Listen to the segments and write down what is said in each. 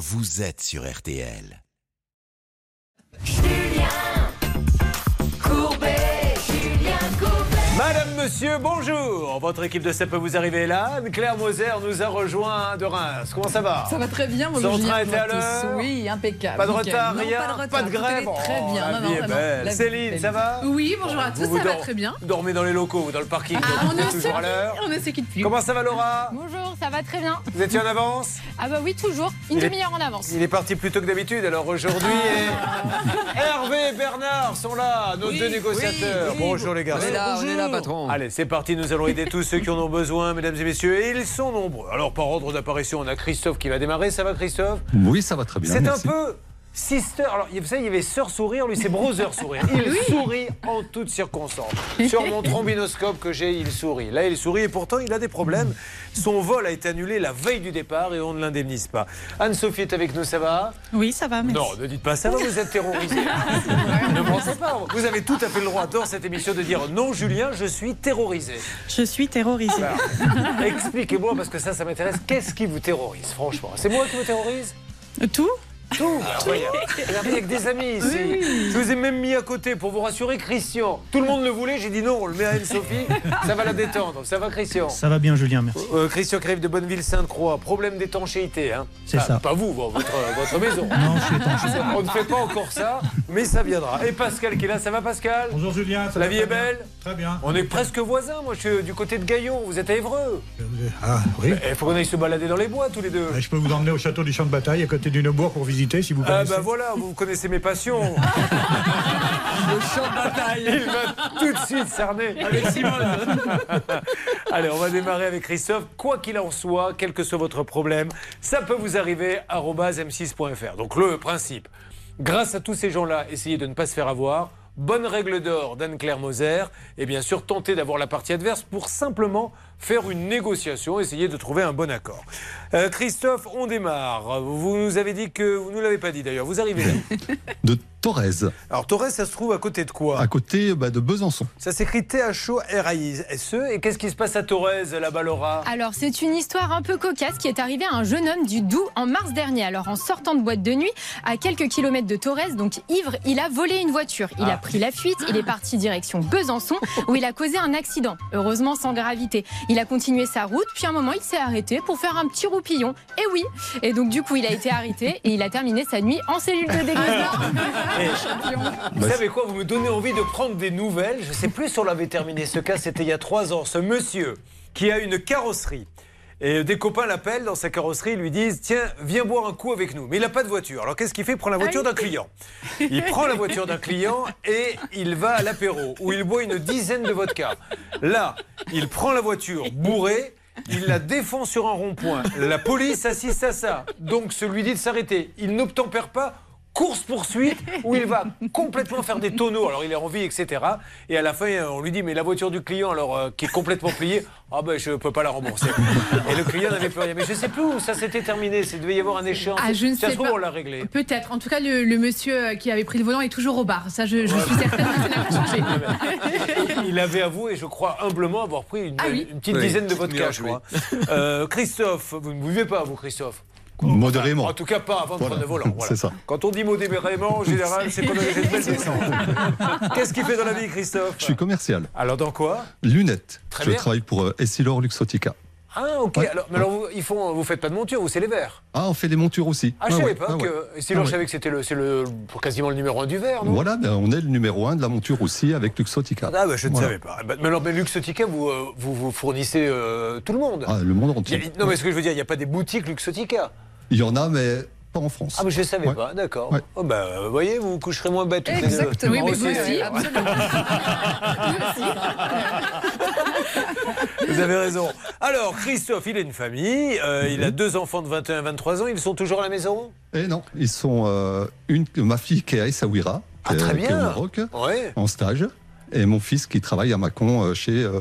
vous êtes sur RTL. Monsieur, bonjour. Votre équipe de ça peut vous arriver là. Claire Moser nous a rejoint de Reims. Comment ça va? Ça va très bien, bonjour Son train était à l'heure Oui, impeccable. Pas de retard, Non, rien Pas de, retard, Pas de tout grève Très Oh, bien. la non, vie non, est vraiment, belle. la vie Céline, est ça va? Oui, bonjour à tous, Vous ça va très bien. Dormez dans les locaux, ou dans le parking. Ah, donc on ne toujours à l'heure. on ne se quitte plus. Comment ça va Laura? Bonjour, ça va très bien. Vous étiez en avance? Ah bah oui, toujours. Une Il est- demi-heure en avance. Il est parti plus tôt que d'habitude, alors aujourd'hui, et- Hervé et Bernard sont là, nos deux négociateurs. Bonjour les gars. On est là, on est là, patron. Allez, c'est parti, nous allons aider tous ceux qui en ont besoin, mesdames et messieurs, et ils sont nombreux. Alors, par ordre d'apparition, on a Christophe qui va démarrer, ça va Christophe? Oui, ça va très bien. C'est un peu sister. Alors, vous savez, il y avait sœur sourire, lui, c'est brother sourire. Il sourit en toutes circonstances. Sur mon trombinoscope que j'ai, il sourit. Là, il sourit et pourtant, il a des problèmes. Son vol a été annulé la veille du départ et on ne l'indemnise pas. Anne-Sophie est avec nous, ça va? Oui, ça va, merci. Non, ne dites pas ça, va, vous êtes terrorisé. ne pensez pas. Vous avez tout à fait le droit dans cette émission de dire non, Julien, je suis terrorisé. Je suis terrorisée. Voilà. Expliquez-moi, parce que ça, ça m'intéresse. Qu'est-ce qui vous terrorise, franchement? C'est moi qui vous terrorise? Tout tout. Regardez, regardez, avec des amis ici. Je vous ai même mis à côté pour vous rassurer, Christian. Tout le monde le voulait, j'ai dit non, on le met à Anne-Sophie, ça va la détendre. Ça va, Christian? Ça va bien, Julien, merci. Euh, Christian Crève de Bonneville-Sainte-Croix, problème d'étanchéité. Hein. C'est Ah, ça. Pas vous, votre, votre maison. Non, je suis étanche. On ne fait pas encore ça, mais ça viendra. Et Pascal qui est là, ça va Pascal? Bonjour Julien, ça La va vie est bien belle? Très bien. On est presque voisins, moi je suis du côté de Gaillon, vous êtes à Évreux. Ah oui. Il faut qu'on aille se balader dans les bois tous les deux. Je peux vous emmener au château du champ de bataille à côté du Neubourg pour visiter si vous Ah bah voilà, vous connaissez mes passions. Le champ de bataille. Il va tout de suite cerner. Avec Simone. Allez, on va démarrer avec Christophe. Quoi qu'il en soit, quel que soit votre problème, ça peut vous arriver arobase m6.fr. Donc le principe, grâce à tous ces gens-là, essayez de ne pas se faire avoir. Bonne règle d'or d'Anne-Claire Moser. Et bien sûr, tentez d'avoir la partie adverse pour simplement faire une négociation, essayer de trouver un bon accord. Euh, Christophe, on démarre. Vous nous avez dit que vous ne nous l'avez pas dit d'ailleurs. Vous arrivez là. De Torres, Alors Torres, ça se trouve à côté de quoi? À côté bah, de Besançon. Ça s'écrit T-H-O-R-I-S-E. Et qu'est-ce qui se passe à Torres là-bas, Laura? Alors, c'est une histoire un peu cocasse qui est arrivée à un jeune homme du Doubs en mars dernier. Alors, en sortant de boîte de nuit, à quelques kilomètres de Torres, donc ivre, il a volé une voiture. Il Ah. a pris la fuite, il est parti direction Besançon, où il a causé un accident. Heureusement, sans gravité. Il a continué sa route, puis à un moment, il s'est arrêté pour faire un petit roupillon. Et oui Et donc, du coup, il a été arrêté et il a terminé sa nuit en cellule de déguisement. Vous savez quoi Vous me donnez envie de prendre des nouvelles. Je ne sais plus si on l'avait terminé. Ce cas, c'était il y a trois ans. Ce monsieur qui a une carrosserie. Et des copains l'appellent dans sa carrosserie, lui disent Tiens, viens boire un coup avec nous. Mais il n'a pas de voiture. Alors qu'est-ce qu'il fait? Il prend la voiture d'un client. Il prend la voiture d'un client et il va à l'apéro où il boit une dizaine de vodka. Là, il prend la voiture bourrée. Il la défend sur un rond-point. La police assiste à ça. Donc, celui dit de s'arrêter. Il n'obtempère pas. Course-poursuite où il va complètement faire des tonneaux. Alors, il est en vie, etc. Et à la fin, on lui dit Mais la voiture du client, alors, euh, qui est complètement pliée, ah ben, je ne peux pas la rembourser. Et le client n'avait plus rien. Mais je ne sais plus où ça s'était terminé. Il devait y avoir un échéance. Ah, je ne Ça se sais trouve, pas. on l'a réglé. Peut-être. En tout cas, le, le monsieur qui avait pris le volant est toujours au bar. Ça, je, je suis certaine que ça n'a pas changé. Il avait avoué, je crois, humblement avoir pris une, Ah oui. une petite Oui, dizaine de vodka, je crois. Euh, Christophe, vous ne buvez pas, vous, Christophe? Modérément. En tout cas, pas avant de Voilà. prendre le volant. voilà. C'est ça. Quand on dit modérément, en général, c'est qu'on a déjà une belle descente. Qu'est-ce qu'il fait dans la vie, Christophe Je suis commercial. Alors, dans quoi Lunettes. Très je bien. travaille pour euh, Essilor Luxotica. Ah, ok. Ouais. Alors, mais alors, vous, ils font, vous faites pas de monture, vous, c'est les verts. Ah, on fait des montures aussi. Ah, je Ah savais ouais, pas ah que. Ah je ouais. savais que c'était le, c'est le, pour quasiment le numéro un du vert, non? Voilà, ben, on est le numéro un de la monture aussi avec Luxotica. Ah, bah, je ne Voilà. savais pas. Bah, Mais alors, mais Luxotica, vous, euh, vous, vous fournissez euh, tout le monde? Ah, le monde entier. a- non, mais ce que je veux dire, il n'y a pas des boutiques Luxotica. Il y en a, mais pas en France. Ah, mais je ne savais Ouais. pas, d'accord. Ouais. Oh, bah, vous voyez, vous vous coucherez moins bête toutes les deux. Exactement. Oui, mais vous aussi, absolument. Vous avez raison. Alors, Christophe, il a une famille, euh, il a deux enfants de 21 et 23 ans, ils sont toujours à la maison? Et non, ils sont euh, une, ma fille qui est à Essaouira, Ah, qui, est- très qui est bien. au Maroc, Ouais, en stage, et mon fils qui travaille à Mâcon euh, chez euh,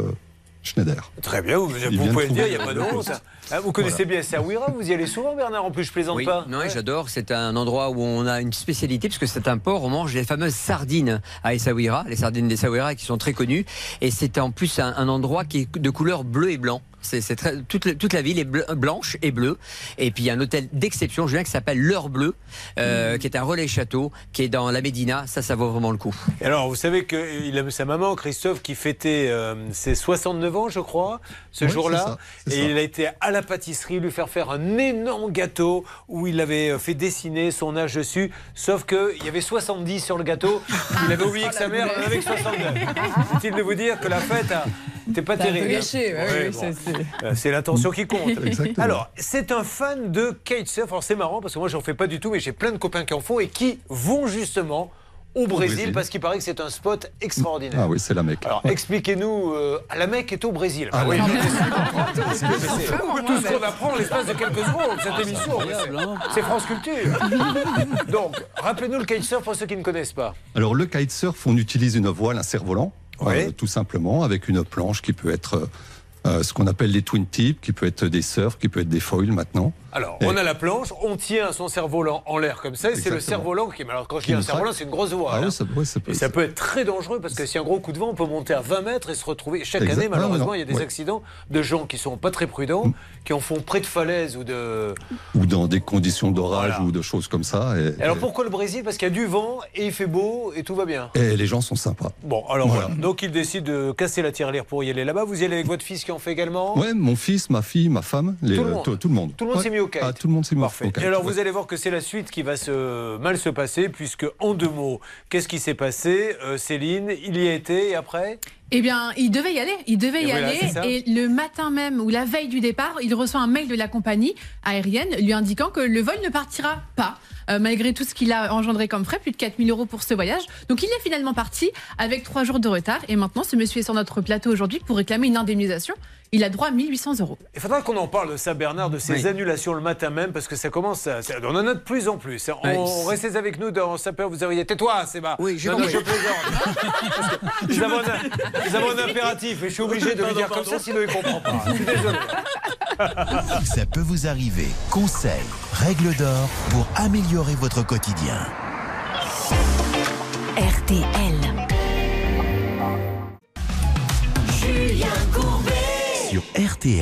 Schneider. très bien, vous, vous pouvez le dire, il n'y a pas de honte. Ah, vous connaissez bien Saouira, vous y allez souvent, Bernard, en plus, je plaisante Oui, pas. non, Ouais. j'adore. C'est un endroit où on a une spécialité, parce que c'est un port, on mange les fameuses sardines à Essaouira, les sardines d'Essaouira qui sont très connues. Et c'est en plus un, un endroit qui est de couleur bleu et blanc. C'est toute, la- toute la ville est bleu- blanche et bleue. Et puis il y a un hôtel d'exception, Julien, qui s'appelle L'Heure Bleue, euh, qui est un relais château, qui est dans la Médina. Ça, ça vaut vraiment le coup. Et alors, vous savez qu'il a sa maman, Christophe, qui fêtait euh, ses 69 ans, je crois, ce Oui, jour-là. Et ça. il a été à la pâtisserie lui faire faire un énorme gâteau où il avait euh, fait dessiner son âge dessus. Sauf qu'il y avait 70 sur le gâteau. Il avait oublié que sa mère en avait que 69. Inutile de vous dire que la fête n'était pas terrible. gâché, ouais, Ouais, oui, bon. c'est- l'intention qui compte. Exactement. Alors, c'est un fan de kitesurf. Alors, c'est marrant parce que moi, j'en fais pas du tout, mais j'ai plein de copains qui en font et qui vont justement au Brésil, Brésil. parce qu'il paraît que c'est un spot extraordinaire. Ah oui, c'est la Mecque. Alors, Ouais. expliquez-nous. euh, la Mecque est au Brésil. Ah oui, oui. c'est- tout ce qu'on apprend en l'espace de quelques secondes, cette émission. mais c'est- France Culture. Donc, rappelez-nous le kitesurf pour ceux qui ne connaissent pas. Alors le kitesurf, on utilise une voile, un cerf-volant, Oui. euh, tout simplement, avec une planche qui peut être euh, ce qu'on appelle les twin tips, qui peut être des surfs, qui peut être des foils maintenant. Alors, on a la planche, on tient son cerf-volant en l'air comme ça, et c'est le cerf-volant qui. Alors, quand je dis un cerf-volant, c'est une grosse voile. Ah hein. oui, ça, ouais, ça peut, Et ça peut être très dangereux parce que si un gros coup de vent, on peut monter à 20 mètres et se retrouver. Chaque année, malheureusement, il y a des ouais. accidents de gens qui sont pas très prudents, qui en font près de falaises ou de. ou dans des conditions d'orage Voilà. ou de choses comme ça. Et, Alors et- pourquoi le Brésil? Parce qu'il y a du vent et il fait beau et tout va bien. et les gens sont sympas. Bon, alors voilà. Voilà. Donc il décide de casser la tirelire pour y aller là-bas. Vous y allez avec votre fils qui en fait également? Ouais, mon fils, ma fille, ma femme, les- Tout le euh, monde. tout, tout le monde. Tout le monde Ouais. s'est mis au kite. Ah, tout le monde s'est mis au Parfait. kite. Et alors ouais. vous allez voir que c'est la suite qui va se mal se passer puisque en deux mots, qu'est-ce qui s'est passé? Euh, Céline, il y a été et après? Eh bien, il devait y aller. Il devait Et y voilà, aller. Et le matin même ou la veille du départ, il reçoit un mail de la compagnie aérienne lui indiquant que le vol ne partira pas. euh, malgré tout ce qu'il a engendré comme frais, plus de 4000 euros pour ce voyage. Donc il est finalement parti avec trois jours de retard. Et maintenant, ce monsieur est sur notre plateau aujourd'hui pour réclamer une indemnisation. Il a droit à 1800 euros. Il faudra qu'on en parle de ça, Bernard, de ces Oui. annulations le matin même, parce que ça commence à. ça- On en a de plus en plus. On. Restez avec nous dans Ça peut vous auriez. Tais-toi, Seba. Oui, j'ai non, non, compris. je plaisante. Nous, avons un, nous avons un impératif et je suis obligé de lui dire comme ça, sinon il comprend pas. Je suis désolé. Ça peut vous arriver. Conseils, règles d'or pour améliorer votre quotidien. RTL.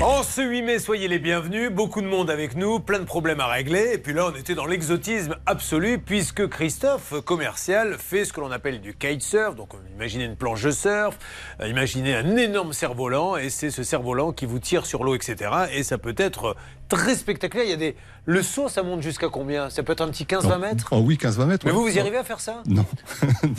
En ce 8 mai, soyez les bienvenus. Beaucoup de monde avec nous, plein de problèmes à régler. Et puis là, on était dans l'exotisme absolu puisque Christophe, commercial, fait ce que l'on appelle du kitesurf. Donc, imaginez une planche de surf, euh, imaginez un énorme cerf-volant et c'est ce cerf-volant qui vous tire sur l'eau, etc. Et ça peut être très spectaculaire. Il y a des... Le saut, ça monte jusqu'à combien? Ça peut être un petit 15-20 mètres? Oh oui, 15-20 mètres. Mais ouais. vous, vous y arrivez à faire ça? Non,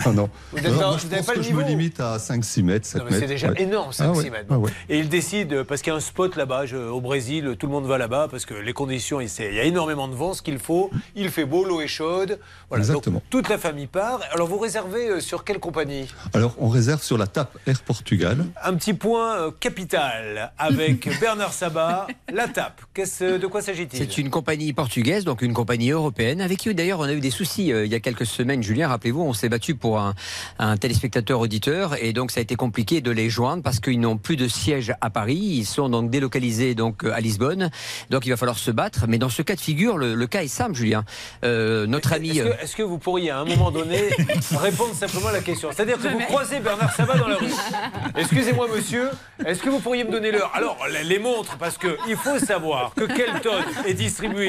non, non. Vous n'avez pas- moi, vous je n'avez pense pas le que je me niveau limite à 5-6 mètres, 7 Non, mais c'est déjà ouais. énorme, 5-6 Ah ouais, mètres. ah ouais. Et il décide, euh, parce qu'il y a un spot là-bas, au Brésil, tout le monde va là-bas, parce que les conditions, il il y a énormément de vent, ce qu'il faut. Il fait beau, l'eau est chaude. Voilà, Exactement. Donc, toute la famille part. Alors, vous réservez euh, sur quelle compagnie? Alors, on réserve sur la TAP Air Portugal. Un petit point euh, capital avec Bernard Sabat. La TAP, qu'est-ce- de quoi s'agit-il? C'est une compagnie portugaise, donc une compagnie européenne, avec qui d'ailleurs on a eu des soucis euh, il y a quelques semaines. Julien, rappelez-vous, on s'est battu pour un, un téléspectateur auditeur et donc ça a été compliqué de les joindre parce qu'ils n'ont plus de siège à Paris. Ils sont donc délocalisés donc euh, à Lisbonne. Donc il va falloir se battre. Mais dans ce cas de figure, le, le cas est simple, Julien. Euh, notre ami. Est-ce que, est-ce que vous pourriez à un moment donné répondre simplement à la question? C'est-à-dire que vous croisez Bernard Sabat dans la rue. Excusez-moi monsieur, est-ce que vous pourriez me donner l'heure? Alors les- montres, parce qu'il faut savoir que Kelton est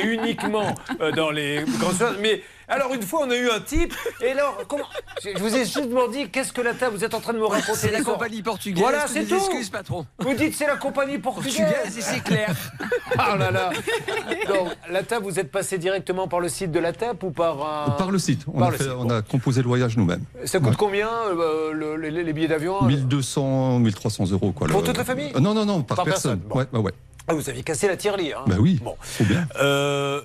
uniquement euh, dans les grandes surfaces, mais alors une fois on a eu un type, et alors comment Je vous ai justement dit, qu'est-ce que la table Vous êtes en train de me raconter c'est la compagnie portugaise. Voilà, c'est tout. excuses, patron. Vous dites c'est la compagnie portugaise. Portugaise, et c'est clair. Oh là là Donc, la table, vous êtes passé directement par le site de la TAP ou par un... Par le site. On, Par a, le fait- site, on bon. a composé le voyage nous-mêmes. Ça coûte Ouais. combien euh, le- les, les billets d'avion 1200, 1300 euros. Quoi, Pour le- toute la famille Euh, Non, non, non, par, Par personne, personne. bon. Ouais, ouais, ouais. Ah, vous avez cassé la tirelire. Hein Bah oui, Bon. Euh,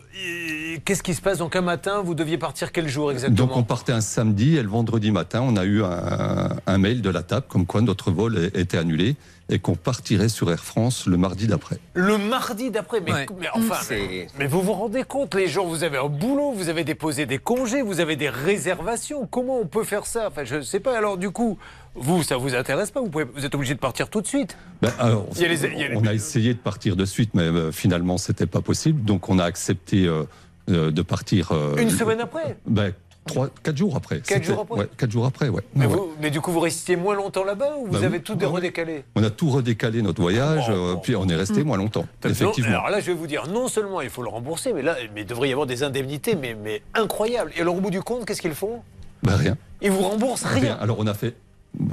Qu'est-ce qui se passe Donc un matin, vous deviez partir quel jour exactement? Donc on partait un samedi et le vendredi matin, on a eu un, un mail de la TAP comme quoi notre vol était annulé et qu'on partirait sur Air France le mardi d'après. Le mardi d'après. Mais, Ouais. mais enfin, mais, mais vous vous rendez compte, les gens, vous avez un boulot, vous avez déposé des congés, vous avez des réservations. Comment on peut faire ça? Enfin, je ne sais pas. Alors du coup, vous, ça vous intéresse pas? Vous, pouvez, vous êtes obligé de partir tout de suite. Ben, alors, Il y a les- il y a les- on a essayé de partir de suite, mais euh, finalement c'était pas possible. Donc on a accepté euh, euh, de partir. euh, Une semaine après ben, Trois, quatre jours après. Quatre jours après ouais, Quatre jours après, ouais. Mais, Ouais, ouais. vous- mais du coup, vous restiez moins longtemps là-bas ou vous Bah oui. avez tout Ah redécalé On a tout redécalé notre voyage, Oh, euh, bon. puis on est resté moins longtemps, Non, effectivement. alors là, je vais vous dire, non seulement il faut le rembourser, mais là, mais il devrait y avoir des indemnités, mais, mais incroyables. Et alors, au bout du compte, qu'est-ce qu'ils font? Bah, rien. Ils vous remboursent rien. Alors on a fait,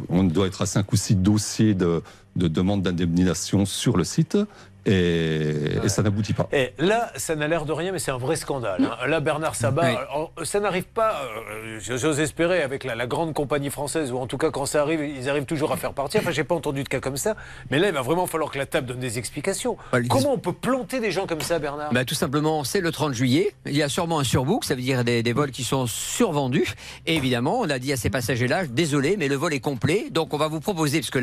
on doit être à 5 ou 6 dossiers de, de demande d'indemnisation sur le site et, et ça n'aboutit pas. Et là, ça n'a l'air de rien, mais c'est un vrai scandale. hein. Là, Bernard Sabat, Oui. alors, ça n'arrive pas, euh, j'ose espérer, avec la, la grande compagnie française, ou en tout cas, quand ça arrive, ils arrivent toujours à faire partir. Enfin, j'ai pas entendu de cas comme ça. Mais là, il va vraiment falloir que la table donne des explications. Bah, Comment on peut planter des gens comme ça, Bernard? Bah, tout simplement, c'est le 30 juillet. Il y a sûrement un surbook, ça veut dire des, des vols qui sont survendus. Et évidemment, on a dit à ces passagers-là, désolé, mais le vol est complet. Donc, on va vous proposer, parce que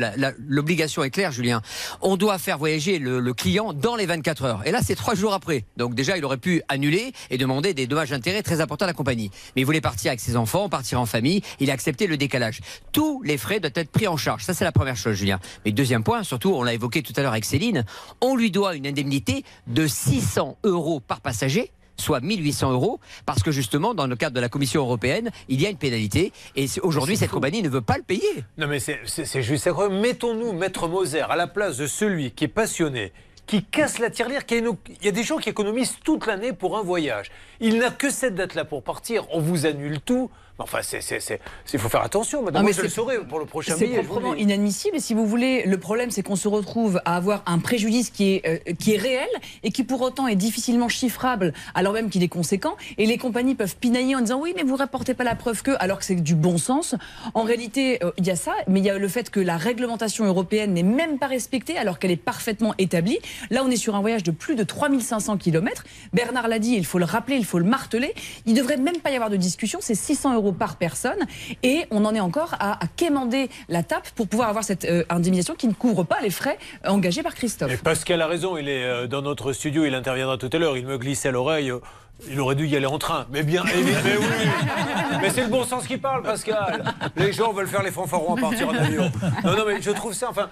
l'obligation est claire, Julien, on doit faire voyager le, le client dans les 24 heures. Et là, c'est trois jours après. Donc, déjà, il aurait pu annuler et demander des dommages d'intérêt très importants à la compagnie. Mais il voulait partir avec ses enfants, partir en famille. Il a accepté le décalage. Tous les frais doivent être pris en charge. Ça, c'est la première chose, Julien. Mais deuxième point, surtout, on l'a évoqué tout à l'heure avec Céline, on lui doit une indemnité de 600 euros par passager soit 1800 euros, parce que justement, dans le cadre de la Commission européenne, il y a une pénalité, et aujourd'hui, cette fou. compagnie ne veut pas le payer. Non, mais c'est- juste. Mettons-nous, Maître Moser, à la place de celui qui est passionné, qui casse la tirelire. Qui Il y a des gens qui économisent toute l'année pour un voyage. Il n'a que cette date-là pour partir. On vous annule tout. Enfin, c'est- il faut faire attention. Madame, moi, mais je le saurai pour le prochain C'est proprement inadmissible. Et si vous voulez, le problème, c'est qu'on se retrouve à avoir un préjudice qui est, euh, qui est réel et qui pour autant est difficilement chiffrable, alors même qu'il est conséquent. Et les compagnies peuvent pinailler en disant oui, mais vous rapportez pas la preuve que, alors que c'est du bon sens. En réalité, euh, il y a ça, mais il y a le fait que la réglementation européenne n'est même pas respectée alors qu'elle est parfaitement établie. Là, on est sur un voyage de plus de 3500 km. Bernard l'a dit, il faut le rappeler, il faut le marteler. Il devrait même pas y avoir de discussion. C'est 600 euros par personne. Et on en est encore à, à quémander la tape pour pouvoir avoir cette euh, indemnisation qui ne couvre pas les frais euh, engagés par Christophe. Et Pascal a raison, il est euh, dans notre studio, il interviendra tout à l'heure, il me glissait à l'oreille. Euh, Il aurait dû y aller en train. Mais bien, évidemment, mais oui. Mais c'est le bon sens qui parle, Pascal. Les gens veulent faire les fanfarons à partir en avion. Non, non, mais je trouve ça, enfin,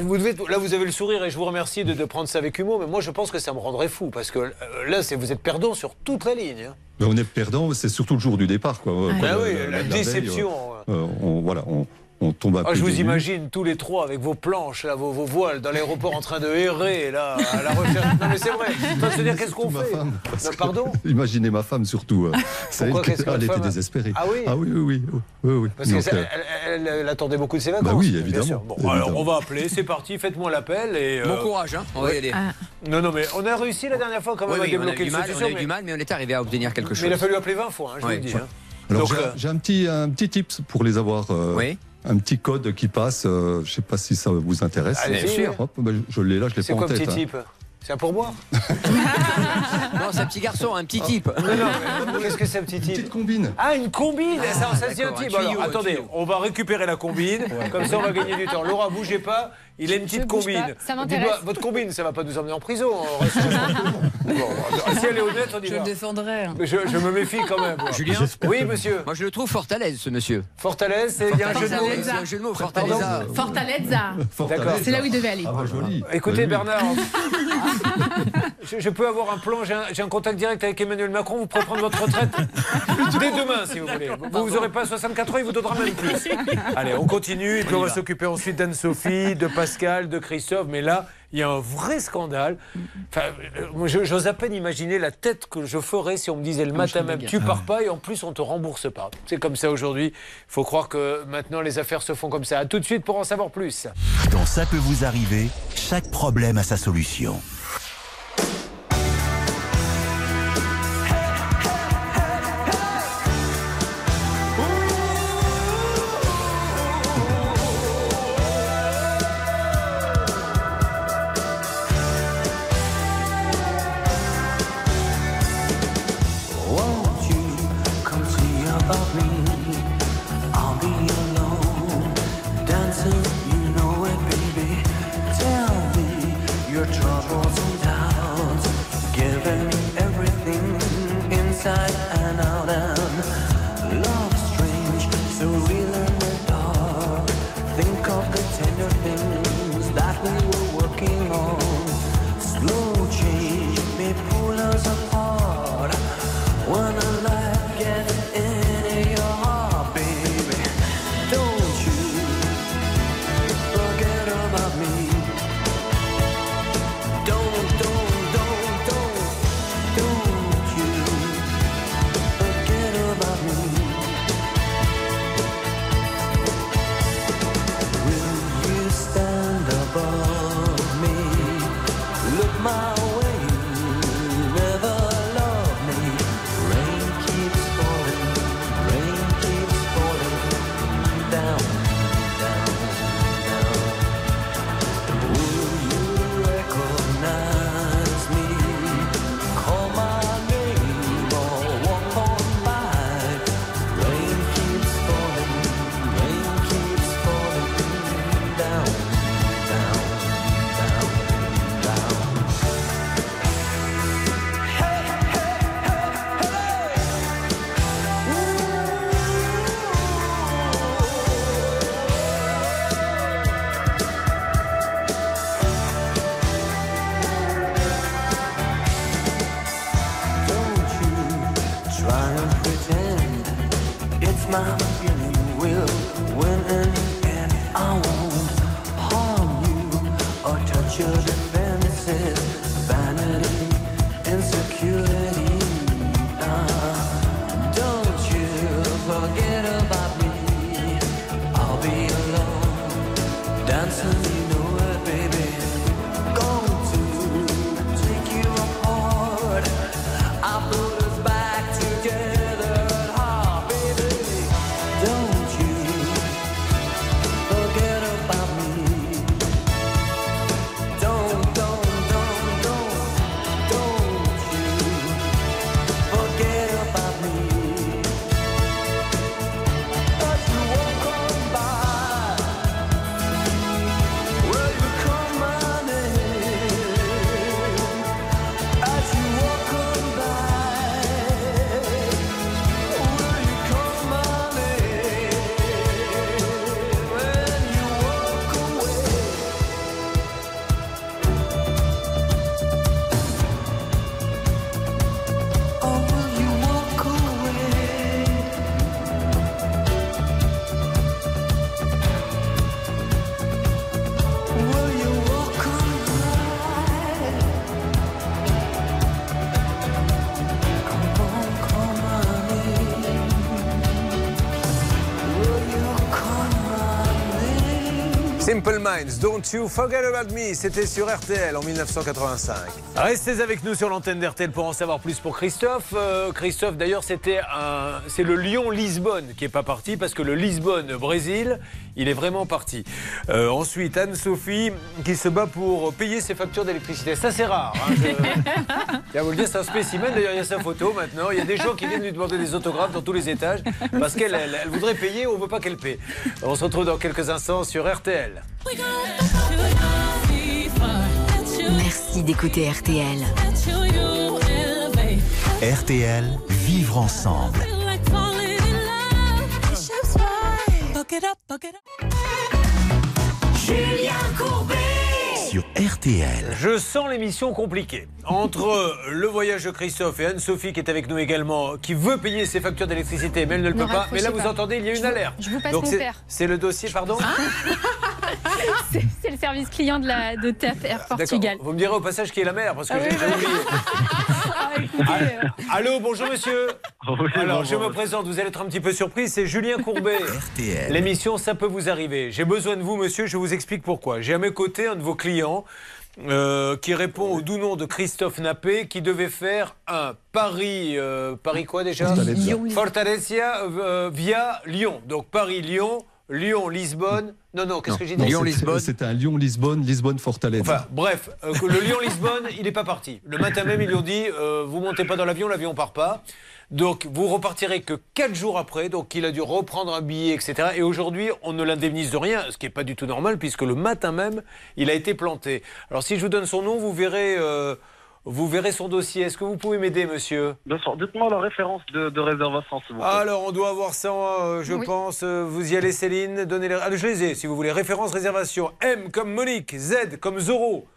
vous devez, là, vous avez le sourire et je vous remercie de, de prendre ça avec humour. Mais moi, je pense que ça me rendrait fou parce que euh, là, c'est, vous êtes perdant sur toute la ligne. hein. Mais on est perdant, c'est surtout le jour du départ. Quoi. Ah oui, la- la la veille, déception. euh, euh, on, voilà, on, on tombe un Ah, je vous imagine tous les trois avec vos planches, là, vos, vos voiles dans l'aéroport en train de errer là, à la recherche. Non, mais c'est vrai. Se dire, qu'est-ce qu'on fait femme, que- Pardon Imaginez ma femme surtout. c'est Pourquoi, elle, elle était désespérée. Ah oui Ah oui, oui, oui. oui, oui, oui. Parce que Donc, ça- euh, elle, elle- elle attendait beaucoup de ses vacances. Bah oui, évidemment. Bon, évidemment. alors on va appeler, c'est parti, faites-moi l'appel et. euh, Bon courage, hein. on va y aller. Ah. Non, non, mais on a réussi la dernière fois quand même oui, à on a eu débloquer du mal, on a eu mais, du mal, mais on est arrivé à obtenir quelque chose. mais il a fallu appeler 20 fois, hein, je vous le dis. hein. alors, Donc, j'ai- euh, j'ai un petit, un petit tips pour les avoir. euh, Oui. Un petit code qui passe. euh, je ne sais pas si ça vous intéresse. Allez-y, Bien sûr. Hop, ben, je l'ai là, je l'ai C'est pas quoi en tête. petit hein. type? C'est un pourboire? Non, c'est un petit garçon, un petit type. Non, non, mais Qu'est-ce que c'est un petit Une type petite combine. Ah, une combine Ça, ça se dit un d'accord, un type. Alors, tuyau, un attendez, on va récupérer la combine, comme ça on va gagner du temps. Laura, bougez pas, il a une petite combine. pas, ça m'intéresse. Votre combine, ça va pas nous emmener en prison. on reste- Bon, si elle est honnête, on y Je va. le défendrai. Mais je, je me méfie quand même. moi. Julien Oui, monsieur. Moi, je le trouve fort à l'aise, ce monsieur. Fortaleza, c'est- il y a un jeu de mots. Fortaleza. C'est Fortaleza. Fortaleza. C'est là où il devait aller. Ah, bah, joli. Écoutez, Oui. Bernard, je, je peux avoir un plan, j'ai un, j'ai un contact direct avec Emmanuel Macron, vous pourrez prendre votre retraite dès demain, si vous voulez. Vous n'aurez pas 64 ans, il vous donnera même plus. Allez, on continue, et puis on va s'occuper ensuite d'Anne-Sophie, de Pascal, de Christophe, mais là, il y a un vrai scandale. Enfin, euh, j'ose à peine imaginer la tête que je ferais si on me disait le matin même, tu pars pas, et en plus, on te rembourse pas. C'est comme ça aujourd'hui. Il faut croire que maintenant, les affaires se font comme ça. À tout de suite pour en savoir plus. Dans Ça peut vous arriver, chaque problème a sa solution. Minds, Don't You Forget About Me, c'était sur RTL en 1985. Restez avec nous sur l'antenne d'RTL pour en savoir plus pour Christophe. Euh, Christophe, d'ailleurs, c'était un, c'est le Lyon-Lisbonne qui est pas parti parce que le Lisbonne-Brésil, il est vraiment parti. Euh, ensuite, Anne-Sophie qui se bat pour payer ses factures d'électricité. Ça, c'est rare. hein, je- Tiens, vous le dire, c'est un spécimen. D'ailleurs, il y a sa photo maintenant. Il y a des gens qui viennent lui demander des autographes dans tous les étages parce qu'elle elle- elle voudrait payer, on veut pas qu'elle paie. On se retrouve dans quelques instants sur RTL. Merci d'écouter RTL. RTL, vivre ensemble. Julien Courbet. Sur RTL. Je sens l'émission compliquée. Entre le voyage de Christophe et Anne-Sophie qui est avec nous également, qui veut payer ses factures d'électricité, mais elle ne le Ne peut pas. Mais là, vous pas. entendez, il y a Je une vous- alerte. je vous passe Donc mon c'est- père. C'est le dossier, pardon C'est c'est le service client de, la, de TAP Air D'accord. Portugal. Vous me direz au passage qui est la mère, parce que Ah j'ai oui, oublié. Ah, écoutez, euh, Allô, bonjour monsieur. Alors, je me présente, vous allez être un petit peu surpris, c'est Julien Courbet. RTL. L'émission Ça peut vous arriver. J'ai besoin de vous, monsieur, je vous explique pourquoi. J'ai à mes côtés un de vos clients euh, qui répond au doux nom de Christophe Nappé, qui devait faire un Paris. euh, Paris quoi déjà Fortaleza. Euh, via Lyon. Donc Paris-Lyon, Lyon-Lisbonne. Non, non, qu'est-ce que j'ai dit c'était- Lyon-Lisbonne. C'était un Lyon-Lisbonne, Lisbonne-Fortaleza. Enfin, bref, le Lyon-Lisbonne, il n'est pas parti. Le matin même, ils lui ont dit vous montez pas dans l'avion, l'avion part pas. Donc, vous repartirez que 4 jours après. Donc, il a dû reprendre un billet, etc. Et aujourd'hui, on ne l'indemnise de rien, ce qui n'est pas du tout normal, puisque le matin même, il a été planté. Alors, si je vous donne son nom, vous verrez, euh, vous verrez son dossier. Est-ce que vous pouvez m'aider, monsieur? Bien sûr, dites-moi la référence de, de réservation, s'il vous plaît. Alors, on doit avoir ça, euh, je Oui. pense. Euh, vous y allez, Céline? Donnez les... Ah, je les ai, si vous voulez. Référence, réservation. M comme Monique. Z comme Zoro.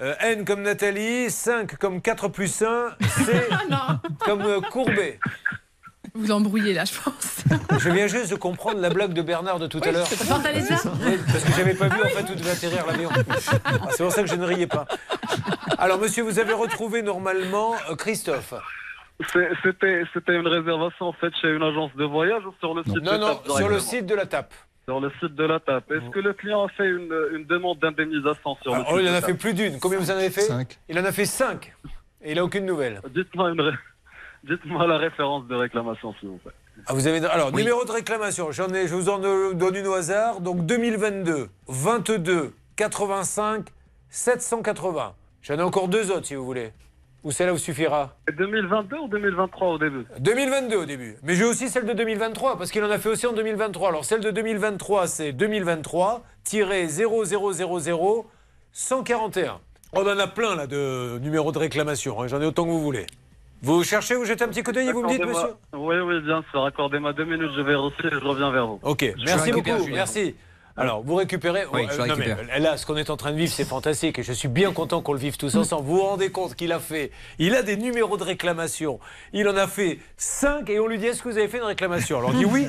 Euh, N comme Nathalie. 5 comme 4 plus 1. C comme euh, Courbet. Vous embrouillez là, je pense. Je viens juste de comprendre la blague de Bernard de tout à l'heure. Fortaleza Oui, parce que j'avais pas vu en fait où devait atterrir l'avion. Ah, C'est pour ça que je ne riais pas. Alors, monsieur, vous avez retrouvé normalement euh, Christophe. C'était c'était une réservation en fait chez une agence de voyage ou sur le site Non, de non, TAP sur le site de la TAP. Sur le site de la TAP. Est-ce que le client a fait une, une demande d'indemnisation sur le Ah, site oh, il en de a fait plus d'une. Combien vous en avez fait Cinq. Il en a fait 5. Et il n'a aucune nouvelle. Dites-moi une ré- Dites-moi la référence de réclamation, s'il vous plaît. Ah, vous avez alors numéro de réclamation. J'en ai, je vous en donne une au hasard. Donc 2022 22 85 780. J'en ai encore deux autres si vous voulez. Ou celle-là vous suffira 2022 ou 2023 au début 2022 au début. Mais j'ai aussi celle de 2023 parce qu'il en a fait aussi en 2023. Alors celle de 2023 c'est 2023-0000 141. On en a plein là de numéros de réclamation. hein. J'en ai autant que vous voulez. Vous cherchez, vous jetez un petit coup d'œil et vous me dites monsieur? Oui, oui, bien sûr. Accordez-moi deux minutes, je vais aussi et je reviens vers vous. Ok, merci beaucoup. Merci. Alors, vous récupérez. Oui, non, mais, là, ce qu'on est en train de vivre, c'est fantastique. Et je suis bien content qu'on le vive tous ensemble. Vous vous rendez compte qu'il a fait. Il a des numéros de réclamation. Il en a fait 5 et on lui dit Est-ce que vous avez fait une réclamation? Alors, il dit oui.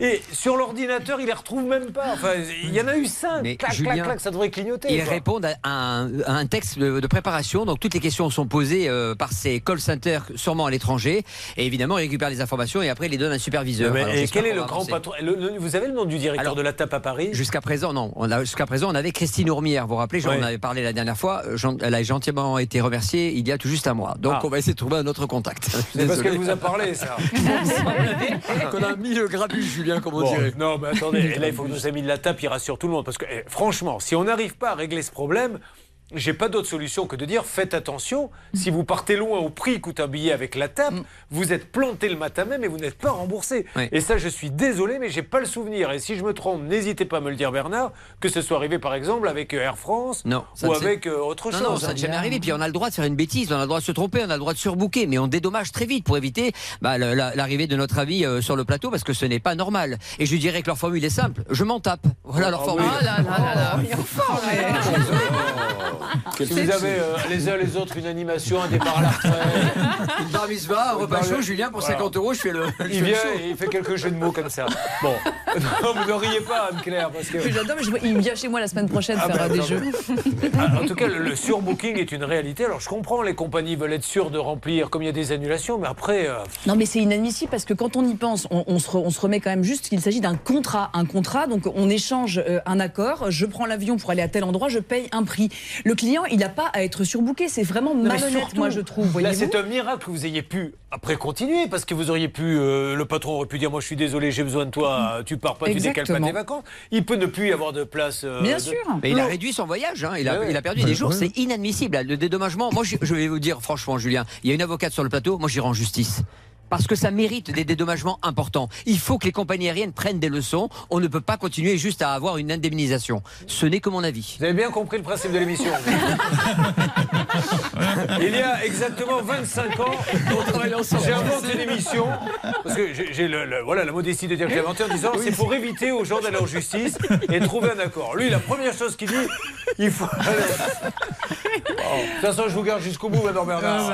Et sur l'ordinateur, il les retrouve même pas. Enfin, il y en a eu 5. Mais Clac, Julien, clac, clac, ça devrait clignoter. Ils quoi. répondent à un, à un texte de, de préparation, donc toutes les questions sont posées euh, par ces call centers, sûrement à l'étranger, et évidemment ils récupèrent les informations et après ils les donnent à un superviseur. Mais- Alors, et quel est le grand patron le- le- Vous avez le nom du directeur Alors, de la TAP à Paris? Jusqu'à présent, non. Jusqu'à présent, on avait Christine Ourmière. Vous vous rappelez, j'en Ouais. avais parlé la dernière fois. Jean- elle a gentiment été remerciée il y a tout juste un mois. Donc, Ah. on va essayer de trouver un autre contact. C'est parce qu'elle vous a parlé, ça. qu'on a mis le grabuge, Julien, comme on Bon, dirait. non, mais attendez, et là, il faut que nos amis de la TAP, ils rassurent tout le monde. Parce que, eh, franchement, si on n'arrive pas à régler ce problème, j'ai pas d'autre solution que de dire faites attention. Si vous partez loin au prix que coûte un billet avec la TAP, vous êtes planté le matin même et vous n'êtes pas remboursé. Oui. Et ça, je suis désolé, mais j'ai pas le souvenir. Et si je me trompe, n'hésitez pas à me le dire, Bernard, que ce soit arrivé par exemple avec euh, Air France Non, ou avec euh, autre Non, chose. non, ça hein. n'est jamais arrivé. Puis on a le droit de faire une bêtise, on a le droit de se tromper, on a le droit de surbooker, mais on dédommage très vite pour éviter bah, l'arrivée de notre ami euh, sur le plateau parce que ce n'est pas normal. Et je dirais que leur formule est simple je m'en tape. Voilà leur Ah formule. Oh là là là là. Si vous avez euh, les uns les autres une animation, un départ à la retraite. Une bar mitzvah, un repas chaud, Julien, pour Voilà. 50 euros, je fais le. je Il le vient show. et il fait quelques jeux de mots comme ça. Bon, non, vous ne riez pas, Anne-Claire, parce que. J'adore, mais je il vient chez moi la semaine prochaine Ah faire bah, des non, jeux. Ah, En tout cas, le, le surbooking est une réalité. Alors, je comprends, les compagnies veulent être sûres de remplir, comme il y a des annulations, mais après. euh, Non, mais c'est inadmissible parce que quand on y pense, on, on se, re- on se remet quand même juste qu'il s'agit d'un contrat. Un contrat, donc on échange euh, un accord. Je prends l'avion pour aller à tel endroit, je paye un prix. Le client, il n'a pas à être surbooké. C'est vraiment malhonnête, moi, je trouve. Là, c'est un miracle que vous ayez pu, après, continuer, parce que vous auriez pu. euh, le patron aurait pu dire Moi, je suis désolé, j'ai besoin de toi, tu pars pas, tu décales pas Exactement. tes vacances. Il peut ne plus y avoir de place. euh, Bien de- sûr. Mais il a réduit son voyage, hein. il, a, Ouais, ouais. il a perdu des jours, ouais. c'est inadmissible. Le dédommagement, moi je, je vais vous dire franchement, Julien, il y a une avocate sur le plateau, moi j'irai en justice. Parce que ça mérite des dédommagements importants. Il faut que les compagnies aériennes prennent des leçons. On ne peut pas continuer juste à avoir une indemnisation. Ce n'est que mon avis. Vous avez bien compris le principe de l'émission. Il y a exactement 25 ans, j'invente une émission. Parce que j'ai j'ai le- le- voilà, la modestie de dire que j'ai inventé en disant c'est pour éviter aux gens d'aller en justice et trouver un accord. Lui, la première chose qu'il dit, il faut. Bon, de toute façon, je vous garde jusqu'au bout, Madame Bernard.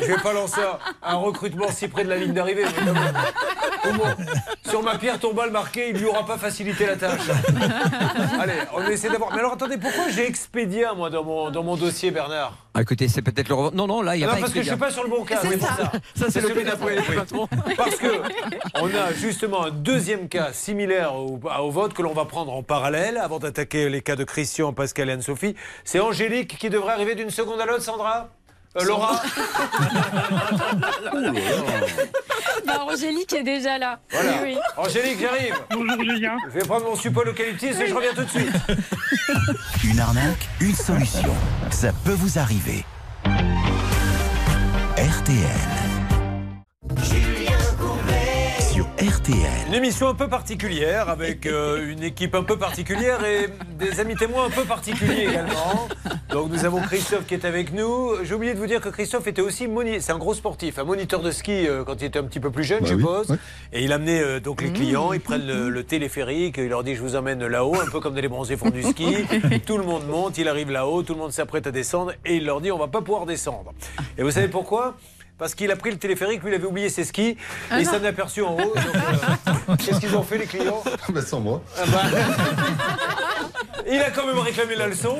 Je vais pas lancer un, un recrutement si près de la ligne d'arrivée. Sur ma pierre tombale marquée, il lui aura pas facilité la tâche. Allez, on va essayer d'avoir. Mais alors attendez, pourquoi j'ai Expédia, moi, dans mon, dans mon dossier, Bernard Ah, écoutez, c'est peut-être le. Non, non, là, il n'y a Non, pas parce que je suis pas sur le bon cas, C'est ça. ça. Ça, c'est le d'après. Parce que on a justement un deuxième cas similaire au, au vote que l'on va prendre en parallèle avant d'attaquer les cas de Christian, Pascal et Anne-Sophie. C'est Angélique qui devrait arriver d'une seconde à l'autre, Sandra? Euh, Laura Bah, Angélique est déjà là. Voilà. Oui, oui. Angélique, j'arrive. Bonjour Julien. Je vais prendre mon support eucalyptus et je reviens tout de suite. Une arnaque, une solution. Ça peut vous arriver. RTL. RTL. Une émission un peu particulière avec euh, une équipe un peu particulière et des amis témoins un peu particuliers également. Donc nous avons Christophe qui est avec nous. J'ai oublié de vous dire que Christophe était aussi moni- c'est un gros sportif, un moniteur de ski euh, quand il était un petit peu plus jeune, Bah je oui, suppose. ouais. Et il amenait euh, donc les clients, ils prennent le, le téléphérique, il leur dit je vous emmène là-haut, un peu comme dans les bronzés font du ski. tout le monde monte, il arrive là-haut, tout le monde s'apprête à descendre et il leur dit on va pas pouvoir descendre. Et vous savez pourquoi? Parce qu'il a pris le téléphérique, lui il avait oublié ses skis et Ah il non. s'en est aperçu en haut. euh, Qu'est-ce qu'ils ont fait les clients Bah, sans moi. Ah bah. Il a quand même réclamé la leçon.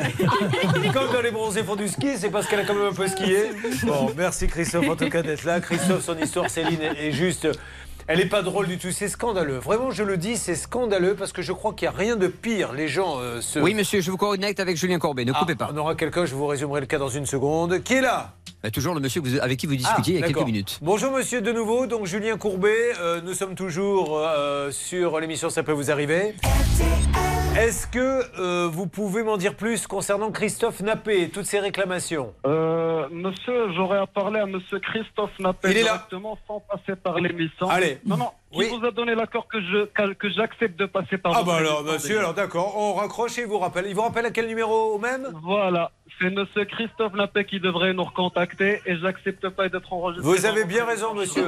Comme dans les bronzés font du ski, c'est parce qu'elle a quand même un peu skié. Bon, merci Christophe en tout cas d'être là. Christophe, son histoire, Céline, est juste. Elle n'est pas drôle du tout, c'est scandaleux. Vraiment, je le dis, c'est scandaleux parce que je crois qu'il n'y a rien de pire. Les gens euh, se. Oui, monsieur, je vous connecte avec Julien Courbet. Ne Ah, coupez pas. On aura quelqu'un, je vous résumerai le cas dans une seconde. Qui est là Bah, toujours le monsieur avec qui vous discutiez il y a Ah, quelques minutes. Bonjour monsieur de nouveau, donc Julien Courbet, euh, nous sommes toujours euh, sur l'émission Ça peut vous arriver. Est-ce que euh, vous pouvez m'en dire plus concernant Christophe Nappé et toutes ses réclamations? Euh, monsieur, j'aurais à parler à monsieur Christophe Nappel Il est là. directement sans passer par l'émission. Allez. Non, non. Qui vous a donné l'accord que je que, j'accepte de passer par Ah bah alors, monsieur, alors d'accord, on raccroche et il vous rappelle. Il vous rappelle à quel numéro au même? Voilà, c'est monsieur Christophe Napé qui devrait nous recontacter et j'accepte pas d'être enregistré. Vous avez bien raison, monsieur.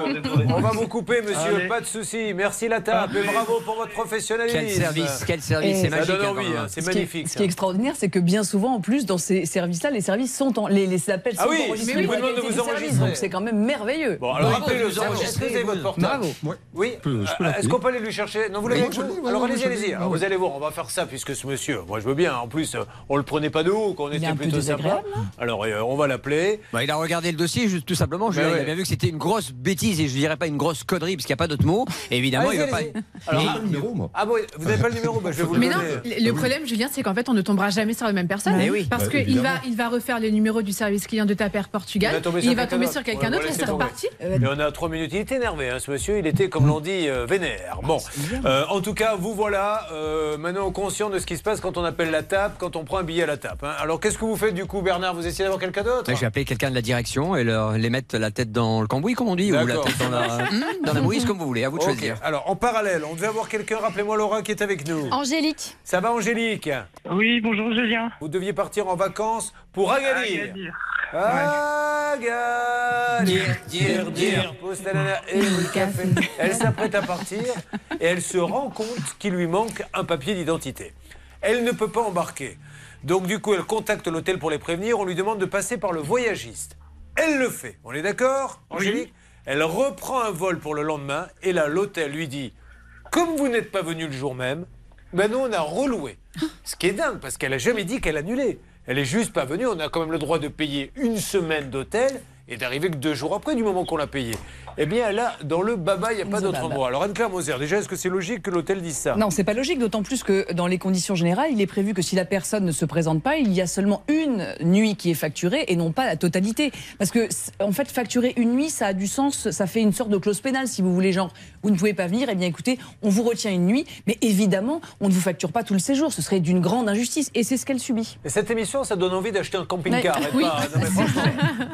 On va vous couper, monsieur, Allez. pas de souci. Merci la table et bravo pour votre professionnalisme. Quel service, quel service, c'est Ça magique. donne hein, hein, c'est Ce qui est- magnifique. Ce qui est extraordinaire, c'est que bien souvent, en plus, dans ces services-là, les services sont en, les, les appels sont Ah oui, enregistrés mais oui, demande de vous enregistrer. donc c'est quand même merveilleux. Bon, alors Bravo, rappelez-le, enregistrez, votre portable Bravo. Oui. Peux- je peux Euh, Est-ce qu'on peut aller lui chercher Non, vous l'avez Alors allez-y, allez-y. Vous allez voir, on va faire ça puisque ce monsieur, moi je veux bien. En plus, euh, on le prenait pas de haut, qu'on était un peu plutôt sympa. hein Alors euh, on va l'appeler. Bah, il a regardé le dossier juste tout simplement. Je il a bien vu que c'était une grosse bêtise et je dirais pas une grosse connerie parce qu'il n'y a pas d'autre mot. Évidemment, il veut pas. Alors, J'ai ah, pas le numéro, moi. ah bon, vous n'avez pas le numéro bah, Je vais vous le Mais non, le problème, Julien, c'est qu'en fait, on ne tombera jamais sur la même personne. Mais oui. Parce Bah, qu'il va, il va refaire le numéro du service client de ta père Portugal. Il va tomber sur va quelqu'un d'autre. et c'est reparti. Et on a trois minutes. Il était énervé, hein, ce monsieur. Il était, comme l'on dit, euh, vénère. Bon, Euh, en tout cas, vous voilà euh, maintenant conscient de ce qui se passe quand on appelle la table, quand on prend un billet à la table. hein. Alors, qu'est-ce que vous faites du coup, Bernard? Vous essayez d'avoir quelqu'un d'autre? Vais appeler quelqu'un de la direction et leur, les mettre la tête dans le cambouis, comme on dit, ou la D'accord. tête dans la, Hmm, dans la mouise, comme vous voulez. À vous de choisir. Alors, en parallèle, on devait avoir quelqu'un. Rappelez-moi Laura qui est avec nous. Angélique. Ça va, Angélique? Oui, bonjour Julien. Vous deviez partir en vacances pour Agadir. Agadir. Agadir, dire, dire, pose ta nana s'apprête à partir et elle se rend compte qu'il lui manque un papier d'identité. Elle ne peut pas embarquer. Donc du coup, elle contacte l'hôtel pour les prévenir. On lui demande de passer par le voyagiste. Elle le fait. On est d'accord, Angélique Elle reprend un vol pour le lendemain et là, l'hôtel lui dit Comme vous n'êtes pas venu le jour même, ben nous, on a reloué. Ce qui est dingue, parce qu'elle a jamais dit qu'elle annulait. Elle est juste pas venue. On a quand même le droit de payer une semaine d'hôtel et d'arriver que deux jours après du moment qu'on l'a payé. Eh bien, là, dans le baba, il n'y a pas d'autre endroit. Alors, Anne-Claire Moser, déjà, est-ce que c'est logique que l'hôtel dise ça? Non, c'est pas logique, d'autant plus que dans les conditions générales, il est prévu que si la personne ne se présente pas, il y a seulement une nuit qui est facturée et non pas la totalité. Parce que, en fait, facturer une nuit, ça a du sens, ça fait une sorte de clause pénale, si vous voulez, genre, vous ne pouvez pas venir, eh bien écoutez, on vous retient une nuit, mais évidemment, on ne vous facture pas tout le séjour, ce serait d'une grande injustice, et c'est ce qu'elle subit. Et cette émission, ça donne envie d'acheter un camping-car. Arrête Oui. pas. Non, mais franchement,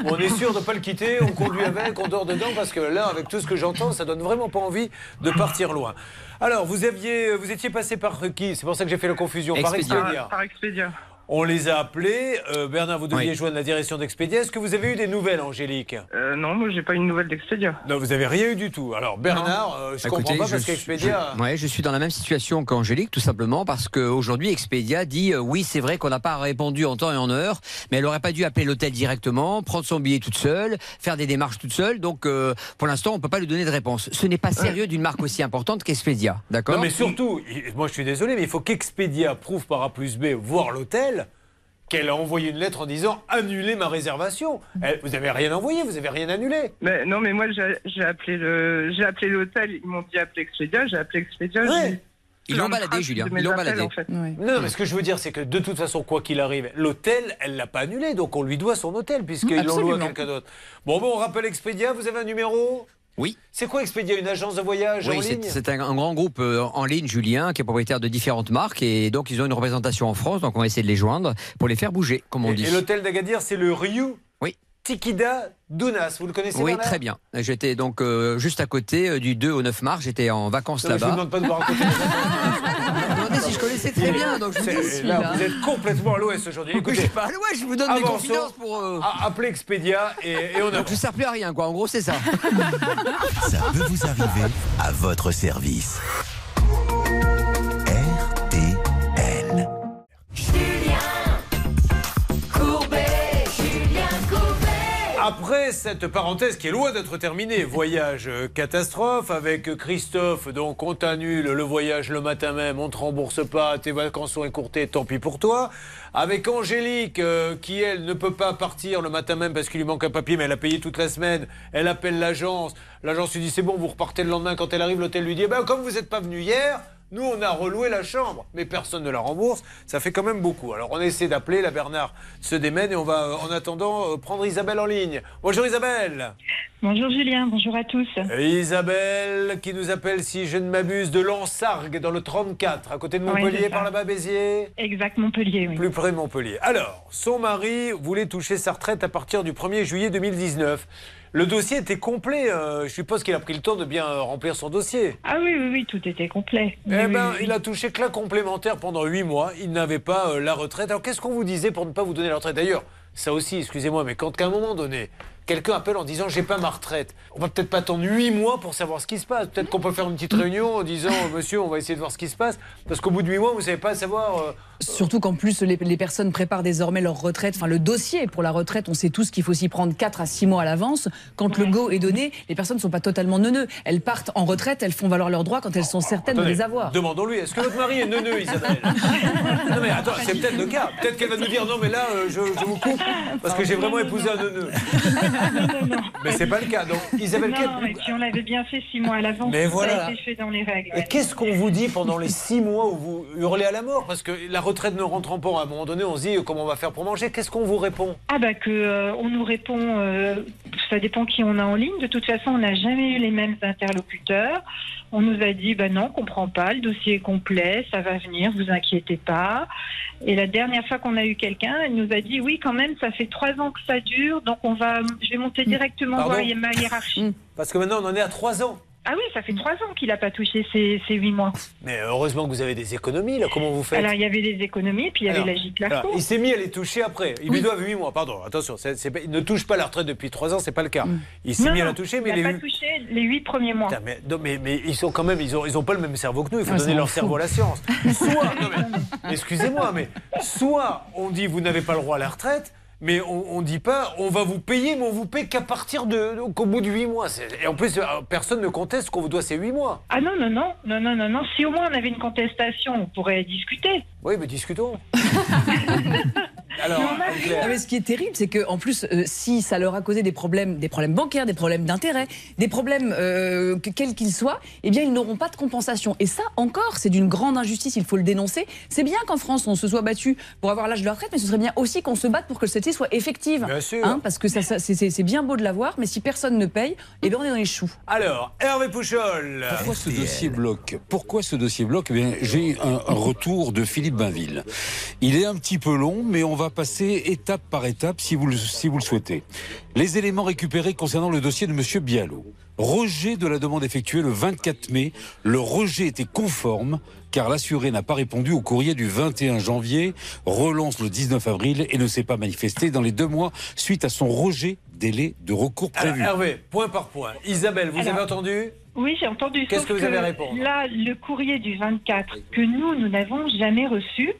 on est sûr de ne pas le quitter, on conduit avec, on dort dedans, parce que là, avec tout ce que j'entends, ça donne vraiment pas envie de partir loin. Alors, vous aviez, vous étiez passé par qui? C'est pour ça que j'ai fait la confusion. Par Expedia. Expedia. Par Expedia. On les a appelés. Euh, Bernard, vous deviez Oui. joindre la direction d'Expedia. Est-ce que vous avez eu des nouvelles, Angélique Euh, non, moi j'ai pas une nouvelle d'Expedia. Non, vous avez rien eu du tout. Alors, Bernard, euh, je Écoutez, comprends pas parce je, qu'Expedia. je- ouais, je suis dans la même situation qu'Angélique, tout simplement parce qu'aujourd'hui, Expedia dit euh, oui, c'est vrai qu'on n'a pas répondu en temps et en heure, mais elle n'aurait pas dû appeler l'hôtel directement, prendre son billet toute seule, faire des démarches toute seule. Donc, euh, pour l'instant, on ne peut pas lui donner de réponse. Ce n'est pas sérieux d'une marque aussi importante qu'Expedia. D'accord? Non, mais surtout, moi je suis désolé, mais il faut qu'Expedia prouve par A plus B, voire l'hôtel, qu'elle a envoyé une lettre en disant annulez ma réservation. Elle- vous n'avez rien envoyé, vous n'avez rien annulé. Mais non, mais moi j'ai appelé le, j'ai appelé l'hôtel. Ils m'ont dit appeler Expedia. J'ai appelé Expedia. Ouais. Ils l'ont baladé, Julien. Ils l'ont baladé. en fait. Non, mais ce que je veux dire, c'est que de toute façon, quoi qu'il arrive, l'hôtel, elle l'a pas annulé, donc on lui doit son hôtel, puisqu'ils l'ont loué à quelqu'un d'autre. Bon, bon, on rappelle Expedia, vous avez un numéro? Oui. C'est quoi Expedia Une agence de voyage en Oui, c'est ligne c'est un, un grand groupe euh, en ligne, Julien, qui est propriétaire de différentes marques. Et donc, ils ont une représentation en France. Donc, on va essayer de les joindre pour les faire bouger, comme on Et, dit. et l'hôtel d'Agadir, c'est le Ryu Oui. Tikida Dounas. Vous le connaissez Oui, très bien. J'étais donc euh, juste à côté euh, du 2 au 9 mars. J'étais en vacances mais Je ne vous là-bas. demande pas de. Je me demandais si je connaissais très bien. Donc je vous là, vous êtes complètement à l'ouest aujourd'hui. je Écoutez, sais pas. Ouais, je vous donne des confidences pour. euh, a- appelez Expedia et, et on a. Donc je sers plus à rien, quoi. En gros, c'est ça. Ça peut vous arriver à votre service. Après cette parenthèse qui est loin d'être terminée, voyage euh, catastrophe avec Christophe, donc on t'annule le voyage le matin même, on te rembourse pas, tes vacances sont écourtées, tant pis pour toi. Avec Angélique euh, qui elle ne peut pas partir le matin même parce qu'il lui manque un papier, mais elle a payé toute la semaine. Elle appelle l'agence, l'agence lui dit c'est bon, vous repartez le lendemain. Quand elle arrive, l'hôtel lui dit eh ben comme vous n'êtes pas venu hier. Nous, on a reloué la chambre, mais personne ne la rembourse. Ça fait quand même beaucoup. Alors, on essaie d'appeler. La Bernard se démène et on va, euh, en attendant, euh, prendre Isabelle en ligne. Bonjour Isabelle. Bonjour Julien, bonjour à tous. Isabelle qui nous appelle, si je ne m'abuse, de Lansargues dans le 34, à côté de Montpellier, par là-bas, Béziers. Exact, Montpellier, oui. Plus près de Montpellier. Alors, son mari voulait toucher sa retraite à partir du 1er juillet 2019. Le dossier était complet. euh, je suppose qu'il a pris le temps de bien euh, remplir son dossier. Ah oui, oui, oui, tout était complet. Eh oui, ben, oui. il a touché que la complémentaire pendant 8 mois. Il n'avait pas euh, la retraite. Alors, qu'est-ce qu'on vous disait pour ne pas vous donner la retraite? D'ailleurs, ça aussi, excusez-moi, mais quand qu'à un moment donné, quelqu'un appelle en disant j'ai pas ma retraite, on va peut-être pas attendre 8 mois pour savoir ce qui se passe. Peut-être qu'on peut faire une petite réunion en disant monsieur, on va essayer de voir ce qui se passe. Parce qu'au bout de 8 mois, vous savez pas savoir. euh, Surtout qu'en plus, les, les personnes préparent désormais leur retraite. Enfin, le dossier pour la retraite, on sait tous qu'il faut s'y prendre 4 à 6 mois à l'avance. Quand le go est donné, les personnes ne sont pas totalement neuneux. Elles partent en retraite, elles font valoir leurs droits quand elles sont certaines de les avoir. Demandons-lui, est-ce que votre mari est neuneux, Isabelle Non mais attends, c'est peut-être le cas. Peut-être qu'elle va nous dire non mais là, euh, je, je vous coupe parce que j'ai vraiment épousé un neuneux. Mais c'est pas le cas. Donc Isabelle, non, et puis on l'avait bien fait six mois à l'avance. Mais voilà. fait dans les règles. Et qu'est-ce qu'on vous dit pendant les six mois où vous hurlez à la mort? Parce que la retraite ne rentrant pas, à un moment donné, on se dit euh, comment on va faire pour manger? Qu'est-ce qu'on vous répond? Ah bah que euh, on nous répond, euh, ça dépend qui on a en ligne. De toute façon, on n'a jamais eu les mêmes interlocuteurs. On nous a dit, bah non, on comprend pas, le dossier est complet, ça va venir, vous inquiétez pas. Et la dernière fois qu'on a eu quelqu'un, elle nous a dit, oui, quand même, ça fait trois ans que ça dure, donc on va, je vais monter directement Pardon voir ma hiérarchie. Parce que maintenant, on en est à trois ans. Ah oui, ça fait trois ans qu'il n'a pas touché ces, ces huit mois. Mais heureusement que vous avez des économies, là. Comment vous faites Alors il y avait des économies, puis il y avait Alors, la gîte il s'est mis à les toucher après. Il lui doit 8 mois, pardon. Attention, pas- il ne touche pas la retraite depuis 3 ans, c'est pas le cas. Il s'est mis à la toucher, mais il les n'a pas huit- touché les huit premiers mois. Putain, mais, non, mais, mais ils sont quand même, ils ont, ils ont pas le même cerveau que nous. Il faut Ah, donner leur cerveau à la science. Soit, excusez-moi, mais soit on dit vous n'avez pas le droit à la retraite. Mais on, on dit pas, on va vous payer, mais on vous paye qu'à partir de, qu'au bout de 8 mois. Et en plus, euh, personne ne conteste qu'on vous doit ces 8 mois. Ah non, non, non, non, non, non, non. Si au moins on avait une contestation, on pourrait discuter. Oui, mais discutons. Alors. Non, mais ce qui est terrible, c'est que en plus, euh, si ça leur a causé des problèmes, des problèmes bancaires, des problèmes d'intérêt, des problèmes euh, que- quels qu'ils soient, eh bien, ils n'auront pas de compensation. Et ça, encore, c'est d'une grande injustice. Il faut le dénoncer. C'est bien qu'en France, on se soit battu pour avoir l'âge de la retraite, mais ce serait bien aussi qu'on se batte pour que celle-ci soit effective. Bien sûr. Hein, parce que ça, ça, c'est- bien beau de l'avoir, mais si personne ne paye, eh bien, on est dans les choux. Alors, Hervé Pouchol. Pourquoi ce dossier bloque? Pourquoi ce dossier bloque? Eh bien, J'ai un, un retour de Philippe Il est un petit peu long, mais on va passer étape par étape si vous le, si vous le souhaitez. Les éléments récupérés concernant le dossier de M. Bialot. Rejet de la demande effectuée le 24 mai. Le rejet était conforme car l'assuré n'a pas répondu au courrier du 21 janvier, relance le 19 avril et ne s'est pas manifesté dans les deux mois suite à son rejet délai de recours Alors, prévu. Hervé, point par point. Isabelle, vous Alors, avez entendu? Oui, j'ai entendu. Qu'est-ce que vous avez à répondre? Là, le courrier du 24 que nous, nous n'avons jamais reçu.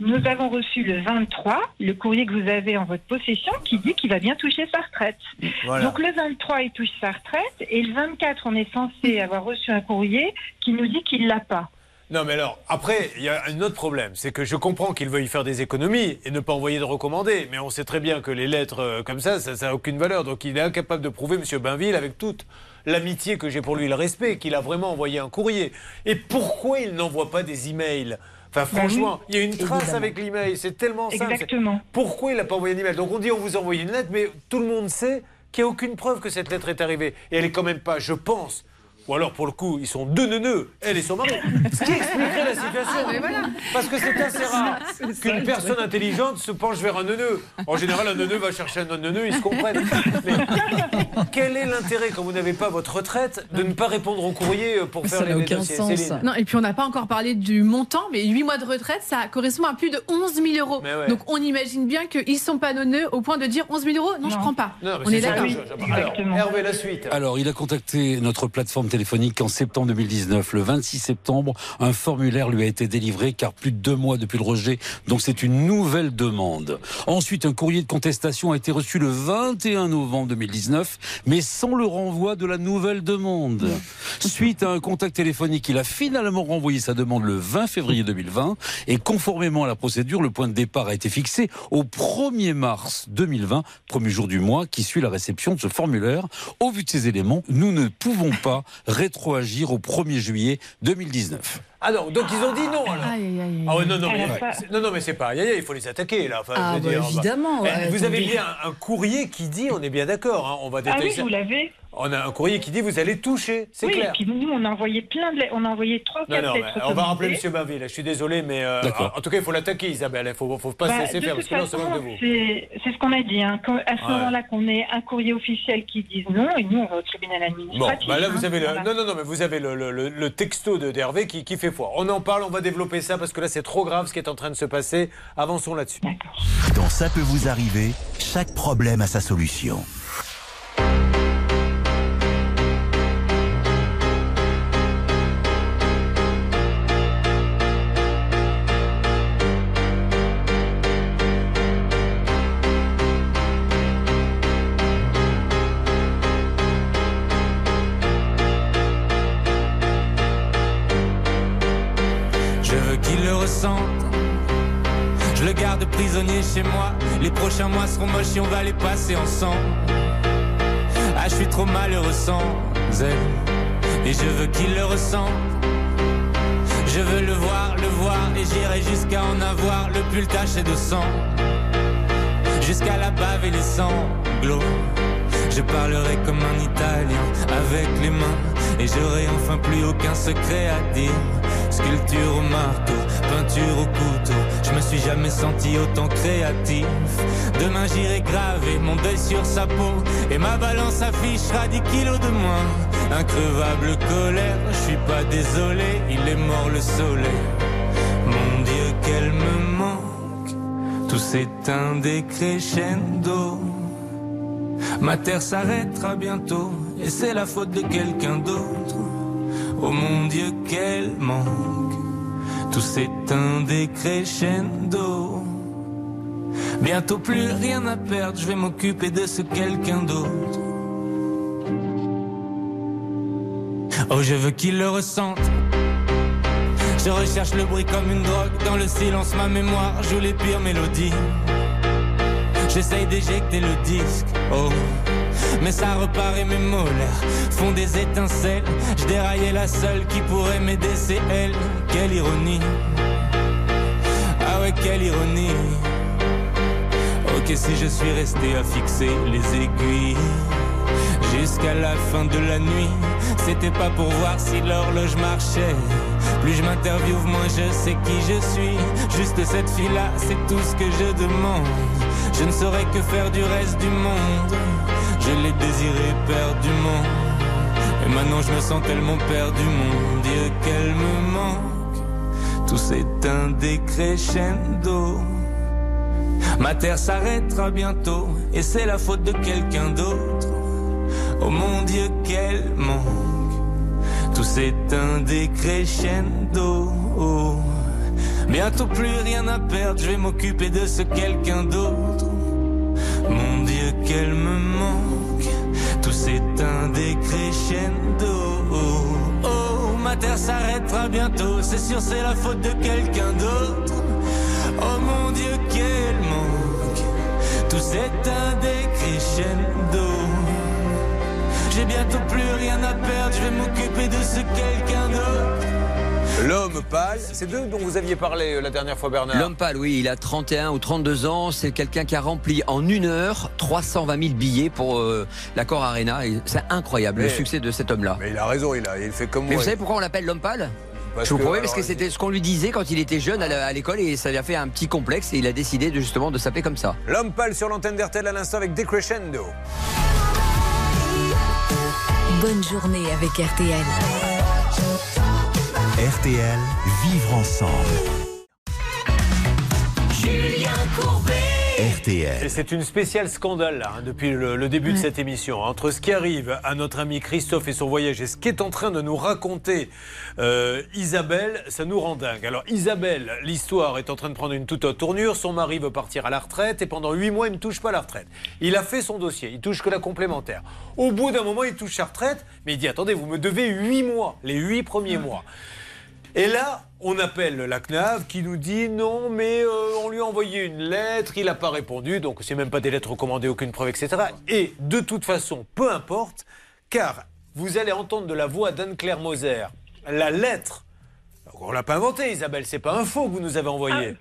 Nous avons reçu le 23, le courrier que vous avez en votre possession, qui dit qu'il va bien toucher sa retraite. Voilà. Donc le 23, il touche sa retraite, et le 24, on est censé avoir reçu un courrier qui nous dit qu'il l'a pas. Non, mais alors, après, il y a un autre problème. C'est que je comprends qu'il veuille faire des économies et ne pas envoyer de recommandés. Mais on sait très bien que les lettres euh, comme ça, ça n'a aucune valeur. Donc il est incapable de prouver, M. Bainville, avec toute l'amitié que j'ai pour lui, le respect, qu'il a vraiment envoyé un courrier. Et pourquoi il n'envoie pas des emails? Enfin, franchement, il y a une trace Bah Évidemment. avec l'email. C'est tellement simple. Exactement. Pourquoi il n'a pas envoyé un email Donc on dit on vous a envoyé une lettre, mais tout le monde sait qu'il n'y a aucune preuve que cette lettre est arrivée. Et elle est quand même pas, je pense. Ou alors, pour le coup, ils sont deux neuneux, elle et son mari. Ce qui expliquerait la situation. Ah, mais voilà. Parce que c'est assez rare qu'une personne intelligente se penche vers un neuneu. En général, un neuneu va chercher un neuneu, ils se comprennent. Mais quel est l'intérêt, quand vous n'avez pas votre retraite, de ne pas répondre au courrier pour faire les, dossiers Céline? Non, et puis on n'a pas encore parlé du montant, mais 8 mois de retraite, ça correspond à plus de 11 000 euros. Ouais. Donc on imagine bien qu'ils ne sont pas nonneux au point de dire 11 000 euros. Non, je prends pas. Non, mais on est d'accord. Alors, Hervé, la suite. Alors, il a contacté notre plateforme téléphonique en septembre 2019. Le 26 septembre, un formulaire lui a été délivré car plus de deux mois depuis le rejet. Donc, c'est une nouvelle demande. Ensuite, un courrier de contestation a été reçu le 21 novembre 2019, mais sans le renvoi de la nouvelle demande. Suite à un contact téléphonique, il a finalement renvoyé sa demande le 20 février 2020 et conformément à la procédure, le point de départ a été fixé au 1er mars 2020, premier jour du mois qui suit la réception de ce formulaire. Au vu de ces éléments, nous ne pouvons pas rétroagir au 1er juillet 2019. Ah non, donc ils ont dit non alors. Aïe, aïe, aïe. Ah ouais, non, non, mais, non, non, mais c'est pas. aïe, aïe, il faut les attaquer là. Enfin, Ah, je veux bah, dire, évidemment, Eh, ouais, vous avez bien un, un courrier qui dit, on est bien d'accord, hein, on va Ah oui, détailler. ça. vous l'avez On a un courrier qui dit vous allez toucher, c'est oui, clair. et puis nous, on a envoyé plein de lettres. On a envoyé trois, Non, quatre non, lettres. on va rappeler. M. Bainville. Je suis désolé, mais euh, D'accord. en tout cas, il faut l'attaquer, Isabelle. Il ne faut, faut pas Bah, se laisser de faire, toute parce que là, on se moque de façon, vous. c'est c'est ce qu'on a dit. hein. Quand- à ce Ouais. moment-là, qu'on ait un courrier officiel qui dise non, et nous, on va au tribunal Bon, administratif. bah là, vous hein. avez le, Voilà. non, non, non, mais vous avez le, le- le- le texto de d'Hervé qui, qui fait foi. On en parle, on va développer ça parce que là, c'est trop grave ce qui est en train de se passer. Avançons là-dessus. Dans Ça peut vous arriver, chaque problème a sa solution. Chez moi. Les prochains mois seront moches et on va les passer ensemble. Ah, je suis trop malheureux sans elle. Et je veux qu'il le ressente. Je veux le voir, le voir. Et j'irai jusqu'à en avoir le pull taché de sang. Jusqu'à la bave et les sanglots. Je parlerai comme un Italien avec les mains et j'aurai enfin plus aucun secret à dire. Sculpture au marteau, peinture au couteau, je me suis jamais senti autant créatif. Demain j'irai graver mon deuil sur sa peau et ma balance affichera 10 kilos de moins. Increvable colère, je suis pas désolé, il est mort le soleil. Mon Dieu, qu'elle me manque, tout s'éteint des crescendo. Ma terre s'arrêtera bientôt et c'est la faute de quelqu'un d'autre. Oh mon Dieu, quel manque. Tout s'éteint des crescendo. Bientôt plus rien à perdre, je vais m'occuper de ce quelqu'un d'autre. Oh, je veux qu'il le ressente. Je recherche le bruit comme une drogue. Dans le silence, ma mémoire joue les pires mélodies. J'essaye d'éjecter le disque, oh. Mais ça repart mes molaires font des étincelles. Je déraillais la seule qui pourrait m'aider, c'est elle. Quelle ironie. Ah ouais, quelle ironie. Ok, si je suis resté à fixer les aiguilles jusqu'à la fin de la nuit, c'était pas pour voir si l'horloge marchait. Plus je m'interviewe, moins je sais qui je suis. Juste cette fille-là, c'est tout ce que je demande. Je ne saurais que faire du reste du monde. Je l'ai désiré perdument. Et maintenant je me sens tellement perdu, mon Dieu, qu'elle me manque. Tout s'éteint des crescendo. Ma terre s'arrêtera bientôt, et c'est la faute de quelqu'un d'autre. Oh mon Dieu, quel manque. Tout s'éteint des crescendo. Bientôt plus rien à perdre, je vais m'occuper de ce quelqu'un d'autre. Mon Dieu, qu'elle me manque. Tout s'éteint des crescendo. Oh, ma terre s'arrêtera bientôt, c'est sûr, c'est la faute de quelqu'un d'autre. Oh mon Dieu, quel manque. Tout s'éteint des crescendo. J'ai bientôt plus rien à perdre, je vais m'occuper de ce quelqu'un d'autre. L'homme pâle, c'est d'eux dont vous aviez parlé euh, la dernière fois, Bernard. L'homme pâle, oui, il a 31 ou 32 ans. C'est quelqu'un qui a rempli en une heure 320 000 billets pour euh, l'accord Arena. Et C'est incroyable le Mais- succès de cet homme-là. Mais il a raison, il, a, il fait comme Mais moi. vous savez pourquoi on l'appelle l'homme pâle? Parce Je vous que, promets, parce que c'était ce qu'on lui disait quand il était jeune à l'école et ça lui a fait un petit complexe et il a décidé de, justement de s'appeler comme ça. L'homme pâle sur l'antenne d'RTL à l'instant avec Decrescendo. Bonne journée avec RTL. RTL, vivre ensemble. Julien Courbet. RTL. Et c'est une spéciale scandale là, hein, depuis le, le début de cette émission. Entre ce qui arrive à notre ami Christophe et son voyage et ce qui est en train de nous raconter euh, Isabelle, ça nous rend dingue. Alors Isabelle, l'histoire est en train de prendre une toute autre tournure. Son mari veut partir à la retraite et pendant huit mois, il ne touche pas la retraite. Il a fait son dossier, il touche que la complémentaire. Au bout d'un moment, il touche sa retraite, mais il dit attendez, vous me devez huit mois, les huit premiers mois. Et là, on appelle la CNAV qui nous dit non, mais euh, on lui a envoyé une lettre, il n'a pas répondu, donc c'est même pas des lettres recommandées, aucune preuve, etc. Et de toute façon, peu importe, car vous allez entendre de la voix d'Anne-Claire Moser la lettre. On l'a pas inventée, Isabelle, c'est pas un faux que vous nous avez envoyé.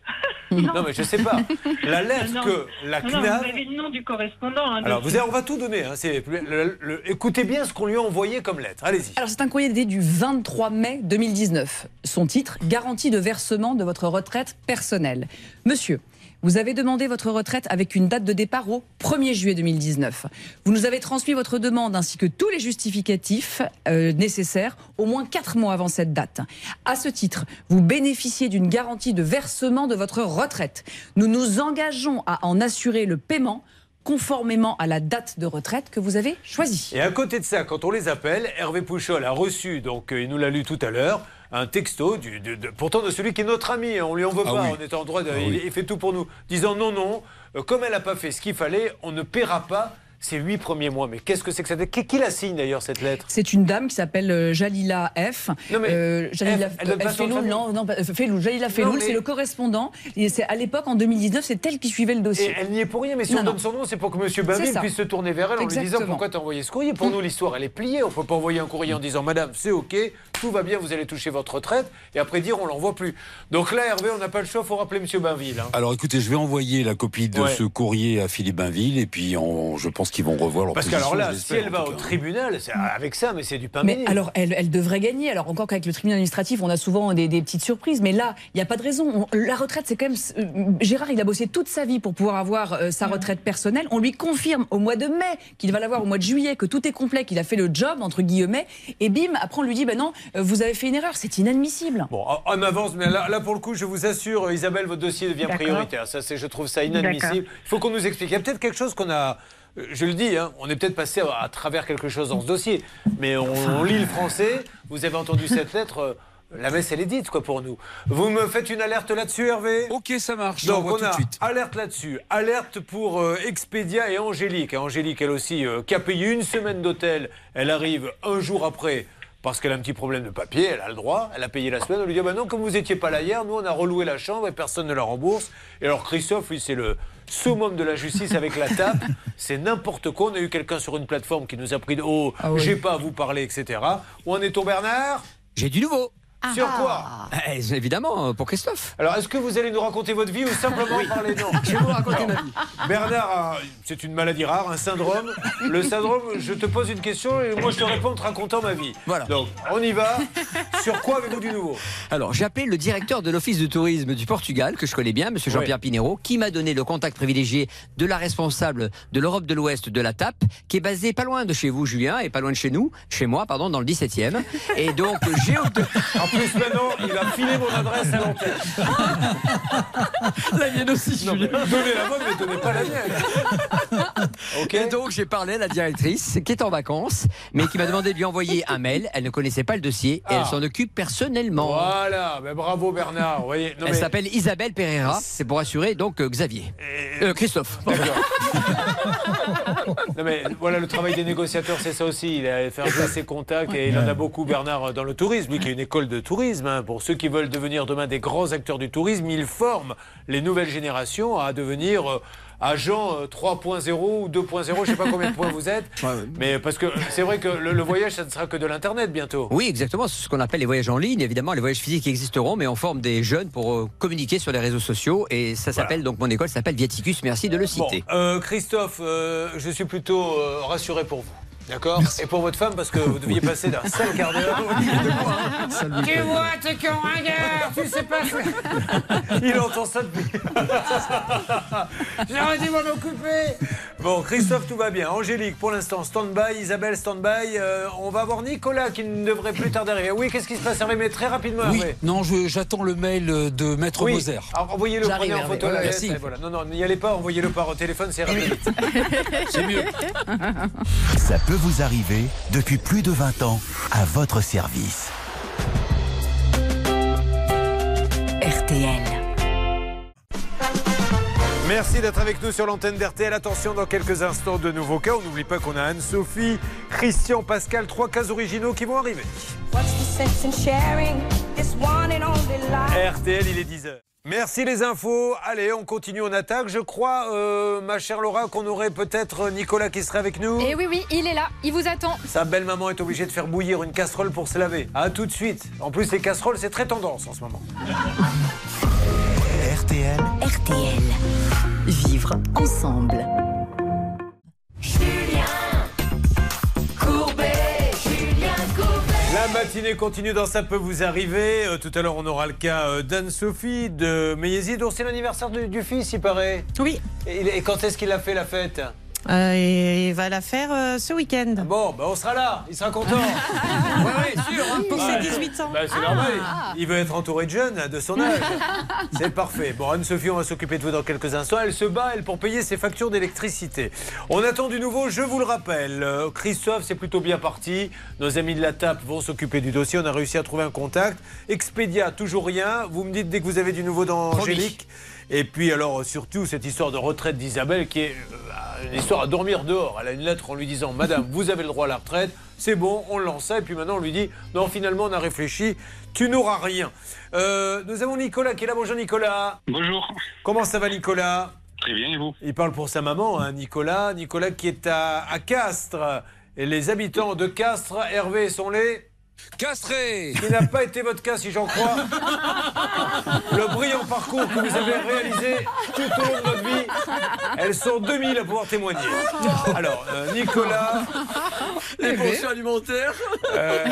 Non, mais je sais pas. La lettre Non, que la non, CNAV. vous avez le nom du correspondant. hein, Alors, vous dessus. avez- on va tout donner. hein, c'est- le- le- écoutez bien ce qu'on lui a envoyé comme lettre. Allez-y. Alors, c'est un courrier daté du 23 mai 2019. Son titre Garantie de versement de votre retraite personnelle. Monsieur, vous avez demandé votre retraite avec une date de départ au 1er juillet 2019. Vous nous avez transmis votre demande ainsi que tous les justificatifs euh, nécessaires au moins 4 mois avant cette date. À ce titre, vous bénéficiez d'une garantie de versement de votre retraite. Nous nous engageons à en assurer le paiement conformément à la date de retraite que vous avez choisie. Et à côté de ça, quand on les appelle, Hervé Pouchol a reçu, donc euh, il nous l'a lu tout à l'heure, un texto, du, de- de- pourtant de celui qui est notre ami, hein, on lui en veut Ah pas, oui. on est en droit, de, Ah il, oui. il fait tout pour nous, disant non, non, euh, comme elle n'a pas fait ce qu'il fallait, on ne paiera pas ces huit premiers mois. Mais qu'est-ce que c'est que ça Qui, qui la signe d'ailleurs cette lettre? C'est une dame qui s'appelle euh, Jalila F. Non, mais Euh, Jalila F, elle non, non, euh, Feloul, Jalila Feloul, mais- c'est le correspondant. Et c'est à l'époque, en 2019, c'est elle qui suivait le dossier. Et elle n'y est pour rien, mais si Non, on donne son nom, c'est pour que M. C'est Bainville ça. puisse se tourner vers elle en lui disant pourquoi tu as envoyé ce courrier? Pour nous, l'histoire, elle est pliée. On ne peut pas envoyer un courrier en disant Madame, c'est OK, tout va bien, vous allez toucher votre retraite, et après dire on l'envoie plus. Donc là, Hervé, on n'a pas le choix, il faut rappeler M. Bainville. hein. Alors écoutez, je vais envoyer la copie de Ouais. ce courrier à Philippe Bainville et puis on- je pense qu'ils vont revoir leur Parce position. qu'alors là, si elle en va au tribunal, c'est avec ça, mais c'est du pain Mais béni. alors, elle, elle devrait gagner. Alors, encore qu'avec le tribunal administratif, on a souvent des, des petites surprises. Mais là, il n'y a pas de raison. On- la retraite, c'est quand même. euh, Gérard, il a bossé toute sa vie pour pouvoir avoir euh, sa retraite personnelle. On lui confirme au mois de mai qu'il va l'avoir au mois de juillet, que tout est complet, qu'il a fait le job, entre guillemets. Et bim, après, on lui dit ben non, euh, vous avez fait une erreur. C'est inadmissible. Bon, on avance, mais là, là, pour le coup, je vous assure, Isabelle, votre dossier devient prioritaire. Ça, c'est, je trouve ça inadmissible. Il faut qu'on nous explique. Il y a peut-être quelque chose qu'on a. euh, Je le dis, hein, on est peut-être passé à, à travers quelque chose dans ce dossier, mais on, on lit le français. Vous avez entendu cette lettre. euh, La messe, elle est dite, quoi, pour nous. Vous me faites une alerte là-dessus, Hervé? Ok, ça marche. Donc, on tout a de suite. alerte là-dessus. Alerte pour euh, Expedia et Angélique. Angélique, elle aussi, euh, qui a payé une semaine d'hôtel. Elle arrive un jour après. Parce qu'elle a un petit problème de papier, elle a le droit, elle a payé la semaine, on lui dit ah bah non, comme vous n'étiez pas là hier, nous on a reloué la chambre et personne ne la rembourse. Et alors Christophe, lui, c'est le summum de la justice avec la tape, c'est n'importe quoi. On a eu quelqu'un sur une plateforme qui nous a pris de haut, Ah oui. j'ai pas à vous parler, etc. Où en est-on Bernard? J'ai du nouveau. Sur quoi Eh, Évidemment, euh, pour Christophe. Alors, est-ce que vous allez nous raconter votre vie ou simplement parler Non. Je vais vous raconter ma vie. Bernard, a- c'est une maladie rare, un syndrome. Le syndrome, je te pose une question et moi je te réponds en te racontant ma vie. Voilà. Donc, on y va. Sur quoi avez-vous du nouveau? Alors, j'ai appelé le directeur de l'Office de tourisme du Portugal, que je connais bien, monsieur Jean-Pierre Pinero, qui m'a donné le contact privilégié de la responsable de l'Europe de l'Ouest de la TAP, qui est basée pas loin de chez vous, Julien, et pas loin de chez nous, chez moi, pardon, dans le 17e. Et donc, j'ai obtenu. En plus, maintenant, il a filé mon adresse à l'antenne. La mienne aussi, Non, mais Donnez la vôtre, mais donnez pas la mienne. Et donc j'ai parlé à la directrice qui est en vacances, mais qui m'a demandé de lui envoyer un mail. Elle ne connaissait pas le dossier et Ah. elle s'en occupe personnellement. Voilà, ben bravo Bernard. Vous voyez, non, Elle mais- s'appelle Isabelle Pereira. C'est pour assurer donc euh, Xavier. Euh, Christophe. Non mais voilà le travail des négociateurs, c'est ça aussi. Il a fait jouer ses contacts et il en a beaucoup Bernard dans le tourisme, lui qui a une école de tourisme. hein. Pour ceux qui veulent devenir demain des grands acteurs du tourisme, il forme les nouvelles générations à devenir euh, agents euh, 3.0 ou 2.0, je ne sais pas combien de points vous êtes. Mais parce que c'est vrai que le, le voyage, ça ne sera que de l'internet bientôt. Oui, exactement. C'est ce qu'on appelle les voyages en ligne. Évidemment, les voyages physiques existeront, mais on forme des jeunes pour euh, communiquer sur les réseaux sociaux. Et ça s'appelle donc mon école s'appelle Viaticus. Merci de le Bon, citer. euh, Christophe, euh, je suis plutôt euh, rassuré pour vous. D'accord Et pour votre femme, parce que vous deviez passer d'un sale quart d'heure. Tu vois, t'es qu'un ringard, tu sais pas. Il entend ça depuis. J'aurais dû m'en occuper. Bon, Christophe, tout va bien. Angélique, pour l'instant, stand-by. Isabelle, stand-by. Euh, on va voir Nicolas qui ne devrait plus tarder arriver. Oui, qu'est-ce qui se passe, Hervé Mais très rapidement, Oui, Hervé. non, je- j'attends le mail de Maître Oui. Moser. Alors, envoyez-le, J'arrive, prenez en photo lettre, merci. et voilà. Non, non, n'y allez pas, envoyez-le par téléphone, c'est rapide. C'est mieux. Ça peut vous arriver depuis plus de 20 ans à votre service. RTL. Merci d'être avec nous sur l'antenne d'RTL. Attention, dans quelques instants, de nouveaux cas. On n'oublie pas qu'on a Anne-Sophie, Christian, Pascal, trois cas originaux qui vont arriver. RTL, il est 10h. Merci les infos. Allez, on continue, on attaque. Je crois, euh, ma chère Laura, qu'on aurait peut-être Nicolas qui serait avec nous. Et oui, oui, il est là, il vous attend. Sa belle-maman est obligée de faire bouillir une casserole pour se laver. À tout de suite. En plus, les casseroles, c'est très tendance en ce moment. RTL, RTL. Vivre ensemble. La matinée continue dans Ça peut vous arriver. Euh, tout à l'heure, on aura le cas euh, d'Anne-Sophie de Méhézy, dont c'est l'anniversaire du, du fils, il paraît. Oui. Et, et quand est-ce qu'il a fait la fête? Euh, et il va la faire euh, ce week-end. Bon, bah on sera là, il sera content. ouais, ouais, sûr. hein. Pour ses Ouais. 18 ans. Bah, c'est normal. Il veut être entouré de jeunes de son âge. C'est parfait. Bon, Anne-Sophie, on va s'occuper de vous dans quelques instants. Elle se bat, elle, pour payer ses factures d'électricité. On attend du nouveau, je vous le rappelle. Euh, Christophe, c'est plutôt bien parti. Nos amis de la TAP vont s'occuper du dossier. On a réussi à trouver un contact. Expedia, toujours rien. Vous me dites dès que vous avez du nouveau dans Promis. Angélique. Et puis alors surtout cette histoire de retraite d'Isabelle qui est euh, une histoire à dormir dehors. Elle a une lettre en lui disant Madame, vous avez le droit à la retraite, c'est bon, on le lance ça. Et puis maintenant on lui dit Non, finalement on a réfléchi, tu n'auras rien. Euh, nous avons Nicolas qui est là. Bonjour Nicolas. Bonjour. Comment ça va Nicolas? Très bien, et vous? Il parle pour sa maman, hein, Nicolas. Nicolas qui est à, à Castres. Et les habitants de Castres, Hervé, sont les. Castré Qui n'a pas été votre cas, si j'en crois. Le brillant parcours que vous avez réalisé tout au long de notre vie. Elles sont 2000 à pouvoir témoigner. Alors, euh, Nicolas. Les pensions alimentaires. euh,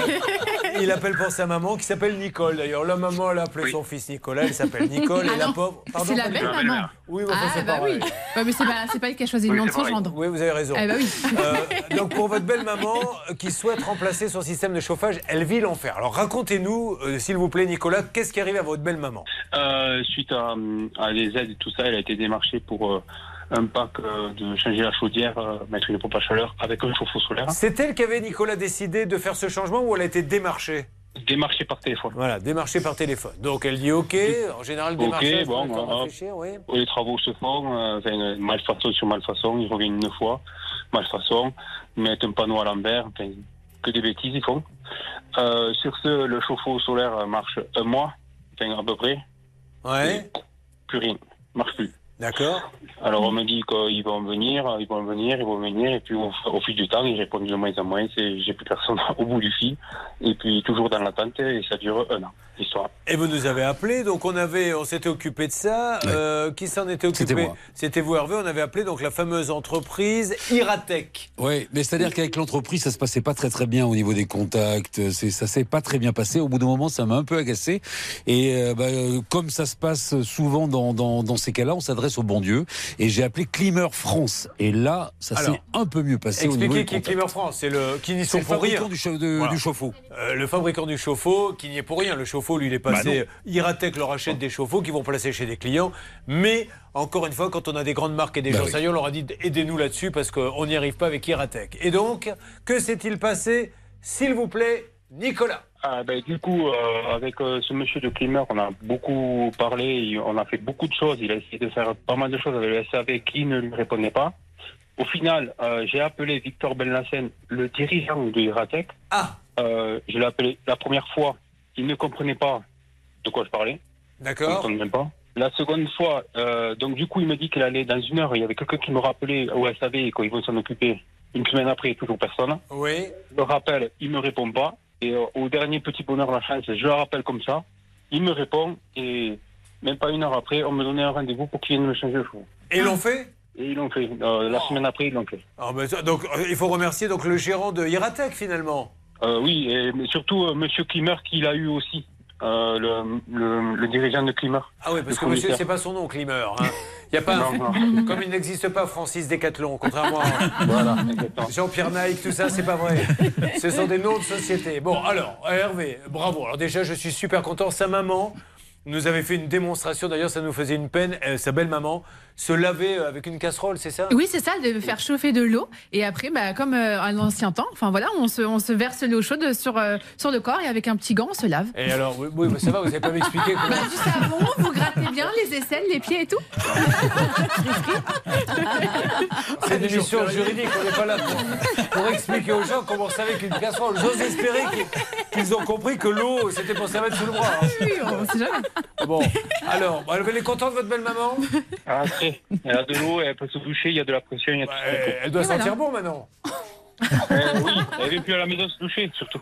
il appelle pour sa maman, qui s'appelle Nicole d'ailleurs. La maman, elle a appelé son fils Nicolas, elle s'appelle Nicole. et Ah la pauvre. C'est la pas belle Nicole. maman. Oui, ah, c'est bah pareil. oui. Ouais, mais c'est pas, c'est pas elle qui a choisi le Oui, nom de c'est son gendre. Oui, vous avez raison. Eh bah oui. Euh, donc pour votre belle maman qui souhaite remplacer son système de chauffage, elle vit l'enfer. Alors racontez-nous, euh, s'il vous plaît, Nicolas, qu'est-ce qui arrive à votre belle maman Euh, Suite à, à des aides et tout ça, elle a été démarchée pour euh, un pack de changer la chaudière, mettre une pompe à chaleur avec un chauffe-eau solaire. C'est elle qui avait, Nicolas, décidé de faire ce changement ou elle a été démarchée Démarchée par téléphone. Voilà, démarchée par téléphone. Donc elle dit OK, en général, Ok, démarchage, bon, réfléchir, oui. Les travaux se font, euh, enfin, malfaçon sur malfaçon, ils reviennent une fois, malfaçon, mettent un panneau à l'envers, enfin, que des bêtises ils font. Euh, sur ce, le chauffe-eau solaire marche un mois, enfin à peu près. Ouais. Plus rien, marche plus. D'accord. Alors on me dit qu'ils vont venir, ils vont venir, ils vont venir, et puis au, au fil du temps, ils répondent de moins en moins, j'ai plus personne au bout du fil, et puis toujours dans l'attente, et ça dure un an, Et vous nous avez appelé, donc on avait, on s'était occupé de ça. Euh, qui s'en était occupé C'était vous, Hervé. On avait appelé donc la fameuse entreprise Iratech. Oui, mais c'est-à-dire qu'avec l'entreprise, ça se passait pas très très bien au niveau des contacts. C'est, ça s'est pas très bien passé. Au bout d'un moment, ça m'a un peu agacé. Et euh, bah, euh, comme ça se passe souvent dans, dans, dans ces cas-là, on s'adresse au bon Dieu. Et j'ai appelé Climer France. Et là, ça s'est un peu mieux passé Expliquez qui est. Climer France. C'est le qui n'y sont le pour rien. fabricant du, de- Voilà. du chauffe-eau. Euh, le fabricant du chauffe-eau qui n'y est pour rien. Le chauffe-eau, lui, il est Bah passé. non. Iratech leur achète des chauffe-eau qui vont placer chez des clients. Mais encore une fois, quand on a des grandes marques et des Bah gens oui. sérieux, on leur a dit aidez-nous là-dessus parce qu'on n'y arrive pas avec Iratech. Et donc, que s'est-il passé S'il vous plaît, Nicolas? Ah, ben, du coup, euh, avec euh, ce monsieur de Climer, on a beaucoup parlé, on a fait beaucoup de choses. Il a essayé de faire pas mal de choses avec le SAV qui ne lui répondait pas. Au final, euh, j'ai appelé Victor Belnacen, le dirigeant de Iratech. Ah euh, Je l'ai appelé la première fois, il ne comprenait pas de quoi je parlais. Il ne D'accord. comprenait même pas. La seconde fois, euh, donc du coup, il me dit qu'il allait dans une heure. Il y avait quelqu'un qui me rappelait au SAV et qu'ils vont s'en occuper. Une semaine après, toujours personne. Oui. Je le rappelle, il me répond pas. Et euh, au dernier petit bonheur, la chance, je le rappelle comme ça. Il me répond et même pas une heure après, on me donnait un rendez-vous pour qu'il vienne me changer le chevaux. Et ils l'ont fait? Et ils l'ont fait. Euh, la semaine après, ils l'ont fait. Ben, ça- Donc, il faut remercier donc le gérant de Iratech finalement. Euh, oui, et, mais surtout euh, Monsieur Klimer qui l'a eu aussi. Euh, le, le, le dirigeant de Klimer. Ah oui, parce que monsieur, c'est pas son nom, Climer. hein. Il y a pas un- Non, non. Comme il n'existe pas Francis Décathlon, contrairement à Voilà. Jean-Pierre Naïk, tout ça, c'est pas vrai. Ce sont des noms de société. Bon, alors, Hervé, bravo. Alors déjà, je suis super content. Sa maman nous avait fait une démonstration, d'ailleurs, ça nous faisait une peine. Euh, sa belle-maman se laver euh, avec une casserole, c'est ça? Oui, c'est ça, de faire chauffer de l'eau. Et après, bah, comme euh, à l'ancien temps, enfin voilà, on se, on se verse l'eau chaude sur, euh, sur le corps et avec un petit gant, on se lave. Et alors, oui, oui, bah, ça va, vous n'avez pas m'expliquer comment... Bah, du savon, vous grattez bien les aisselles, les pieds et tout. C'est une émission juridique, on n'est pas là pour, pour expliquer aux gens comment on savait qu'une casserole. J'ose espérer qu'ils- ont compris que l'eau, c'était pour se mettre sous le bras. hein. Oui, on sait jamais. Bon, alors, bon, elle est contente, votre belle-maman? Ah, Elle a de l'eau, elle peut se doucher, il y a de la pression, il y a tout. Elle doit Et voilà. sentir bon maintenant. Euh, oui, elle vient plus à la maison se doucher, surtout.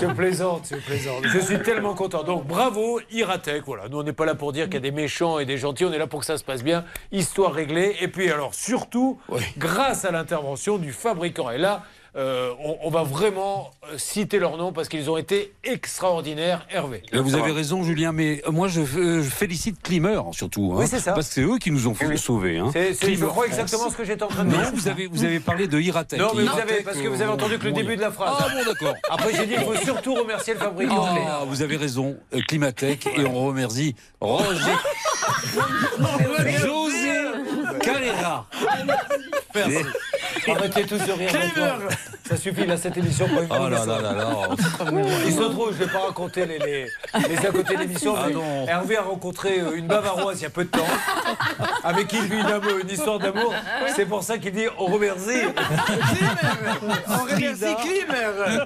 Je plaisante, je plaisante. Je suis tellement content. Donc bravo, Iratech. Voilà, nous on n'est pas là pour dire qu'il y a des méchants et des gentils, on est là pour que ça se passe bien. Histoire réglée. Et puis alors surtout, grâce à l'intervention du fabricant. Et là, euh, on, on va vraiment euh, citer leur nom parce qu'ils ont été extraordinaires, Hervé. Vous avez raison, Julien, mais euh, moi je, je félicite Klimer surtout. hein, Oui, c'est ça. Parce que c'est eux qui nous ont fait sauver. Hein. C'est- c'est- je crois exactement ce que j'étais en train de dire. Non, vous avez, vous avez parlé de Iratech. Non, mais vous avez, parce que vous avez entendu que le début de la phrase. Ah bon, d'accord. Après, j'ai dit qu'il faut surtout remercier le fabricant. Ah, vous avez raison, Climatech, et on remercie Roger. José Carrera. Merci. Arrêtez tous de rire. maintenant. Ça suffit, là, cette émission. une Oh là là là là. Il se trouve, je ne vais pas raconter les, les, les à côté de l'émission, Ah mais non. Hervé a rencontré euh, une bavaroise il y a peu de temps, avec qui il vit une, histoire d'amour. C'est pour ça qu'il dit on remercie. On remercie Klimer.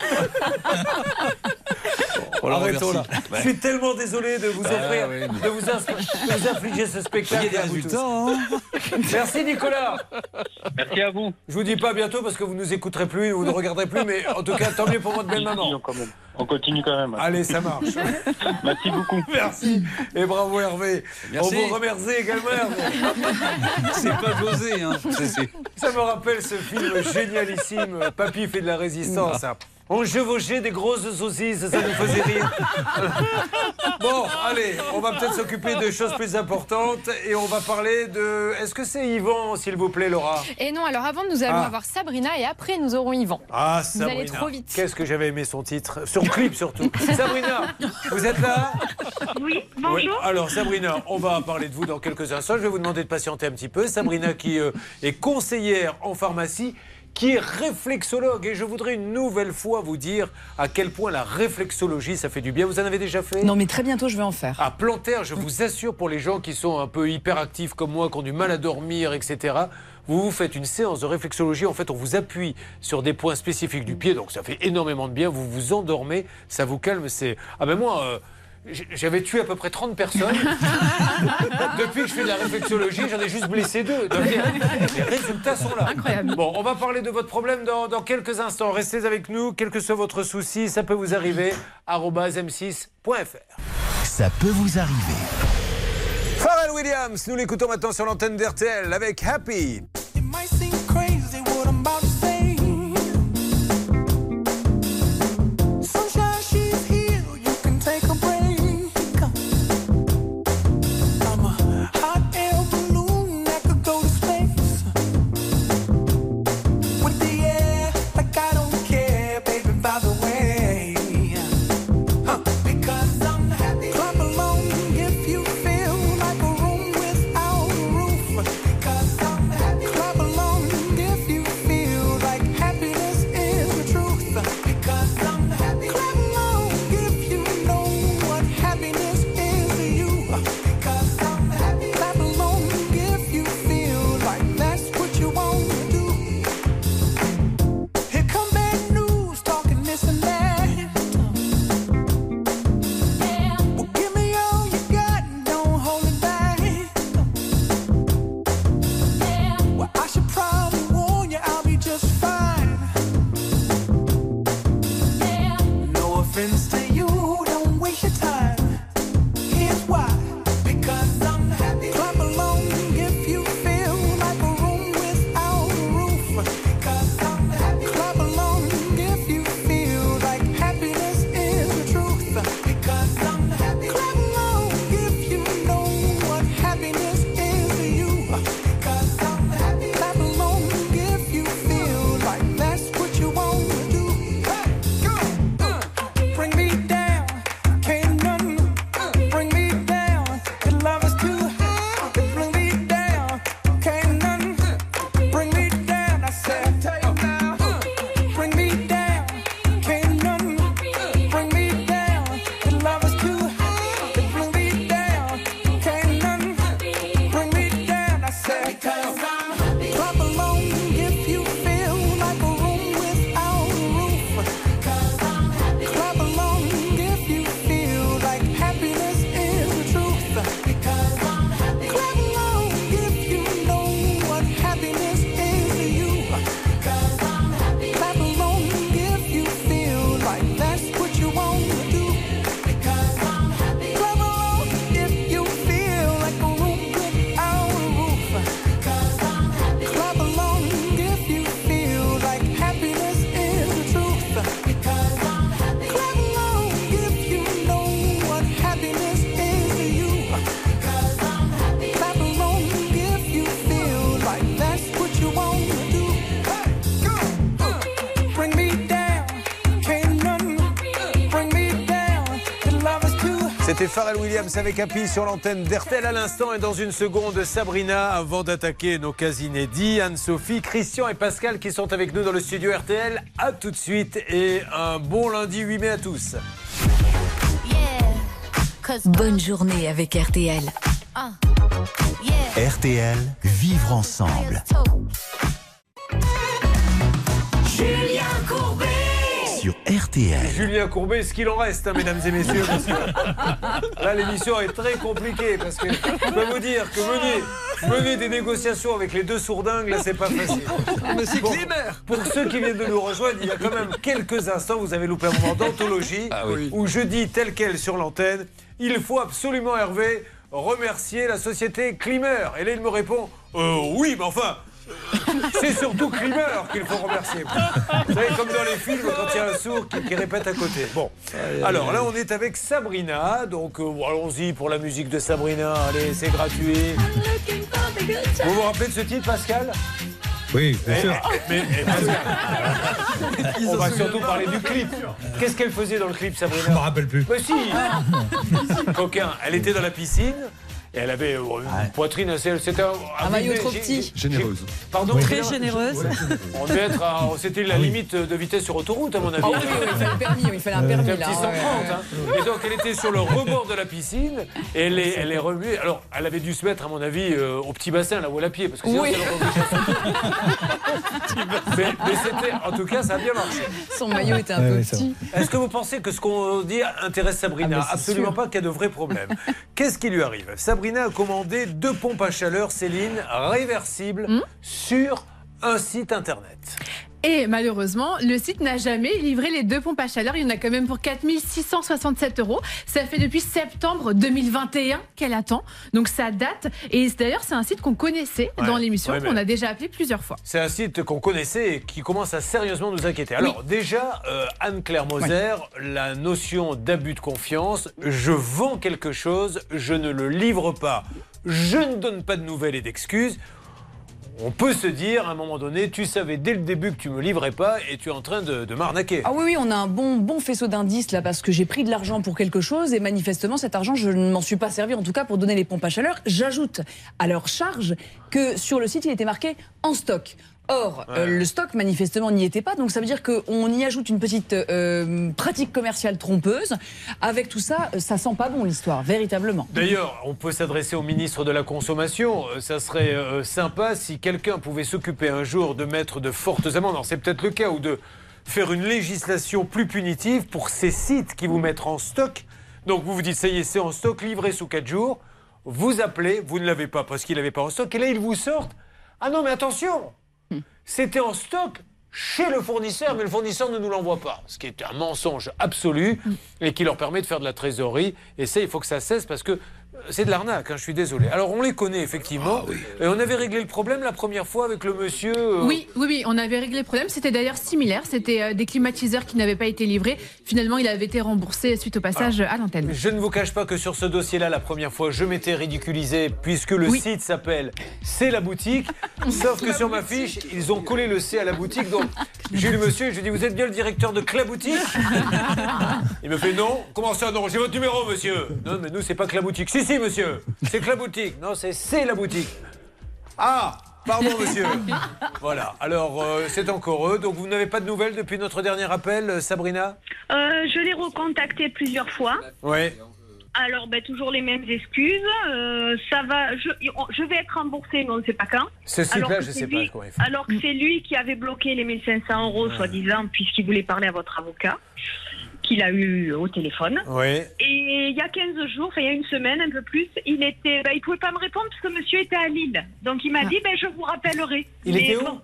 On la Arrêtons là. remercie. Je suis tellement désolé de vous Bah offrir, de, vous inf- de vous infliger ce spectacle. Il y a des à vous résultats, tous. hein. Merci Nicolas. Merci à vous. Je vous dis pas à bientôt parce que vous nous écouterez plus, vous ne regarderez plus, mais en tout cas, tant mieux pour votre belle maman. Quand même. On continue quand même. Allez, ça marche. Merci beaucoup. Merci. Et bravo Hervé. Merci. On vous remercie également Hervé. C'est pas José, hein. Ça me rappelle ce film génialissime, Papy fait de la résistance. hein. On chevauchait des grosses saucisses, ça nous faisait rire. Bon, allez, on va peut-être s'occuper de choses plus importantes et on va parler de... Est-ce que c'est Yvan, s'il vous plaît, Laura? Et non, alors avant, nous allons Ah. avoir Sabrina et après, nous aurons Yvan. Ah, Vous Sabrina. allez trop vite. Qu'est-ce que j'avais aimé son titre? Son clip surtout. Sabrina, vous êtes là? Oui, Oui. Alors Sabrina, on va parler de vous dans quelques instants. Je vais vous demander de patienter un petit peu. Sabrina qui euh, est conseillère en pharmacie, qui est réflexologue. Et je voudrais une nouvelle fois vous dire à quel point la réflexologie, ça fait du bien. Vous en avez déjà fait? Non, mais très bientôt, je vais en faire. à Planterre, je vous assure, pour les gens qui sont un peu hyperactifs comme moi, qui ont du mal à dormir, etc., vous vous faites une séance de réflexologie. En fait, on vous appuie sur des points spécifiques du pied, donc ça fait énormément de bien. Vous vous endormez, ça vous calme. C'est ah ben moi. euh, j'avais tué à peu près 30 personnes. Depuis que je fais de la réflexologie, j'en ai juste blessé deux. Donc, les, les résultats sont là. Incroyable. Bon, on va parler de votre problème dans, dans quelques instants. Restez avec nous, quel que soit votre souci, ça peut vous arriver. arobase m6.fr. Ça peut vous arriver. Pharrell Williams, nous l'écoutons maintenant sur l'antenne d'RTL avec Happy. Pharrell Williams avec Happy sur l'antenne d'RTL à l'instant et dans une seconde Sabrina avant d'attaquer nos cas inédits. Anne-Sophie, Christian et Pascal qui sont avec nous dans le studio RTL. À tout de suite et un bon lundi 8 mai à tous. Bonne journée avec RTL. RTL, vivre ensemble. RTL. Julien Courbet, ce qu'il en reste, hein, mesdames et messieurs. parce que là, l'émission est très compliquée parce que je peux vous dire que mener, mener des négociations avec les deux sourdingues, là, c'est pas facile. Monsieur Bon, Klimer. Pour ceux qui viennent de nous rejoindre, il y a quand même quelques instants, vous avez loupé un moment d'anthologie Ah oui. où je dis tel quel sur l'antenne, il faut absolument, Hervé, remercier la société Klimer. Et là, il me répond, Euh, oui, mais enfin, euh, c'est surtout Klimer qu'il faut remercier. Vous savez, comme dans les films, quand il y a un sourd qui, qui répète à côté. Bon, alors là, on est avec Sabrina. Donc, euh, allons-y pour la musique de Sabrina. Allez, c'est gratuit. Vous vous rappelez de ce titre, Pascal? Oui, bien Eh, sûr. Mais, eh, Pascal, on va surtout parler du clip. Qu'est-ce qu'elle faisait dans le clip, Sabrina? Je me rappelle plus. Mais si Coquin, elle était dans la piscine. Et elle avait euh, une poitrine assez. C'était un, Un maillot trop petit. Généreuse. Pardon Très généreuse. On devait être C'était la limite de vitesse sur autoroute, à mon avis. Ah oui, oui, il fallait le permis, il fallait un permis C'était un là. petit 130. hein. Et donc, elle était sur le rebord de la piscine et elle est, elle est remuée. Alors, elle avait dû se mettre, à mon avis, euh, au petit bassin, là où elle a pied. Parce que sinon, Oui. c'est le mais, mais c'était, en tout cas, ça a bien marché. Son maillot était un Ouais, peu ouais, petit. Est-ce que vous pensez que ce qu'on dit intéresse Sabrina Ah, Absolument sûr. pas qu'il y a de vrais problèmes. Qu'est-ce qui lui arrive? Sabrina a commandé deux pompes à chaleur, Céline, réversibles, Hmm sur un site internet. Et malheureusement, le site n'a jamais livré les deux pompes à chaleur. Il y en a quand même pour 4667 euros. Ça fait depuis septembre 2021 qu'elle attend. Donc ça date. Et d'ailleurs, c'est un site qu'on connaissait Ouais, dans l'émission, ouais, qu'on a déjà appelé plusieurs fois. C'est un site qu'on connaissait et qui commence à sérieusement nous inquiéter. Alors déjà, euh, Anne-Claire Moser, la notion d'abus de confiance, je vends quelque chose, je ne le livre pas, je ne donne pas de nouvelles et d'excuses. On peut se dire, à un moment donné, tu savais dès le début que tu me livrais pas et tu es en train de, m'arnaquer. Ah oui, oui, on a un bon, bon faisceau d'indices là parce que j'ai pris de l'argent pour quelque chose et manifestement cet argent, je ne m'en suis pas servi en tout cas pour donner les pompes à chaleur. J'ajoute à leur charge que sur le site il était marqué en stock. Or, euh, le stock manifestement n'y était pas, donc ça veut dire qu'on y ajoute une petite euh, pratique commerciale trompeuse. Avec tout ça, euh, ça sent pas bon l'histoire, véritablement. D'ailleurs, on peut s'adresser au ministre de la Consommation. Ça serait euh, sympa si quelqu'un pouvait s'occuper un jour de mettre de fortes amendes. Alors, C'est peut-être le cas ou de faire une législation plus punitive pour ces sites qui vous mettent en stock. Donc vous vous dites, ça y est, c'est en stock, livré sous 4 jours. Vous appelez, vous ne l'avez pas parce qu'il n'avait pas en stock. Et là, ils vous sortent. Ah non, mais attention C'était en stock chez le fournisseur, mais le fournisseur ne nous l'envoie pas. Ce qui est un mensonge absolu et qui leur permet de faire de la trésorerie. Et ça, il faut que ça cesse parce que c'est de l'arnaque, hein, je suis désolé. Alors, on les connaît effectivement. Et on avait réglé le problème la première fois avec le monsieur. euh, Oui, oui, oui, on avait réglé le problème. C'était d'ailleurs similaire. C'était euh, des climatiseurs qui n'avaient pas été livrés. Finalement, il avait été remboursé suite au passage à l'antenne. Je ne vous cache pas que sur ce dossier-là, la première fois, je m'étais ridiculisé puisque le Oui. site s'appelle C'est la boutique. Sauf que sur ma fiche, ils ont collé le C à la boutique. Donc, j'ai eu le monsieur et je lui ai dit Vous êtes bien le directeur de Cla Boutique? Il me fait Non. Comment ça, non? J'ai votre numéro, monsieur. Non, mais nous, c'est pas Cla Boutique. Si, si, monsieur. C'est Cla Boutique. Non, c'est C'est la boutique. Ah Pardon, monsieur. Voilà. Alors, euh, c'est encore eux. Donc, vous n'avez pas de nouvelles depuis notre dernier appel, euh, Sabrina? Euh, je l'ai recontacté plusieurs fois. Oui. Alors, ben, toujours les mêmes excuses. Euh, ça va, je, je vais être remboursée, mais on ne sait pas quand. Ce Alors que je sais pas lui- il fait. Alors que c'est lui qui avait bloqué les 1500 euros, soi-disant, puisqu'il voulait parler à votre avocat, qu'il a eu au téléphone. Oui. Et il y a 15 jours, enfin il y a une semaine, un peu plus, il était, ben, il pouvait pas me répondre parce que monsieur était à Lille. Donc il m'a dit, ben, je vous rappellerai. Il Mais était où bon,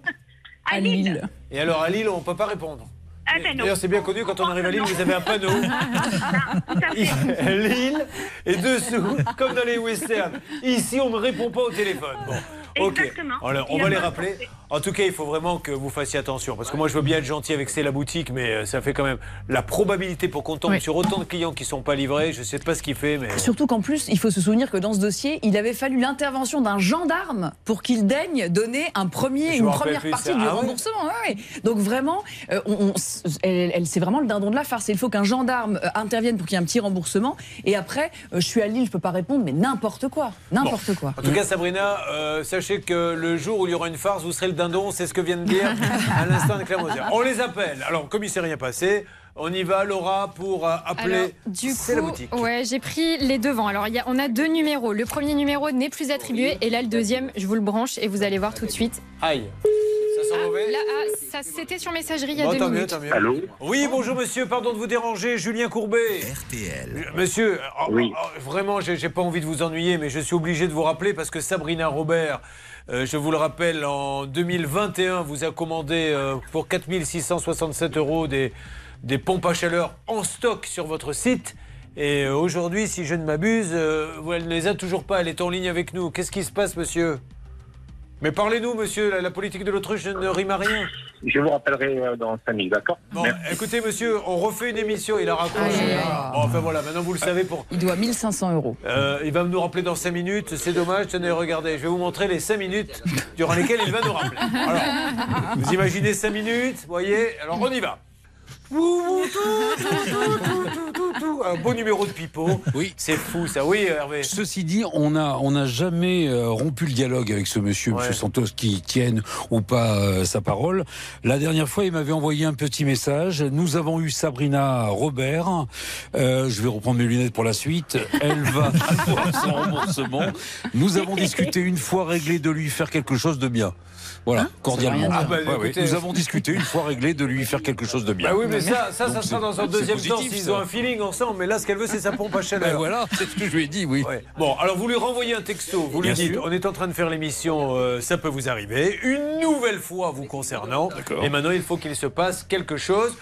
À Lille. Et alors, à Lille, on ne peut pas répondre. Ah ben. D'ailleurs, c'est bien connu, quand on arrive à Lille, vous avez un panneau. Lille, et dessous, comme dans les westerns, ici, on ne répond pas au téléphone. Bon. Ok. Exactement. Alors, on va les rappeler. pensé. En tout cas, il faut vraiment que vous fassiez attention. Parce que moi, je veux bien être gentil avec C'est la boutique, mais euh, ça fait quand même la probabilité pour qu'on tombe Oui. sur autant de clients qui ne sont pas livrés. Je ne sais pas ce qu'il fait, mais. Surtout qu'en plus, il faut se souvenir que dans ce dossier, il avait fallu l'intervention d'un gendarme pour qu'il daigne donner un premier, Je une première plus, partie ça. du Ah remboursement. Ouais, ouais. Donc vraiment, euh, on- on- elle, elle- c'est vraiment le dindon de la farce. Il faut qu'un gendarme euh, intervienne pour qu'il y ait un petit remboursement. Et après, euh, je suis à Lille, je peux pas répondre, mais n'importe quoi, n'importe quoi. En tout cas, Sabrina, euh, sachez que le jour où il y aura une farce, vous serez le dindon. C'est ce que vient de dire à l'instant de Claire Moser. On les appelle. Alors, comme il ne s'est rien passé, on y va, Laura, pour euh, appeler. Alors, du C'est la coup, boutique. ouais, j'ai pris les devants. Alors, il y a, on a deux numéros. Le premier numéro n'est plus attribué, et là, le deuxième, je vous le branche et vous allez voir tout de suite. Aïe. Ça sent mauvais Là, ah, ça, c'était sur messagerie il y a Bon, deux tant mieux, minutes. tant mieux. Oui, bonjour monsieur, pardon de vous déranger, Julien Courbet. RTL. Monsieur, oh, oh, oh, vraiment, j'ai j'ai pas envie de vous ennuyer, mais je suis obligé de vous rappeler parce que Sabrina Robert, euh, je vous le rappelle, en 2021, vous a commandé euh, pour 4667 euros des, des pompes à chaleur en stock sur votre site. Et euh, aujourd'hui, si je ne m'abuse, euh, elle ne les a toujours pas. Elle est en ligne avec nous. Qu'est-ce qui se passe, monsieur? Mais parlez-nous, monsieur. La, la politique de l'autruche ne rime à rien. Je vous rappellerai euh, dans 5 minutes, d'accord? Bon, écoutez, monsieur, on refait une émission. Il a raccroché. Bon, enfin voilà, maintenant vous le savez pour. Il doit 1500 euros. Euh, il va nous rappeler dans 5 minutes, c'est dommage. Tenez, regardez, je vais vous montrer les 5 minutes durant lesquelles il va nous rappeler. Alors, vous imaginez 5 minutes, vous voyez Alors on y va. Un beau numéro de pipeau. Oui. C'est fou ça, oui Hervé. Ceci dit, on n'a on n'a jamais euh, rompu le dialogue avec ce monsieur, monsieur Santos, qui tienne ou pas euh, sa parole. La dernière fois, il m'avait envoyé un petit message. Nous avons eu Sabrina Robert. Euh, je vais reprendre mes lunettes pour la suite. Elle va avoir son remboursement. Nous avons discuté une fois réglé de lui faire quelque chose de bien. Voilà, cordialement. rien dire. Ah bah, Ouais, ouais. écoutez- Nous avons discuté une fois réglé de lui faire quelque chose de bien. Bah oui, mais ça, ça, ça Donc, sera dans un deuxième temps s'ils ça. ont un feeling ensemble. Mais là, ce qu'elle veut, c'est sa pompe à chaleur. Ben voilà, c'est ce que je lui ai dit, oui. Bon, alors vous lui renvoyez un texto, vous lui dites sûr. on est en train de faire l'émission, euh, ça peut vous arriver, une nouvelle fois vous concernant. Et maintenant, il faut qu'il se passe quelque chose.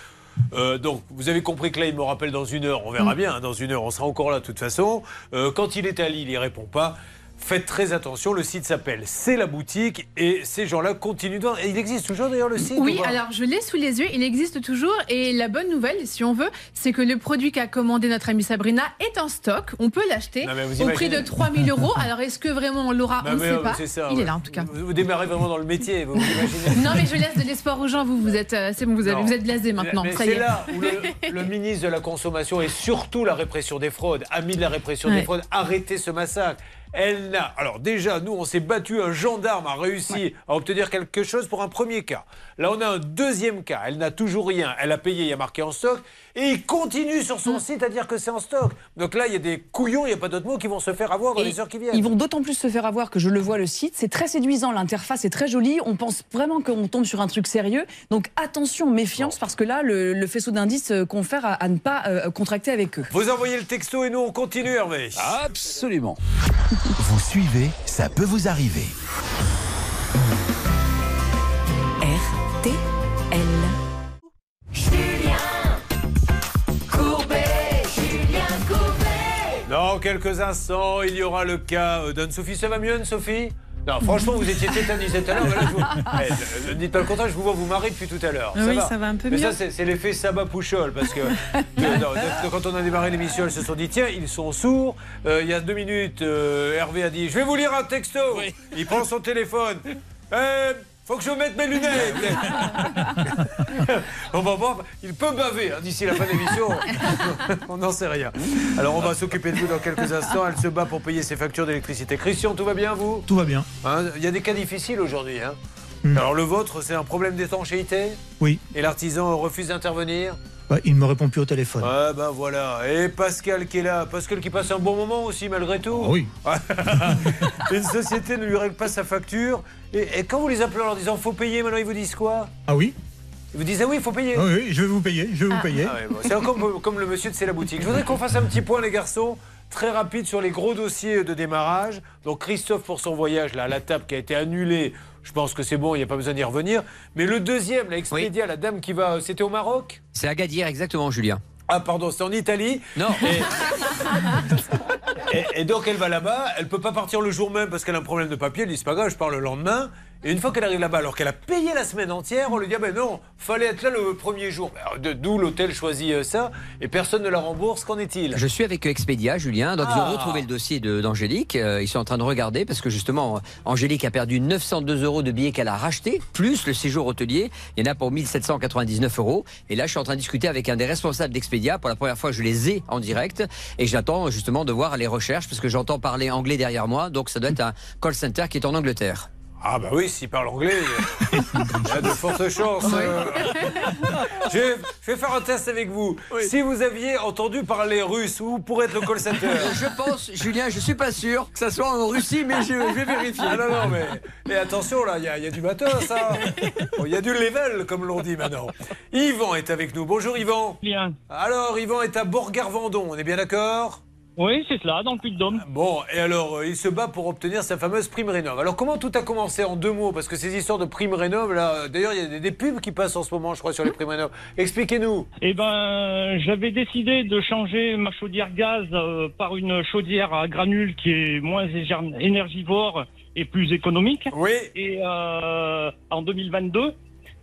Euh, donc, vous avez compris que là, il me rappelle dans une heure, on verra bien, hein, dans une heure, on sera encore là de toute façon. Euh, quand il est à Lille, il répond pas. Faites très attention, le site s'appelle C'est la boutique et ces gens-là continuent de... Et il existe toujours d'ailleurs le site Oui, alors je l'ai sous les yeux, il existe toujours. Et la bonne nouvelle, si on veut, c'est que le produit qu'a commandé notre amie Sabrina est en stock. On peut l'acheter au prix de 3000 euros. Alors est-ce que vraiment on l'aura On ne sait euh, pas. ça, il ouais. est là en tout cas. Vous, vous démarrez vraiment dans le métier, vous, vous imaginez Non, mais je laisse de l'espoir aux gens. Vous, vous êtes, euh, c'est bon, vous, avez, Non. vous êtes blasé maintenant. C'est est. là où le, le ministre de la Consommation et surtout la répression des fraudes, ami de la répression Ouais. des fraudes, arrêtez ce massacre. Elle n'a. Alors déjà, nous, on s'est battu. Un gendarme a réussi à obtenir quelque chose pour un premier cas. Là, on a un deuxième cas. Elle n'a toujours rien. Elle a payé, il y a marqué en stock. Et il continue sur son site à dire que c'est en stock. Donc là, il y a des couillons, il n'y a pas d'autre mot, qui vont se faire avoir dans Et les heures qui viennent. Ils vont d'autant plus se faire avoir que je le vois le site. C'est très séduisant, l'interface est très jolie. On pense vraiment qu'on tombe sur un truc sérieux. Donc attention, méfiance, parce que là, le, le faisceau d'indices euh, confère à, à ne pas euh, contracter avec eux. Vous envoyez le texto et nous, on continue, Hervé. Absolument. Vous suivez, ça peut vous arriver. RTL. Dans quelques instants, il y aura le cas euh, d'Anne-Sophie. Ça va mieux, Anne-Sophie? Non, franchement, vous étiez tétanisée tout à l'heure. mais là, je vous- Eh, ne dites pas le contraire, je vous vois vous marrer depuis tout à l'heure. Oui, ça va un peu Mais mieux. ça, c'est l'effet Sabat Pouchol. Parce que que, non, de- quand on a démarré l'émission, ils se sont dit tiens, ils sont sourds. Euh, il y a deux minutes, euh, Hervé a dit je vais vous lire un texto. Il prend son téléphone. Euh, faut que je mette mes lunettes. on va voir. Il peut baver hein, d'ici la fin de l'émission. on n'en sait rien. Alors on va s'occuper de vous dans quelques instants. Elle se bat pour payer ses factures d'électricité. Christian, tout va bien vous? Tout va bien. Hein, Il y a des cas difficiles aujourd'hui. hein. Hmm. Alors le vôtre, c'est un problème d'étanchéité Oui. Et l'artisan refuse d'intervenir? Ouais, il ne me répond plus au téléphone. Ouais, ben voilà. Et Pascal qui est là. Pascal qui passe un bon moment aussi, malgré tout. Ah oui. Une société ne lui règle pas sa facture. Et, et quand vous les appelez en leur disant faut payer, maintenant ils vous disent quoi? Ah oui Ils vous disent ah oui, il faut payer. Ah oui, je vais vous payer, je vais vous payer. Ah ouais, bon, c'est comme, comme le monsieur de C'est la boutique. Je voudrais qu'on fasse un petit point, les garçons, très rapide sur les gros dossiers de démarrage. Donc Christophe pour son voyage là, à la table qui a été annulé. Je pense que c'est bon, il n'y a pas besoin d'y revenir. Mais le deuxième, la Expedia, la dame qui va. C'était au Maroc C'est Agadir, exactement, Julien. Ah, pardon, c'est en Italie. Non. Et, et donc elle va là-bas, elle peut pas partir le jour même parce qu'elle a un problème de papier. Elle dit c'est pas grave, je pars le lendemain. Et une fois qu'elle arrive là-bas, alors qu'elle a payé la semaine entière, on lui dit ah ben non, fallait être là le premier jour. De- D'où l'hôtel choisit euh, ça et personne ne la rembourse. Qu'en est-il? Je suis avec Expedia, Julien. Donc, ils Ah. ont retrouvé le dossier d'Angélique. Euh, ils sont en train de regarder parce que justement, Angélique a perdu 902 euros de billets qu'elle a rachetés, plus le séjour hôtelier. Il y en a pour 1799 euros. Et là, je suis en train de discuter avec un des responsables d'Expedia. Pour la première fois, je les ai en direct. Et j'attends justement de voir les recherches parce que j'entends parler anglais derrière moi. Donc, ça doit être un call center qui est en Angleterre. Ah bah oui, s'il parle anglais, il y a de fortes chances. euh. Je, vais- je vais faire un test avec vous. Si vous aviez entendu parler russe, où pourrait être le call center? Je pense, Julien, je suis pas sûr que ça soit en Russie, mais je, je vais vérifier. Ah non, non, mais et attention, là, il y, a- il y a du matos, hein. Bon, Il y a du level, comme l'on dit maintenant. Yvan est avec nous. Bonjour, Yvan. Bien. Alors, Yvan est à Bourgard-Vendon, on est bien d'accord? Oui, c'est cela, dans le Puy-de-Dôme. Bon, et alors, euh, il se bat pour obtenir sa fameuse prime rénov. Alors, comment tout a commencé en deux mots? Parce que ces histoires de prime rénov, là, euh, d'ailleurs, il y a des, des pubs qui passent en ce moment, je crois, sur les primes rénov. Expliquez-nous. Eh ben, j'avais décidé de changer ma chaudière gaz euh, par une chaudière à granules qui est moins énergivore et plus économique. Oui. Et euh, en 2022.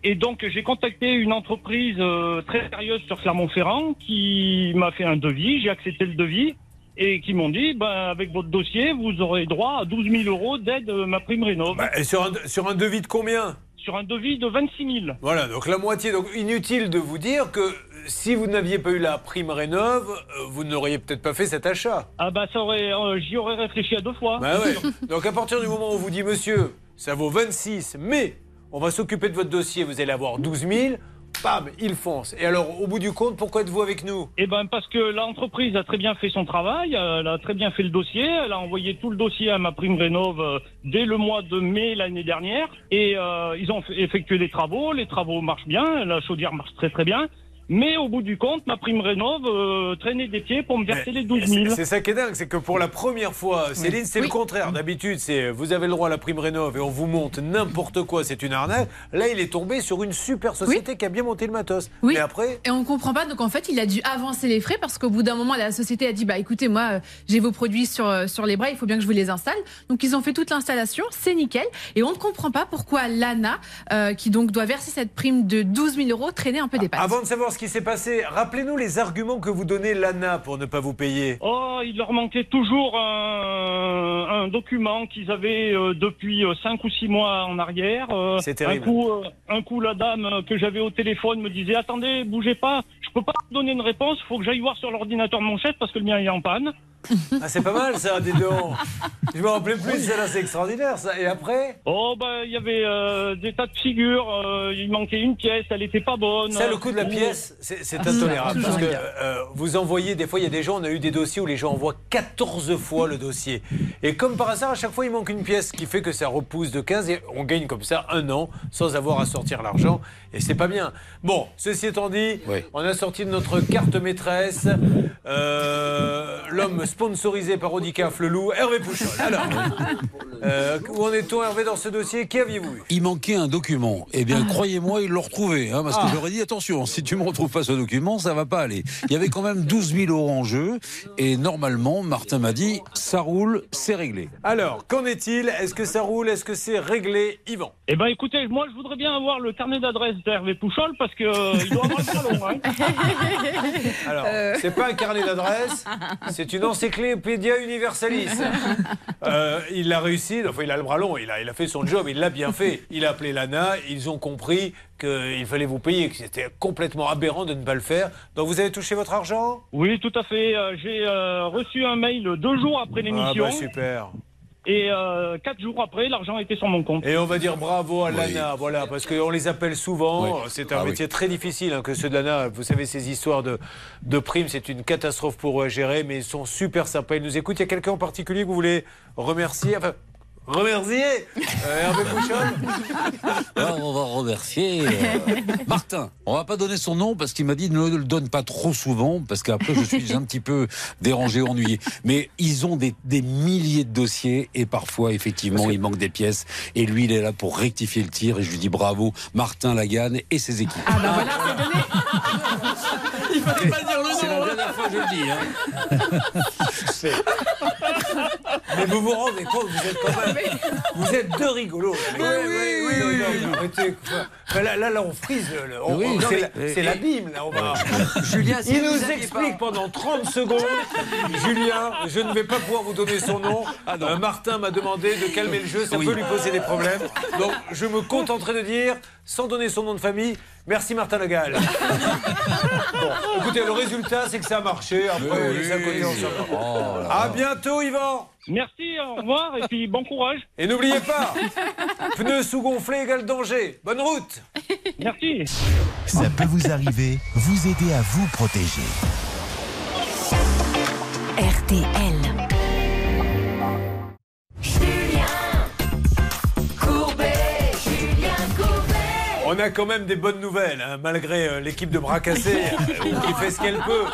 Et donc, j'ai contacté une entreprise euh, très sérieuse sur Clermont-Ferrand qui m'a fait un devis. J'ai accepté le devis et qui m'ont dit, ben, avec votre dossier, vous aurez droit à 12 000 euros d'aide euh, ma prime rénov. Bah, et sur un, sur un devis de combien? Sur un devis de 26 000. Voilà, donc la moitié. Donc inutile de vous dire que si vous n'aviez pas eu la prime rénov, euh, vous n'auriez peut-être pas fait cet achat. Ah bah ça aurait, euh, j'y aurais réfléchi à deux fois. Bah ouais. Donc à partir du moment où on vous dit, monsieur, ça vaut 26, mais on va s'occuper de votre dossier, vous allez avoir 12 000, bam, il fonce. Et alors, au bout du compte, pourquoi êtes-vous avec nous? Eh ben parce que l'entreprise a très bien fait son travail, elle a très bien fait le dossier, elle a envoyé tout le dossier à ma prime rénov euh, dès le mois de mai l'année dernière et euh, ils ont effectué des travaux, les travaux marchent bien, la chaudière marche très très bien. Mais au bout du compte, ma prime rénov euh, traînait des pieds pour me verser les 12 000. C'est ça qui est dingue, c'est que pour la première fois, Céline, c'est le contraire. D'habitude, c'est vous avez le droit à la prime rénov et on vous monte n'importe quoi, c'est une arnaque. Là, il est tombé sur une super société qui a bien monté le matos. Oui. Mais après, Et on comprend pas. Donc en fait, il a dû avancer les frais parce qu'au bout d'un moment, la société a dit bah écoutez, moi, euh, j'ai vos produits sur euh, sur les bras, il faut bien que je vous les installe. Donc ils ont fait toute l'installation, c'est nickel. Et on ne comprend pas pourquoi l'ANA, euh, qui donc doit verser cette prime de 12 000 euros, traînait un peu des pattes. avant de savoir ce qui s'est passé, rappelez-nous les arguments que vous donnez l'ANA pour ne pas vous payer. Oh, il leur manquait toujours un, un document qu'ils avaient euh, depuis 5 ou 6 mois en arrière. Euh, C'est terrible. Un coup, euh, un coup, la dame euh, que j'avais au téléphone me disait Attendez, bougez pas, je peux pas vous donner une réponse, il faut que j'aille voir sur l'ordinateur de mon chef parce que le mien est en panne. Ah, c'est pas mal ça, dis donc. Je me rappelais plus, ça là, c'est extraordinaire ça. Et après? Oh, bah, il y avait euh, des tas de figures, euh, il manquait une pièce, elle était pas bonne. Ça, le coût de la pièce, c'est intolérable. Parce que euh, vous envoyez, des fois, il y a des gens, on a eu des dossiers où les gens envoient 14 fois le dossier. Et comme par hasard, à chaque fois, il manque une pièce, ce qui fait que ça repousse de 15 et on gagne comme ça un an sans avoir à sortir l'argent. Et c'est pas bien. Bon, ceci étant dit, on a sorti de notre carte maîtresse euh, l'homme sponsorisé par Audicaf le loup, Hervé Pouchol. Alors, euh, où en est-on, Hervé, dans ce dossier? Qui aviez-vous eu? Il manquait un document. Eh bien, croyez-moi, ils l'ont retrouvé. hein, parce Ah. que j'aurais dit, attention, si tu me retrouves pas ce document, ça va pas aller. Il y avait quand même 12 000 euros en jeu. Et normalement, Martin m'a dit, ça roule, c'est réglé. Alors, qu'en est-il? Est-ce que ça roule? Est-ce que c'est réglé? Yvan Eh ben écoutez, moi je voudrais bien avoir le carnet d'adresse d'Hervé Pouchol parce que euh, doit avoir le salon. Hein. Alors, Euh. c'est pas un carnet d'adresse, c'est une encyclopédia universalis. Euh, il a réussi, enfin il a le bras long, il a, il a fait son job, il l'a bien fait. Il a appelé l'ANA, ils ont compris qu'il fallait vous payer, que c'était complètement aberrant de ne pas le faire. Donc vous avez touché votre argent? Oui, tout à fait. Euh, J'ai euh, reçu un mail deux jours après Ah l'émission. bah super. Et euh, quatre jours après, l'argent était sur mon compte. Et on va dire bravo à l'ANA, voilà, parce qu'on les appelle souvent. Oui. C'est un Ah oui. métier très difficile hein, que ceux de l'ANA. Vous savez, ces histoires de, de primes, c'est une catastrophe pour eux à gérer, mais ils sont super sympas. Ils nous écoutent. Il y a quelqu'un en particulier que vous voulez remercier? Enfin, remercier euh, Hervé Alors, on va remercier euh, Martin. On va pas donner son nom parce qu'il m'a dit ne le donne pas trop souvent parce qu'après je suis un petit peu dérangé, ennuyé. Mais ils ont des, des milliers de dossiers et parfois effectivement il manque des pièces et lui il est là pour rectifier le tir et je lui dis bravo Martin Laganne et ses équipes. Ah voilà, c'est donné. Il fallait pas dire le nom. C'est la dernière première fois, je le dis. hein. Mais vous vous rendez compte, vous êtes quand même. Vous êtes deux rigolos. Oui, oui, oui, oui, oui. Arrêtez, quoi. Là, là, là, on frise. c'est l'abîme, là. On va... Julien, si Il nous explique pas- pendant 30 secondes. Julien, je ne vais pas pouvoir vous donner son nom. Euh, Martin m'a demandé de calmer le jeu, ça Oui. peut lui poser des problèmes. Donc, je me contenterai de dire, sans donner son nom de famille, merci Martin Le Gall. Bon, écoutez, le résultat, c'est que ça a marché. Après, va. À bientôt, Yvan. Merci, au revoir et puis bon courage. Et n'oubliez pas, pneus sous-gonflés égale danger. Bonne route. Merci. Ça peut vous arriver, vous aider à vous protéger. RTL. On a quand même des bonnes nouvelles, hein, malgré euh, l'équipe de bras cassés euh, qui fait ce qu'elle peut.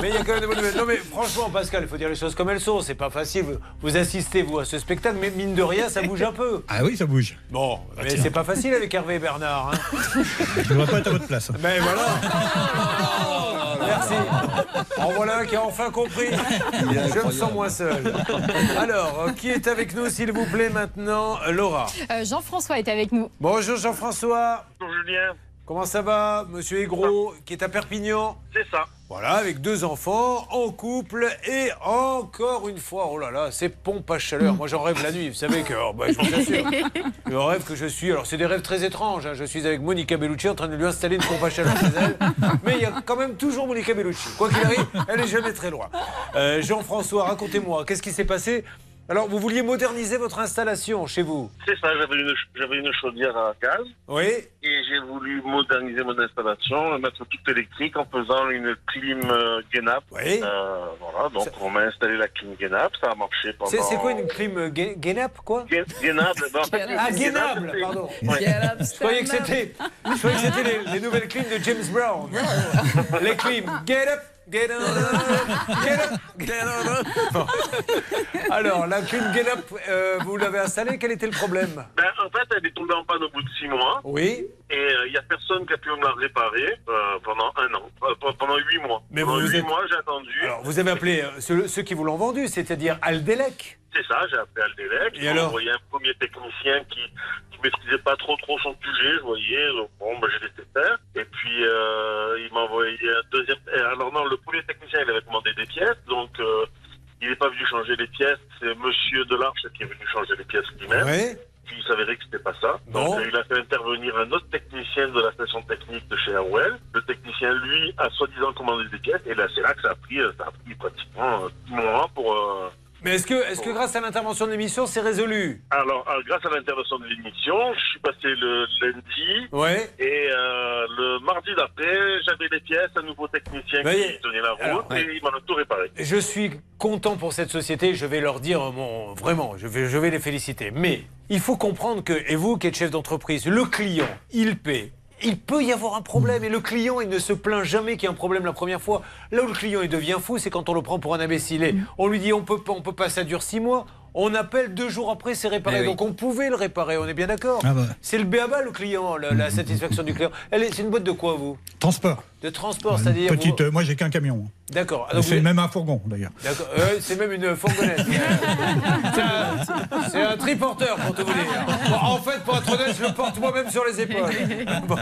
Mais il y a quand même des bonnes nouvelles. Non mais franchement, Pascal, il faut dire les choses comme elles sont. C'est pas facile. Vous, vous assistez, vous, à ce spectacle, mais mine de rien, ça bouge un peu. Ah oui, ça bouge. Bon, mais tiens. c'est pas facile avec Hervé et Bernard. hein. Je ne devrais pas être à votre place. Mais voilà. Merci. En voilà un qui a enfin compris. Je me sens moins seul. Alors, euh, qui est avec nous, s'il vous plaît, maintenant? Laura. Euh, Jean-François est avec nous. Bonjour Jean-François. Bonjour Julien. Comment ça va, monsieur Aigro, qui est à Perpignan C'est ça. Voilà, avec deux enfants, en couple, et encore une fois, oh là là, c'est pompe à chaleur. Moi, j'en rêve la nuit. Vous savez que, oh, bah, je vous assure, le rêve que je suis. Alors, c'est des rêves très étranges. hein. Je suis avec Monica Bellucci en train de lui installer une pompe à chaleur chez elle. Mais il y a quand même toujours Monica Bellucci. Quoi qu'il arrive, elle est jamais très loin. Euh, Jean-François, racontez-moi, qu'est-ce qui s'est passé Alors, vous vouliez moderniser votre installation chez vous C'est ça, j'avais une, j'avais une chaudière à gaz Oui et j'ai voulu moderniser mon installation, la mettre toute électrique en faisant une clim euh, Genap. Oui. Euh, voilà, donc on m'a installé la clim Genap, ça a marché pendant... C'est c'est quoi une clim euh, Ge- Genap, quoi ben, en fait, Ah, une Guénable, c'est- pardon. Ouais. Je croyais que c'était, je croyais que c'était les, les nouvelles clims de James Brown. Les clims, get up, get up, get up, get up. Bon. Alors, la clim get up, euh, vous l'avez installée, quel était le problème? Ben, en fait, elle est tombée en panne au bout de six mois. Oui. Et euh, il n'y a personne qui a pu me la réparer euh, pendant un an, euh, pe- pendant huit mois. Mais pendant vous huit êtes- mois, j'ai attendu. Alors, vous avez appelé euh, ceux, ceux qui vous l'ont vendu, c'est-à-dire Aldelec. C'est ça, j'ai appelé Aldelec. Et Ils m'ont alors envoyé un premier technicien qui qui maîtrisait pas trop trop son sujet, je voyais. Donc, bon, ben, j'ai laissé faire. Et puis, euh, il m'a envoyé un deuxième... Alors non, le premier technicien, il avait commandé des pièces. Donc, euh, il n'est pas venu changer les pièces. C'est Monsieur Delarche qui est venu changer les pièces lui-même. Oui. Il s'avérait que c'était pas ça. Bon. Donc, il a fait intervenir un autre technicien de la station technique de chez Howell. Le technicien, lui, a soi-disant commandé des pièces. Et là, c'est là que ça a pris, euh, ça a pris pratiquement euh, six mois pour... euh, Mais est-ce que, est-ce que grâce à l'intervention de l'émission, c'est résolu Alors, euh, grâce à l'intervention de l'émission, je suis passé le lundi. Ouais. Et euh, le mardi d'après, j'avais les pièces, un nouveau technicien Voyez, qui tenait la route alors, et il m'en a tout réparé. Je suis content pour cette société, je vais leur dire mon vraiment, je vais, je vais les féliciter. Mais il faut comprendre que, et vous qui êtes chef d'entreprise, le client, il paie. Il peut y avoir un problème et le client, il ne se plaint jamais qu'il y a un problème la première fois. Là où le client il devient fou, c'est quand on le prend pour un imbécile. Et on lui dit on peut pas, on peut pas, ça dure six mois. On appelle deux jours après, c'est réparé. Eh oui. Donc on pouvait le réparer, on est bien d'accord. Ah bah. C'est le béaba le client, la, la satisfaction du client. Elle est- C'est une boîte de quoi vous? Transport. De transport, c'est-à-dire. vous- Petite, euh, moi, j'ai qu'un camion. D'accord. Ah, C'est vous- même un fourgon, d'ailleurs. D'accord. Euh, c'est même une fourgonnette. C'est un- triporteur, pour tout vous dire. Bon, en fait, pour être honnête, je le porte moi-même sur les épaules. Bon.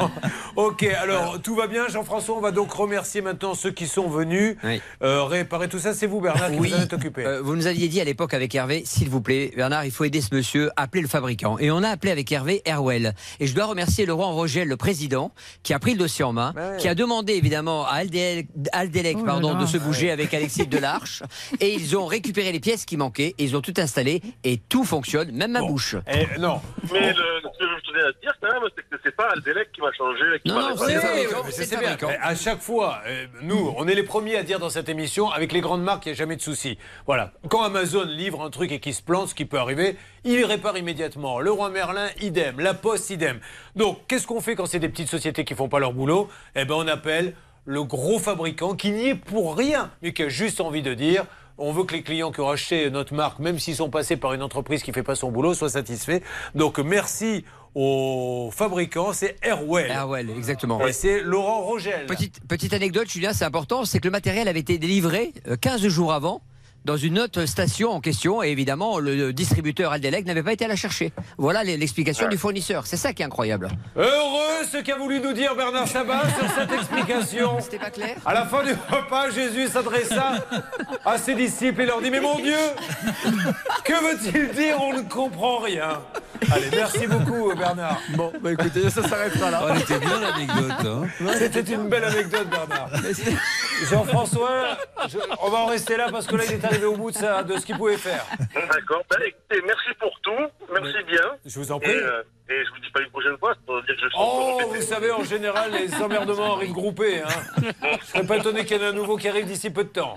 Ok, alors, tout va bien, Jean-François. On va donc remercier maintenant ceux qui sont venus Oui. euh, réparer tout ça. C'est vous, Bernard, qui Oui. vous en êtes occupé. Euh, vous nous aviez dit à l'époque avec Hervé, s'il vous plaît, Bernard, il faut aider ce monsieur, appelez le fabricant. Et on a appelé avec Hervé Airwell. Et je dois remercier Laurent Rogel, le président, qui a pris le dossier en main, Ouais. qui a demandé évidemment à Aldelec, Aldelec, Oh pardon, de se bouger avec Alexis Delarche. Et ils ont récupéré les pièces qui manquaient, et ils ont tout installé, et tout fonctionne, même ma bouche. Eh, non. Mais le, ce que je tenais à te dire c'est que c'est pas Aldelec qui m'a changé, qui Non, non, c'est mais bien. fabricant. À chaque fois, euh, nous, on est les premiers à dire dans cette émission, avec les grandes marques, il n'y a jamais de souci. Voilà. Quand Amazon livre un truc et qu'il se plante, ce qui peut arriver, il répare immédiatement. Le roi Merlin, idem. La Poste, idem. Donc, qu'est-ce qu'on fait quand c'est des petites sociétés qui font pas leur boulot? Eh ben, on appelle le gros fabricant qui n'y est pour rien, mais qui a juste envie de dire On veut que les clients qui ont acheté notre marque, même s'ils sont passés par une entreprise qui fait pas son boulot, soient satisfaits. Donc merci aux fabricants, c'est Airwell. Airwell, exactement. Et c'est Laurent Rogel. Petite, petite anecdote, Julien, c'est important, c'est que le matériel avait été délivré euh, 15 jours avant dans une autre station en question et évidemment le distributeur Aldelec n'avait pas été à la chercher. Voilà l'explication du fournisseur. C'est ça qui est incroyable. Heureux ce qu'a voulu nous dire Bernard Sabat sur cette explication. C'était pas clair À la fin du repas, Jésus s'adressa à ses disciples et leur dit Mais mon Dieu, que veut-il dire? On ne comprend rien. Allez, merci beaucoup Bernard. Bon, bah écoutez, ça s'arrêtera là. Oh, elle était bien l'anecdote. Hein. C'était une belle anecdote, Bernard. Jean-François, je- on va en rester là parce que là, il est arrivé au bout de, ça, de ce qu'il pouvait faire. D'accord. Ben, écoutez, merci pour tout. Merci bien. Je vous en Et, prie. euh, et je vous dis pas une prochaine fois, dire que je suis Oh, vous savez, en général, les emmerdements arrivent groupés. Hein. Je serais pas étonné qu'il y en ait un nouveau qui arrive d'ici peu de temps.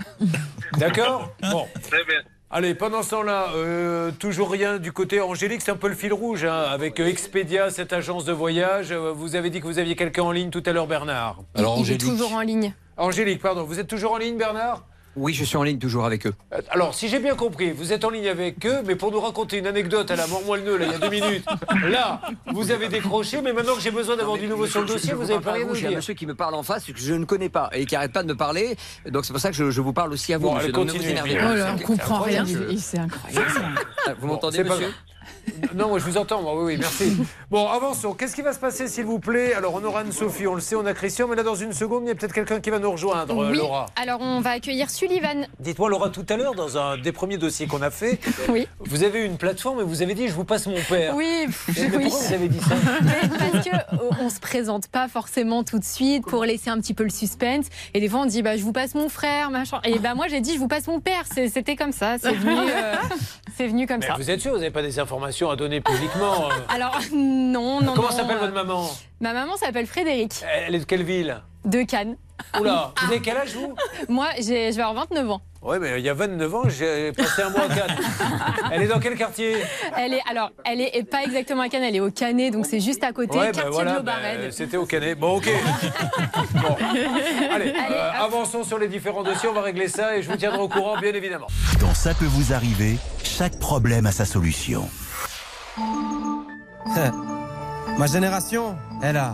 D'accord? Bon. Très bien. Allez, pendant ce temps-là, euh, toujours rien du côté Angélique, c'est un peu le fil rouge, hein, avec euh, Expedia, cette agence de voyage. Euh, Vous avez dit que vous aviez quelqu'un en ligne tout à l'heure, Bernard. Il est toujours en ligne. Angélique, pardon, vous êtes toujours en ligne, Bernard? Oui, je suis en ligne toujours avec eux. Euh, Alors, si j'ai bien compris, vous êtes en ligne avec eux, mais pour nous raconter une anecdote à la mort moelle là, il y a deux minutes. Là, vous avez décroché, mais maintenant que j'ai besoin d'avoir du nouveau sur le dossier, vous avez pas rien à Il y a un monsieur qui me parle en face que je ne connais pas et qui arrête pas de me parler. Donc c'est pour ça que je, je vous parle aussi à vous, Bon, monsieur. Donc, ne vous continuez. énervez Oh pas. là, on comprend rien. C'est incroyable. Vous m'entendez, monsieur Non, moi je vous entends, moi, oui, oui, merci. Bon, avançons. Qu'est-ce qui va se passer, s'il vous plaît? Alors, on aura Anne-Sophie, on le sait, on a Christian, mais là, dans une seconde, il y a peut-être quelqu'un qui va nous rejoindre, euh, oui. Laura. Alors on va accueillir Sullivan. Dites-moi, Laura, tout à l'heure, dans un des premiers dossiers qu'on a fait, Oui. vous avez eu une plateforme et vous avez dit je vous passe mon père. Oui, Mais oui. pourquoi vous avez dit ça Mais parce que euh, on se présente pas forcément tout de suite pour laisser un petit peu le suspense. Et des fois on dit bah je vous passe mon frère, machin. Et bah moi j'ai dit je vous passe mon père. C'était comme ça. C'est venu, euh, c'est venu comme Mais ça. vous êtes sûr, vous n'avez pas des informations à donner publiquement euh Alors non, non. Comment s'appelle votre maman? Ma maman s'appelle Frédéric Elle est de quelle ville? De Cannes. Oula, vous avez quel âge vous? Moi j'ai, je vais avoir 29 ans. Oui, mais il y a 29 ans, j'ai passé un mois à Cannes. Elle est dans quel quartier? Elle est alors elle est pas exactement à Cannes, elle est au Canet, donc c'est juste à côté, Ouais, quartier ben voilà, de ben, c'était au Canet. Bon, ok. Bon. Allez, euh, avançons sur les différents dossiers, on va régler ça et je vous tiendrai au courant, bien évidemment. Dans Ça peut vous arriver, chaque problème a sa solution. Ma génération, elle a,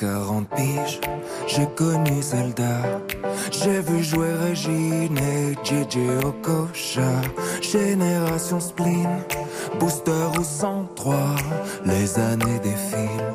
40 piges, j'ai connu Zelda. J'ai vu jouer Régine et JJ Okocha. Génération spleen, booster ou 103. Les années défilent,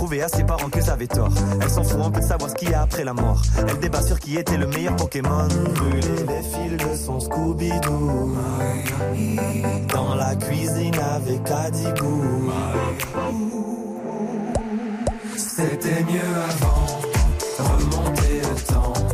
prouver à ses parents qu'ils avaient tort. Elle s'en fout un peu de savoir ce qu'il y a après la mort. Elle débat sur qui était le meilleur Pokémon. Brûler les fils de son Scooby-Doo. Dans la cuisine avec Adibou. C'était mieux avant, remonter le temps.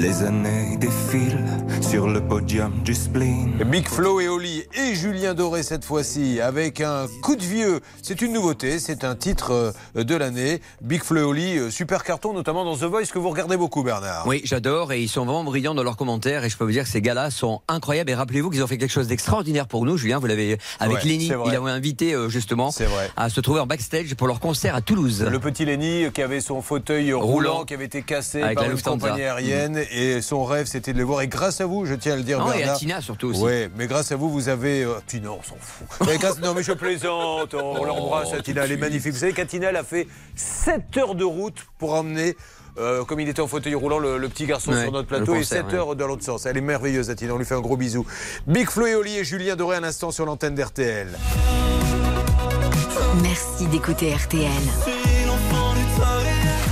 Les années défilent sur le podium du spleen. Big Flo et Oli et Julien Doré cette fois-ci avec un coup de vieux. C'est une nouveauté, c'est un titre euh, de l'année. Big Flo et Oli, euh, super carton notamment dans The Voice que vous regardez beaucoup Bernard. Oui, j'adore et ils sont vraiment brillants dans leurs commentaires et je peux vous dire que ces gars-là sont incroyables et rappelez-vous qu'ils ont fait quelque chose d'extraordinaire pour nous, Julien, vous l'avez avec Ouais, Lenny, il a invité euh, justement à se trouver en backstage pour leur concert à Toulouse. Le petit Lenny qui avait son fauteuil roulant, Roulant. qui avait été cassé Avec par la une compagnie aérienne et son rêve c'était de le voir et grâce à vous, je tiens à le dire Ah, et à Tina surtout aussi. Oui, mais grâce à vous, vous avez... euh, Tina, on s'en fout. Mais grâce- Non mais je plaisante, on l'embrasse à Tina, elle est magnifique. Vous savez qu'Atina, elle a fait 7 heures de route pour emmener... euh, comme il était en fauteuil roulant, le, le petit garçon Ouais, sur notre plateau, et concert, 7 ouais. heures dans l'autre sens. Elle est merveilleuse, Atina. On lui fait un gros bisou. Big Flo et Oli et Julien Doré à l'instant sur l'antenne d'RTL. Merci d'écouter RTL.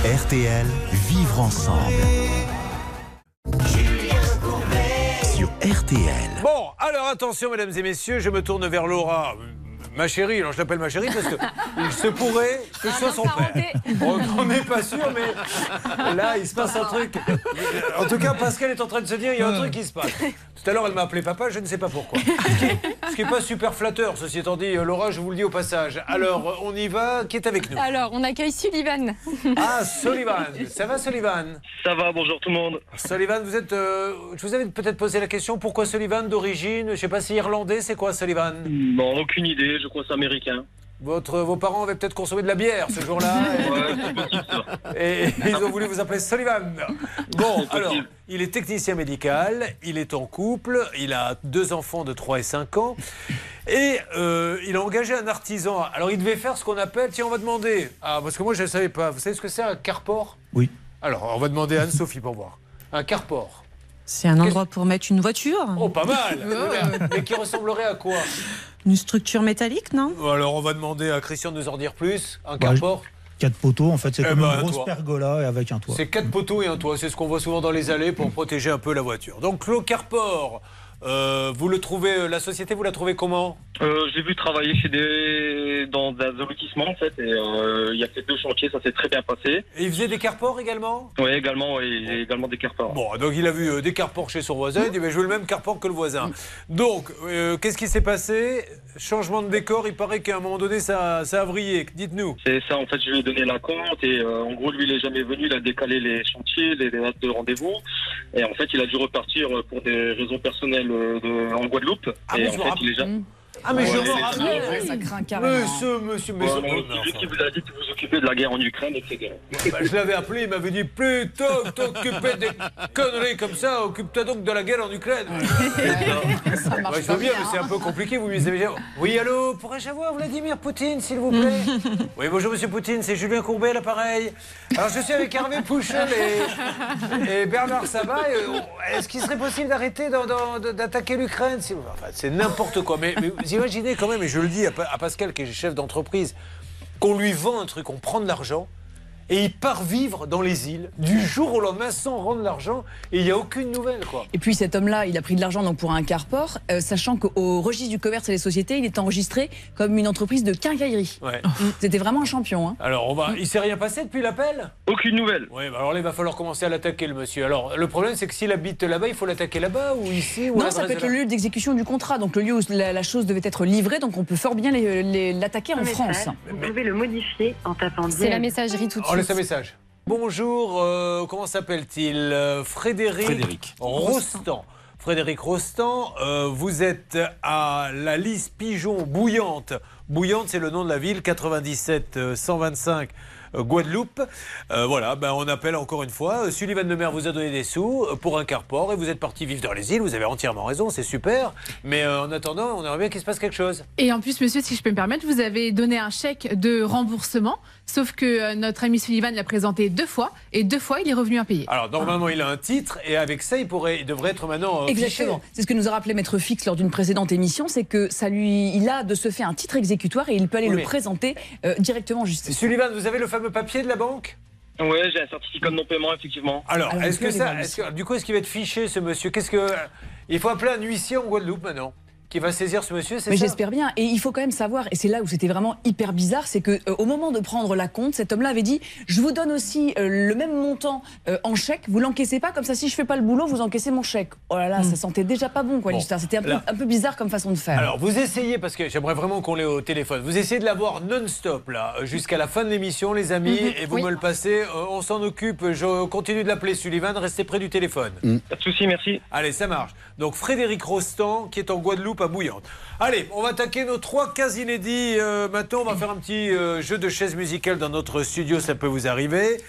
RTL, vivre ensemble. Bon, alors attention, mesdames et messieurs, je me tourne vers Laura. Ma chérie, alors je l'appelle ma chérie parce que il se pourrait que je sois son père. On on n'est pas sûr, mais là, il se passe un truc. En tout cas, Pascal est en train de se dire, il y a un truc qui se passe. Tout à l'heure, elle m'a appelé papa, je ne sais pas pourquoi. Ce qui n'est pas super flatteur, ceci étant dit, Laura, je vous le dis au passage. Alors, on y va. Qui est avec nous? Alors, on accueille Sullivan. Ah, Sullivan. Ça va, Sullivan? Ça va, bonjour tout le monde. Sullivan, vous êtes. euh, je vous avais peut-être posé la question pourquoi Sullivan d'origine? Je ne sais pas si irlandais, c'est quoi Sullivan? Non, aucune idée, je c'est américain. Votre, vos parents avaient peut-être consommé de la bière ce jour-là. et, et ils ont voulu vous appeler Sullivan. Bon, alors, il est technicien médical, il est en couple, il a deux enfants de 3 et 5 ans. Et euh, il a engagé un artisan. Alors, il devait faire ce qu'on appelle, tiens, on va demander. Ah, parce que moi, je ne savais pas. Vous savez ce que c'est un carport? Oui. Alors, on va demander à Anne-Sophie pour voir. Un carport. C'est un endroit pour mettre une voiture? Oh, pas mal Mais qui ressemblerait à quoi? Une structure métallique, non? Alors, on va demander à Christian de nous en dire plus. Un Bah, carport Quatre poteaux, en fait, c'est Eh comme ben, une grosse toi. pergola et avec un toit. C'est quatre poteaux et un toit. C'est ce qu'on voit souvent dans les allées pour protéger un peu la voiture. Donc, le carport, euh, vous le trouvez, euh, la société, vous la trouvez comment Euh, j'ai vu travailler chez des dans un lotissement en fait et euh, il y a fait deux chantiers, ça s'est très bien passé. Et il faisait des carports également Oui, également, ouais, et également des carports. Bon, donc il a vu des carports chez son voisin, il dit mais je veux le même carport que le voisin. Donc, qu'est-ce qui s'est passé? Changement de décor, il paraît qu'à un moment donné ça, ça a vrillé. Dites-nous. C'est ça, en fait, je lui ai donné la compte et en gros, lui, il est jamais venu, il a décalé les chantiers, les, dates de rendez-vous. Et en fait, il a dû repartir pour des raisons personnelles de, en Guadeloupe. Ah, et en fait, il est jamais. Ah, mais je Ouais, me est- rappelle. Ça craint carrément. Monsieur, monsieur, mais Ouais, ça- lui qui vous a dit de vous occuper de la guerre en Ukraine, etc. Bah, je l'avais appelé, il m'avait dit plutôt que t'occuper des conneries comme ça, occupe-toi donc de la guerre en Ukraine. Ouais, je veux bien, mais c'est un peu compliqué. Vous lui avez dit Oui, allô, pourrais-je avoir Vladimir Poutine, s'il vous plaît? Oui, bonjour, monsieur Poutine, c'est Julien Courbet, l'appareil. Alors, je suis avec Hervé Pouchel et, et Bernard Sabat. oh, Est-ce qu'il serait possible d'arrêter d'attaquer l'Ukraine s'il vous plaît? Enfin, C'est n'importe quoi. Mais, mais imaginez quand même, et je le dis à Pascal, qui est chef d'entreprise, qu'on lui vend un truc, on prend de l'argent. Et il part vivre dans les îles du jour au lendemain sans rendre l'argent et il n'y a aucune nouvelle quoi. Et puis cet homme-là, il a pris de l'argent donc pour un carport, euh, sachant qu'au registre du commerce et des sociétés, il est enregistré comme une entreprise de quincaillerie. Ouais. C'était vraiment un champion. Hein. Alors on va, il s'est rien passé depuis l'appel? Aucune nouvelle. Oui, bah alors là il va falloir commencer à l'attaquer le monsieur. Alors le problème c'est que s'il habite là-bas, il faut l'attaquer là-bas ou ici ou Non, ça peut être le lieu d'exécution du contrat, donc le lieu où la, la chose devait être livrée, donc on peut fort bien l'attaquer en France. Vous pouvez le modifier en tapant C'est la messagerie tout de On laisse suite. un message. Bonjour, euh, comment s'appelle-t-il? Euh, Frédéric, Frédéric. Rostand. Frédéric Rostand, euh, vous êtes à la Lys Pigeon Bouillante. Bouillante, c'est le nom de la ville, 97 euh, 125 euh, Guadeloupe. Euh, voilà, ben, on appelle encore une fois. Sullivan Le Maire vous a donné des sous pour un carport et vous êtes parti vivre dans les îles. Vous avez entièrement raison, c'est super. Mais euh, en attendant, on aimerait bien qu'il se passe quelque chose. Et en plus, monsieur, si je peux me permettre, vous avez donné un chèque de remboursement, sauf que euh, notre ami Sullivan l'a présenté deux fois, et deux fois, il est revenu impayé. Alors, normalement, il a un titre et avec ça, il, pourrait, il devrait être maintenant. euh, Exactement. C'est ce que nous a rappelé Maître Fix lors d'une précédente émission, c'est que ça lui, il a de ce fait un titre exécutoire et il peut aller Oui, le présenter euh, directement en justice. Sullivan, vous avez le fameux papier de la banque? Oui, j'ai un certificat de non-paiement, effectivement. Alors, Alors, est-ce que ça, que- du coup, est-ce qu'il va être fiché, ce monsieur? Qu'est-ce que il faut appeler un huissier en Guadeloupe maintenant, qui va saisir ce monsieur, c'est Mais ça j'espère bien. Et il faut quand même savoir, et c'est là où c'était vraiment hyper bizarre, c'est que euh, au moment de prendre la compte, cet homme-là avait dit je vous donne aussi euh, le même montant euh, en chèque, vous l'encaissez pas, comme ça si je fais pas le boulot, vous encaissez mon chèque. Oh là là, ça sentait déjà pas bon quoi Bon, l'histoire. C'était un peu, là- un peu bizarre comme façon de faire. Alors, vous essayez, parce que j'aimerais vraiment qu'on l'ait au téléphone, vous essayez de l'avoir non-stop, là, jusqu'à la fin de l'émission, les amis, Mhm, et vous oui. me le passez. Euh, on s'en occupe, je continue de l'appeler Sullivan, restez près du téléphone. Pas de souci, merci. Allez, ça marche. Donc, Frédéric Rostand, qui est en Guadeloupe, Allez, on va attaquer nos trois cas inédits. Euh, maintenant, on va faire un petit euh, jeu de chaises musicales dans notre studio, ça peut vous arriver.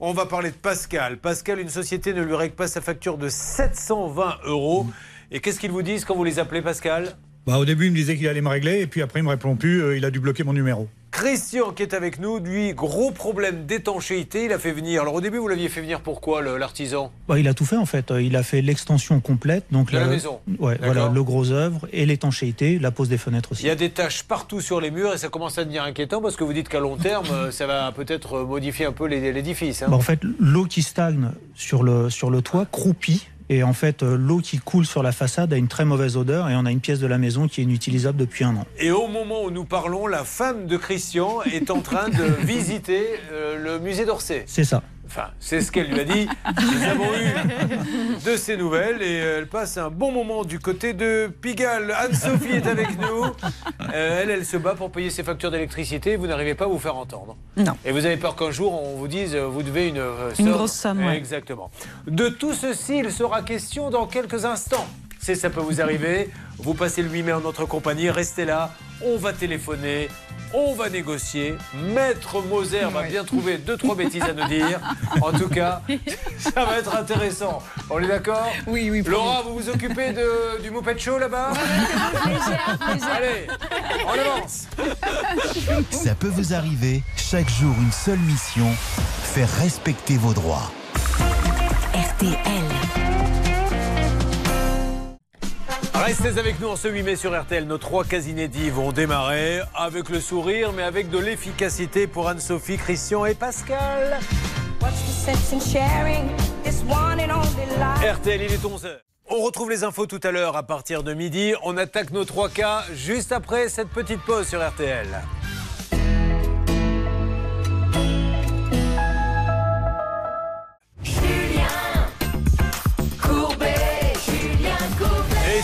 On va parler de Pascal. Pascal, une société ne lui règle pas sa facture de 720 euros. Et qu'est-ce qu'ils vous disent quand vous les appelez, Pascal? Bah, au début, il me disait qu'il allait me régler, et puis après, il me répond plus, euh, il a dû bloquer mon numéro. Christian qui est avec nous, lui, gros problème d'étanchéité. Il a fait venir. Alors au début, vous l'aviez fait venir pourquoi, le- l'artisan? Bah, il a tout fait en fait. Il a fait l'extension complète, donc De la maison. Ouais, voilà, le gros œuvre et l'étanchéité, la pose des fenêtres aussi. Il y a des taches partout sur les murs et ça commence à devenir inquiétant parce que vous dites qu'à long terme, euh, ça va peut-être euh, modifier un peu l'édifice. hein. Bah, en fait, l'eau qui stagne sur le, sur le toit croupit. Et en fait, euh, l'eau qui coule sur la façade a une très mauvaise odeur et on a une pièce de la maison qui est inutilisable depuis un an. Et au moment où nous parlons, la femme de Christian est en train de visiter euh, le musée d'Orsay. C'est ça. Enfin, c'est ce qu'elle lui a dit. Nous avons eu de ses nouvelles et elle passe un bon moment du côté de Pigalle. Anne-Sophie est avec nous. Euh, elle, elle se bat pour payer ses factures d'électricité. Vous n'arrivez pas à vous faire entendre. Non. Et vous avez peur qu'un jour on vous dise euh, vous devez une, euh, Une somme. grosse somme, ouais. Exactement. De tout ceci, il sera question dans quelques instants. C'est ça peut vous arriver. Vous passez le 8 mai en notre compagnie. Restez là. On va téléphoner. On va négocier. Maître Moser va bien trouver deux, trois bêtises à nous dire. En tout cas, ça va être intéressant. On est d'accord? Oui, oui. Laura, vous vous occupez de, du Moupet Show là-bas? Allez, on avance. Ça peut vous arriver. Chaque jour, une seule mission faire respecter vos droits. RTL. Restez avec nous en ce 8 mai sur RTL. Nos trois cas inédits vont démarrer avec le sourire, mais avec de l'efficacité pour Anne-Sophie, Christian et Pascal. RTL, il est 11h. On retrouve les infos tout à l'heure à partir de midi. On attaque nos trois cas juste après cette petite pause sur RTL.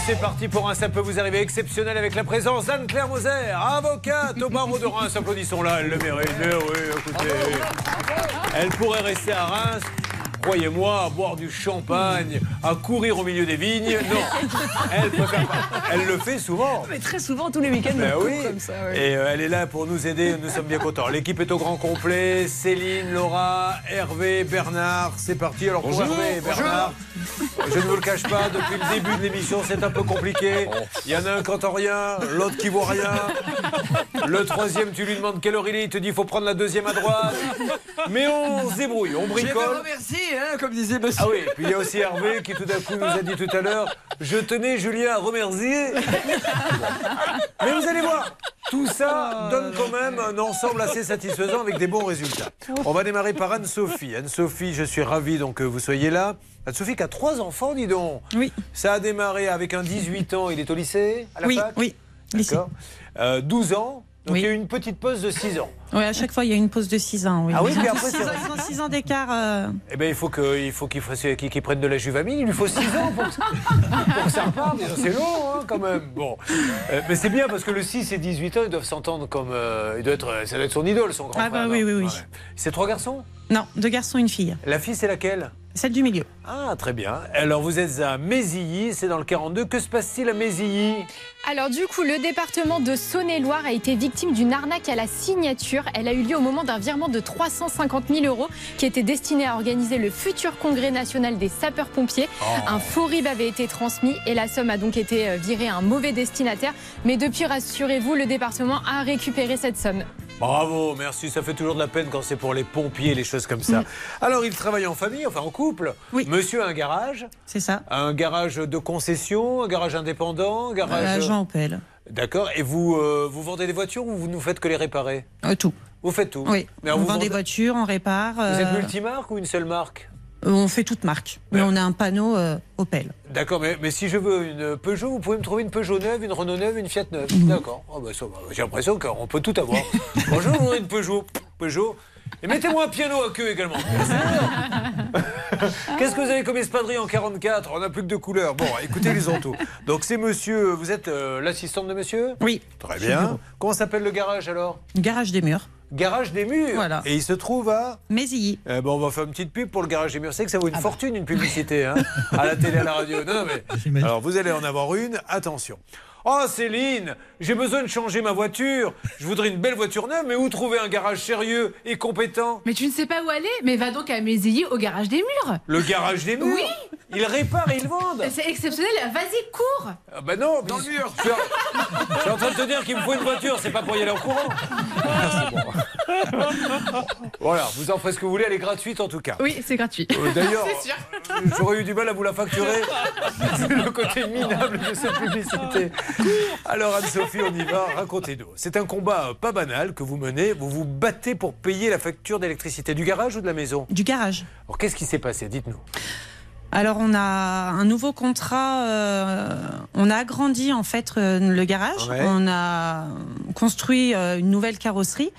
C'est parti pour un Ça peut vous arriver exceptionnel avec la présence d'Anne-Claire Moser, avocate au barreau de Reims. Applaudissons-la, elle le mérite. Mais oui, écoutez. Elle pourrait rester à Reims. Croyez-moi, à boire du champagne, à courir au milieu des vignes. Non, elle préfère pas. Elle le fait souvent. Mais très souvent, tous les week-ends, Ben oui. comme ça. ouais. Et euh, elle est là pour nous aider, nous sommes bien contents. L'équipe est au grand complet. Céline, Laura, Hervé, Bernard, c'est parti. Alors pour Bonjour. Hervé et Bernard, je ne vous le cache pas, depuis le début de l'émission, c'est un peu compliqué. Il y en a un qui entend rien, l'autre qui voit rien. Le troisième, tu lui demandes quelle heure il est, il te dit il faut prendre la deuxième à droite. Mais on se débrouille, on bricole. remercie, hein, comme disait monsieur. Ah oui, puis il y a aussi Hervé qui tout d'un coup nous a dit tout à l'heure Je tenais Julien à remercier. Mais vous allez voir, tout ça donne quand même un ensemble assez satisfaisant avec des bons résultats. On va démarrer par Anne-Sophie. Anne-Sophie, je suis ravi donc que vous soyez là. Anne-Sophie qui a trois enfants, dis donc. Oui. Ça a démarré avec un 18 ans, il est au lycée, à la Oui, fac oui. D'accord. Euh, 12 ans, donc Oui. il y a eu une petite pause de 6 ans. Oui, à chaque fois, il y a une pause de 6 ans. Oui. Ah oui, puis après, six c'est ans- vrai. ils ont 6 ans d'écart. euh, Eh bien, il faut que- il faut qu'il fasse- qu'il qu'il prenne de la juvamine. Il lui faut 6 ans pour que, ça- pour que ça reparte. C'est long, hein, quand même. Bon. Euh, mais c'est bien parce que le 6 et 18 ans, ils doivent s'entendre comme. euh, il doit être, ça doit être son idole, son grand Ah frère. bah oui, oui, oui. Ouais. C'est trois garçons? Non, deux garçons, une fille. La fille, c'est laquelle? Celle du milieu. Ah, très bien. Alors, vous êtes à Mézilly, c'est dans le 42. Que se passe-t-il à Mézilly Alors du coup, le département de Saône-et-Loire a été victime d'une arnaque à la signature. Elle a eu lieu au moment d'un virement de 350 000 euros qui était destiné à organiser le futur congrès national des sapeurs-pompiers. Oh. Un faux RIB avait été transmis et la somme a donc été euh, virée à un mauvais destinataire. Mais depuis, rassurez-vous, le département a récupéré cette somme. Bravo, merci. Ça fait toujours de la peine quand c'est pour les pompiers, les choses comme ça. Alors, il travaille en famille, enfin en couple. Monsieur a un garage. C'est ça. Un garage de concession, un garage indépendant, un garage. Euh, Jean Opel. D'accord. Et vous, euh, vous vendez des voitures ou vous ne faites que les réparer? Euh, tout. Vous faites tout Oui. Mais on vous vend des vendez- voitures, on répare. Vous êtes euh, multimarque ou une seule marque? On fait toute marque. Mais on a un panneau euh, Opel. D'accord, mais, mais si je veux une Peugeot, vous pouvez me trouver une Peugeot neuve, une Renault neuve, une Fiat neuve. D'accord. Oh, bah. J'ai l'impression qu'on peut tout avoir. Bonjour, vous voulez une Peugeot Peugeot. Et mettez-moi un piano à queue également. Qu'est-ce que vous avez comme espadrille en 44 On n'a plus que deux couleurs. Bon, écoutez, ils ont tout. Donc c'est monsieur, vous êtes euh, l'assistante de monsieur? Oui. Très bien. Comment s'appelle le garage alors? Garage des murs. Garage des murs. Voilà. Et il se trouve à Mézilly. eh ben, on va faire une petite pub pour le garage des murs. C'est que ça vaut une fortune, une publicité, hein, à la télé, à la radio. Non, non, mais. Alors, vous allez en avoir une. Attention. Oh, Céline, j'ai besoin de changer ma voiture. Je voudrais une belle voiture neuve, mais où trouver un garage sérieux et compétent? Mais tu ne sais pas où aller Mais va donc à Mézilly au garage des murs. Le garage des murs Oui. Ils réparent et ils vendent. C'est exceptionnel. Vas-y, cours. Ah bah non, dans le mur. Je suis, en... je suis en train de te dire qu'il me faut une voiture, c'est pas pour y aller en courant. Ah, bon. Voilà, vous en ferez ce que vous voulez, elle est gratuite en tout cas. Oui, c'est gratuit. Euh, D'ailleurs. J'aurais eu du mal à vous la facturer. C'est le côté minable de cette publicité. Alors Anne-Sophie, on y va, racontez-nous. C'est un combat euh, pas banal que vous menez. Vous vous battez pour payer la facture d'électricité du garage ou de la maison? Du garage. Alors qu'est-ce qui s'est passé? Dites-nous. Alors on a un nouveau contrat, euh, on a agrandi en fait euh, le garage, Ouais. on a construit euh, une nouvelle carrosserie,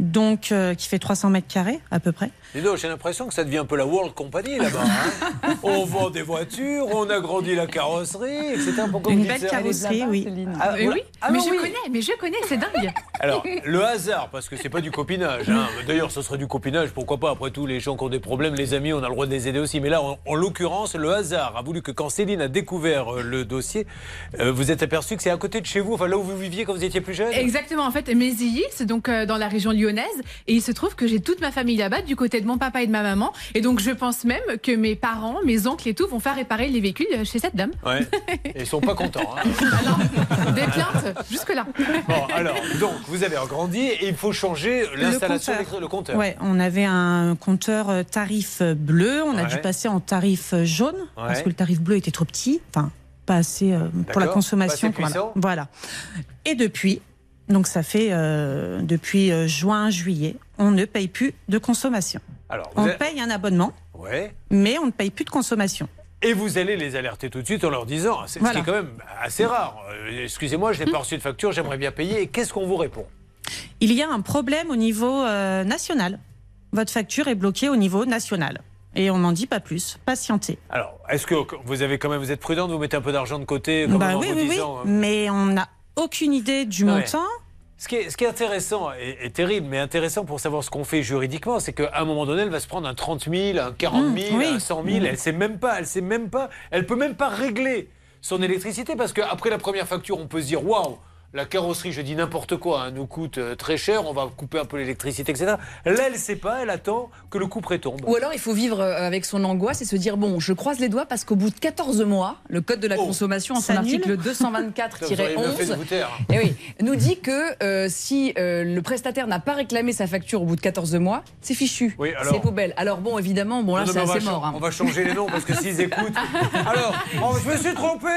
donc euh, qui fait 300 mètres carrés à peu près. Dis donc, j'ai l'impression que ça devient un peu la World Company là-bas. hein. on vend des voitures, on agrandit la carrosserie, etc. Pourquoi Une belle carrosserie, oui. Ah, Mais voilà. oui, Ah mais je connais, mais je connais, c'est dingue. Alors, le hasard, parce que c'est pas du copinage. hein. D'ailleurs, ce serait du copinage, pourquoi pas Après tout, les gens qui ont des problèmes, les amis, on a le droit de les aider aussi. Mais là, en, en l'occurrence, le hasard a voulu que quand Céline a découvert euh, le dossier, euh, vous êtes aperçu que c'est à côté de chez vous, enfin là où vous viviez quand vous étiez plus jeune? Exactement, en fait, Mézilly, c'est donc euh, dans la région lyonnaise, et il se trouve que j'ai toute ma famille là-bas, du côté de mon papa et de ma maman, et donc je pense même que mes parents, mes oncles et tout vont faire réparer les véhicules euh, chez cette dame. Ouais. Et ils sont pas contents. hein. Des plaintes, jusque-là. Bon, alors, donc, vous avez agrandi et il faut changer l'installation, compteur. électrique, le compteur. Ouais, on avait un compteur euh, tarif bleu, on a dû passer en tarif jaune parce que le tarif bleu était trop petit, enfin pas assez euh, pour la consommation. pas assez voilà. voilà. Et depuis, donc ça fait euh, depuis euh, juin, juillet, on ne paye plus de consommation. Alors, On avez- paye un abonnement, Ouais. mais on ne paye plus de consommation. Et vous allez les alerter tout de suite en leur disant, c'est ce Voilà. qui est quand même assez rare. Euh, Excusez-moi, je n'ai pas reçu de facture, j'aimerais bien payer. Et qu'est-ce qu'on vous répond? Il y a un problème au niveau euh, national. Votre facture est bloquée au niveau national. Et on n'en dit pas plus. Patientez. Alors, est-ce que vous avez quand même, vous êtes prudente, vous mettez un peu d'argent de côté comme Bah en oui, vous oui, oui. disant, euh, Mais on n'a aucune idée du Ouais. montant. Ce qui, est, ce qui est intéressant et, et terrible, mais intéressant pour savoir ce qu'on fait juridiquement, c'est qu'à un moment donné, elle va se prendre un 30 000, un 40 000, Mmh, oui. un 100 000. Mmh. Elle sait même pas, elle sait même pas, elle peut même pas régler son électricité parce qu'après la première facture, on peut se dire waouh. La carrosserie, je dis n'importe quoi, hein, nous coûte euh, très cher, on va couper un peu l'électricité, etc. Là, elle ne sait pas, elle attend que le coup tombe. Ou alors il faut vivre euh, avec son angoisse et se dire bon, je croise les doigts parce qu'au bout de 14 mois, le code de la consommation en son article Vous auriez bien fait de vous 224-11 taire. eh oui, nous dit que euh, si euh, le prestataire n'a pas réclamé sa facture au bout de 14 mois, c'est fichu, Oui, alors- c'est poubelle. Alors bon, évidemment, bon là c'est assez va mort. hein. On va changer les noms parce que s'ils écoutent. Alors, oh, je me suis trompé.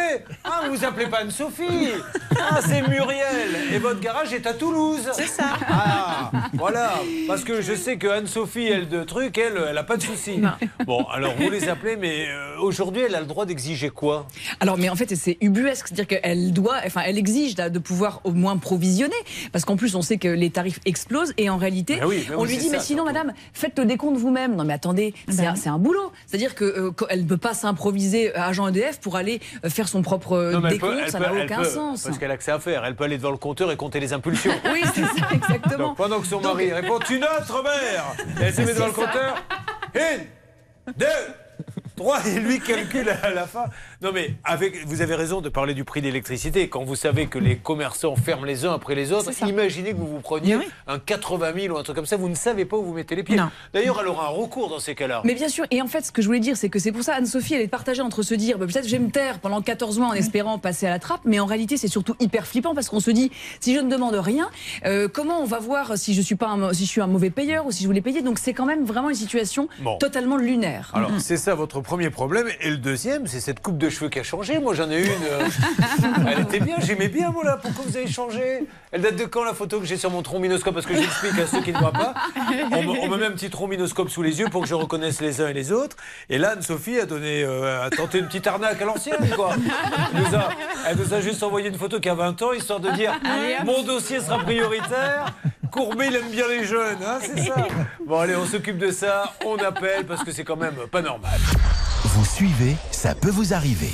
Ah, vous vous appelez pas Anne-Sophie. Ah, c'est Muriel. Et votre garage est à Toulouse. C'est ça. Ah, voilà. Parce que je sais que Anne-Sophie, elle, de trucs, elle, elle a pas de soucis. Bon, alors vous les appelez, mais euh, aujourd'hui, elle a le droit d'exiger quoi? Alors, mais en fait, c'est ubuesque, c'est-à-dire qu'elle doit, enfin, elle exige là, de pouvoir au moins provisionner, parce qu'en plus, on sait que les tarifs explosent, et en réalité, oui, mais on oui, lui dit, mais sinon, madame, faites le décompte vous-même. Non, mais attendez, c'est un, c'est un boulot. C'est-à-dire qu'elle ne peut pas s'improviser euh, agent EDF pour aller euh, faire son propre euh, Non, décompte, peut- elle ça peut- n'a elle aucun peut, sens. Parce qu'elle a que ça à faire. Elle peut aller devant le compteur et compter les impulsions. Oui, c'est ça, exactement. Donc pendant que son mari répond notes, Robert Et elle se met devant le compteur. Une, deux, 3 et lui calcule à la fin. Non mais avec, vous avez raison de parler du prix de l'électricité. Quand vous savez que les commerçants ferment les uns après les autres, imaginez que vous vous preniez un 80 000 ou un truc comme ça, vous ne savez pas où vous mettez les pieds. D'ailleurs, elle aura un recours dans ces cas-là. Mais bien sûr, et en fait, ce que je voulais dire, c'est que c'est pour ça, Anne-Sophie, elle est partagée entre se dire, bah, peut-être je vais me taire pendant 14 mois en espérant passer à la trappe, mais en réalité, c'est surtout hyper flippant parce qu'on se dit, si je ne demande rien, euh, comment on va voir si je suis pas, un, si je suis un mauvais payeur ou si je voulais payer? Donc c'est quand même vraiment une situation Bon. totalement lunaire. Alors, c'est ça votre premier problème. Et le deuxième, c'est cette coupe de cheveux qui a changé. Moi, j'en ai une. euh, elle était bien, j'aimais bien, moi, là. Pourquoi vous avez changé? Elle date de quand, la photo que j'ai sur mon trombinoscope? Parce que j'explique à ceux qui ne voient pas. On me, on me met un petit trombinoscope sous les yeux pour que je reconnaisse les uns et les autres. Et là, Anne-Sophie a, donné, euh, a tenté une petite arnaque à l'ancienne, quoi. Elle nous, a, elle nous a juste envoyé une photo qui a 20 ans, histoire de dire Allez. Mon dossier sera prioritaire. Courbet, il aime bien les jeunes, hein, c'est ça. Bon, allez, on s'occupe de ça. On appelle parce que c'est quand même pas normal. Vous suivez, ça peut vous arriver.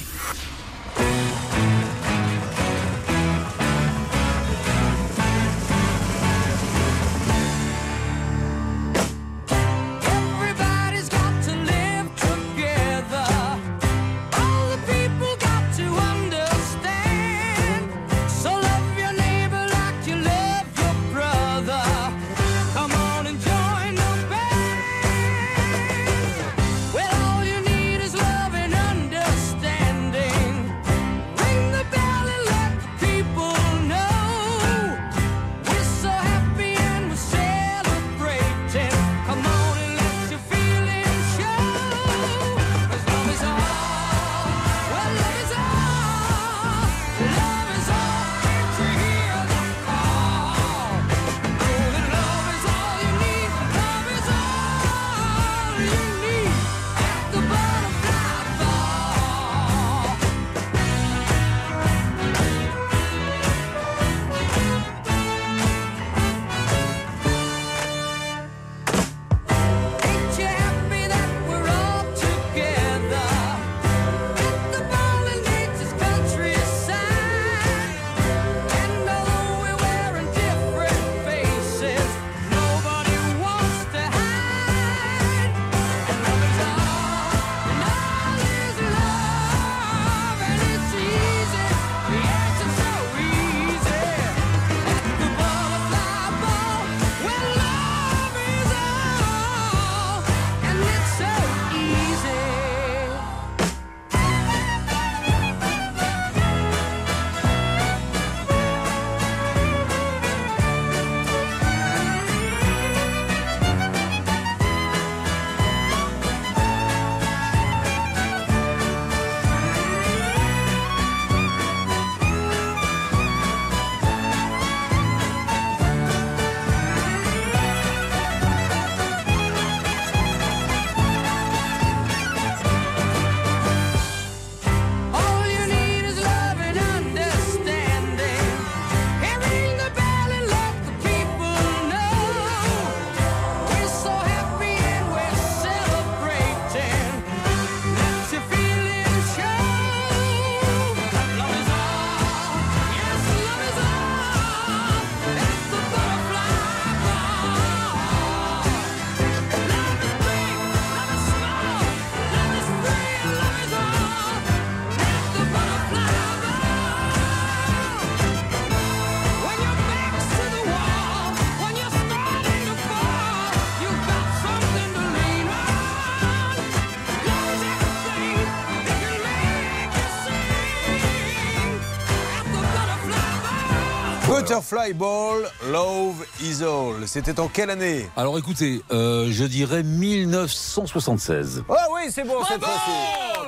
Butterfly Ball, Love is All. C'était en quelle année Alors écoutez, euh, je dirais 1976. Ah oui, c'est bon cette fois-ci.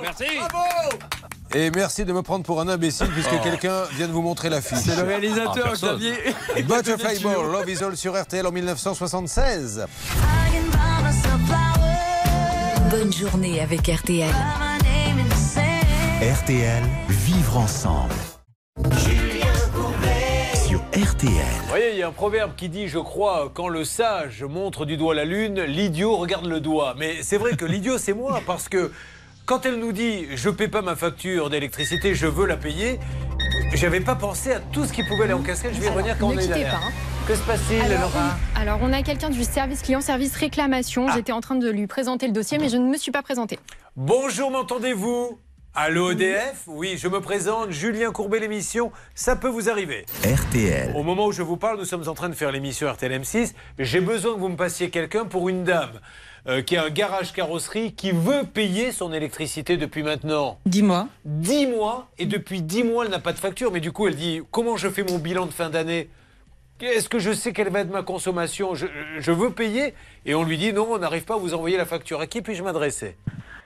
Merci. Et merci de me prendre pour un imbécile puisque Oh. quelqu'un vient de vous montrer la fiche. C'est le réalisateur, Ah. Xavier. Butterfly Ball, Love is All sur RTL en 1976. Bonne journée avec RTL. RTL, vivre ensemble. Un proverbe qui dit, je crois, quand le sage montre du doigt la lune, l'idiot regarde le doigt. Mais c'est vrai que l'idiot, c'est moi, parce que quand elle nous dit, je paie pas ma facture d'électricité, je veux la payer, J'avais pas pensé à tout ce qui pouvait aller en cascade. Je vais y revenir quand ne on est derrière. pas, hein. Que se passe-t-il, Alors, Laura on, alors, on a quelqu'un du service client, service réclamation. J'étais en train de lui présenter le dossier, mais je ne me suis pas présentée. Bonjour, m'entendez-vous? Allô EDF Oui, je me présente, Julien Courbet, l'émission. Ça peut vous arriver. RTL. Au moment où je vous parle, nous sommes en train de faire l'émission RTL M6. J'ai besoin que vous me passiez quelqu'un pour une dame euh, qui a un garage carrosserie qui veut payer son électricité depuis maintenant. Dix mois. 10 mois et depuis 10 mois elle n'a pas de facture mais du coup elle dit comment je fais mon bilan de fin d'année? Est-ce que je sais quelle va être ma consommation? Je, je veux payer et on lui dit non on n'arrive pas à vous envoyer la facture à qui puis-je m'adresser?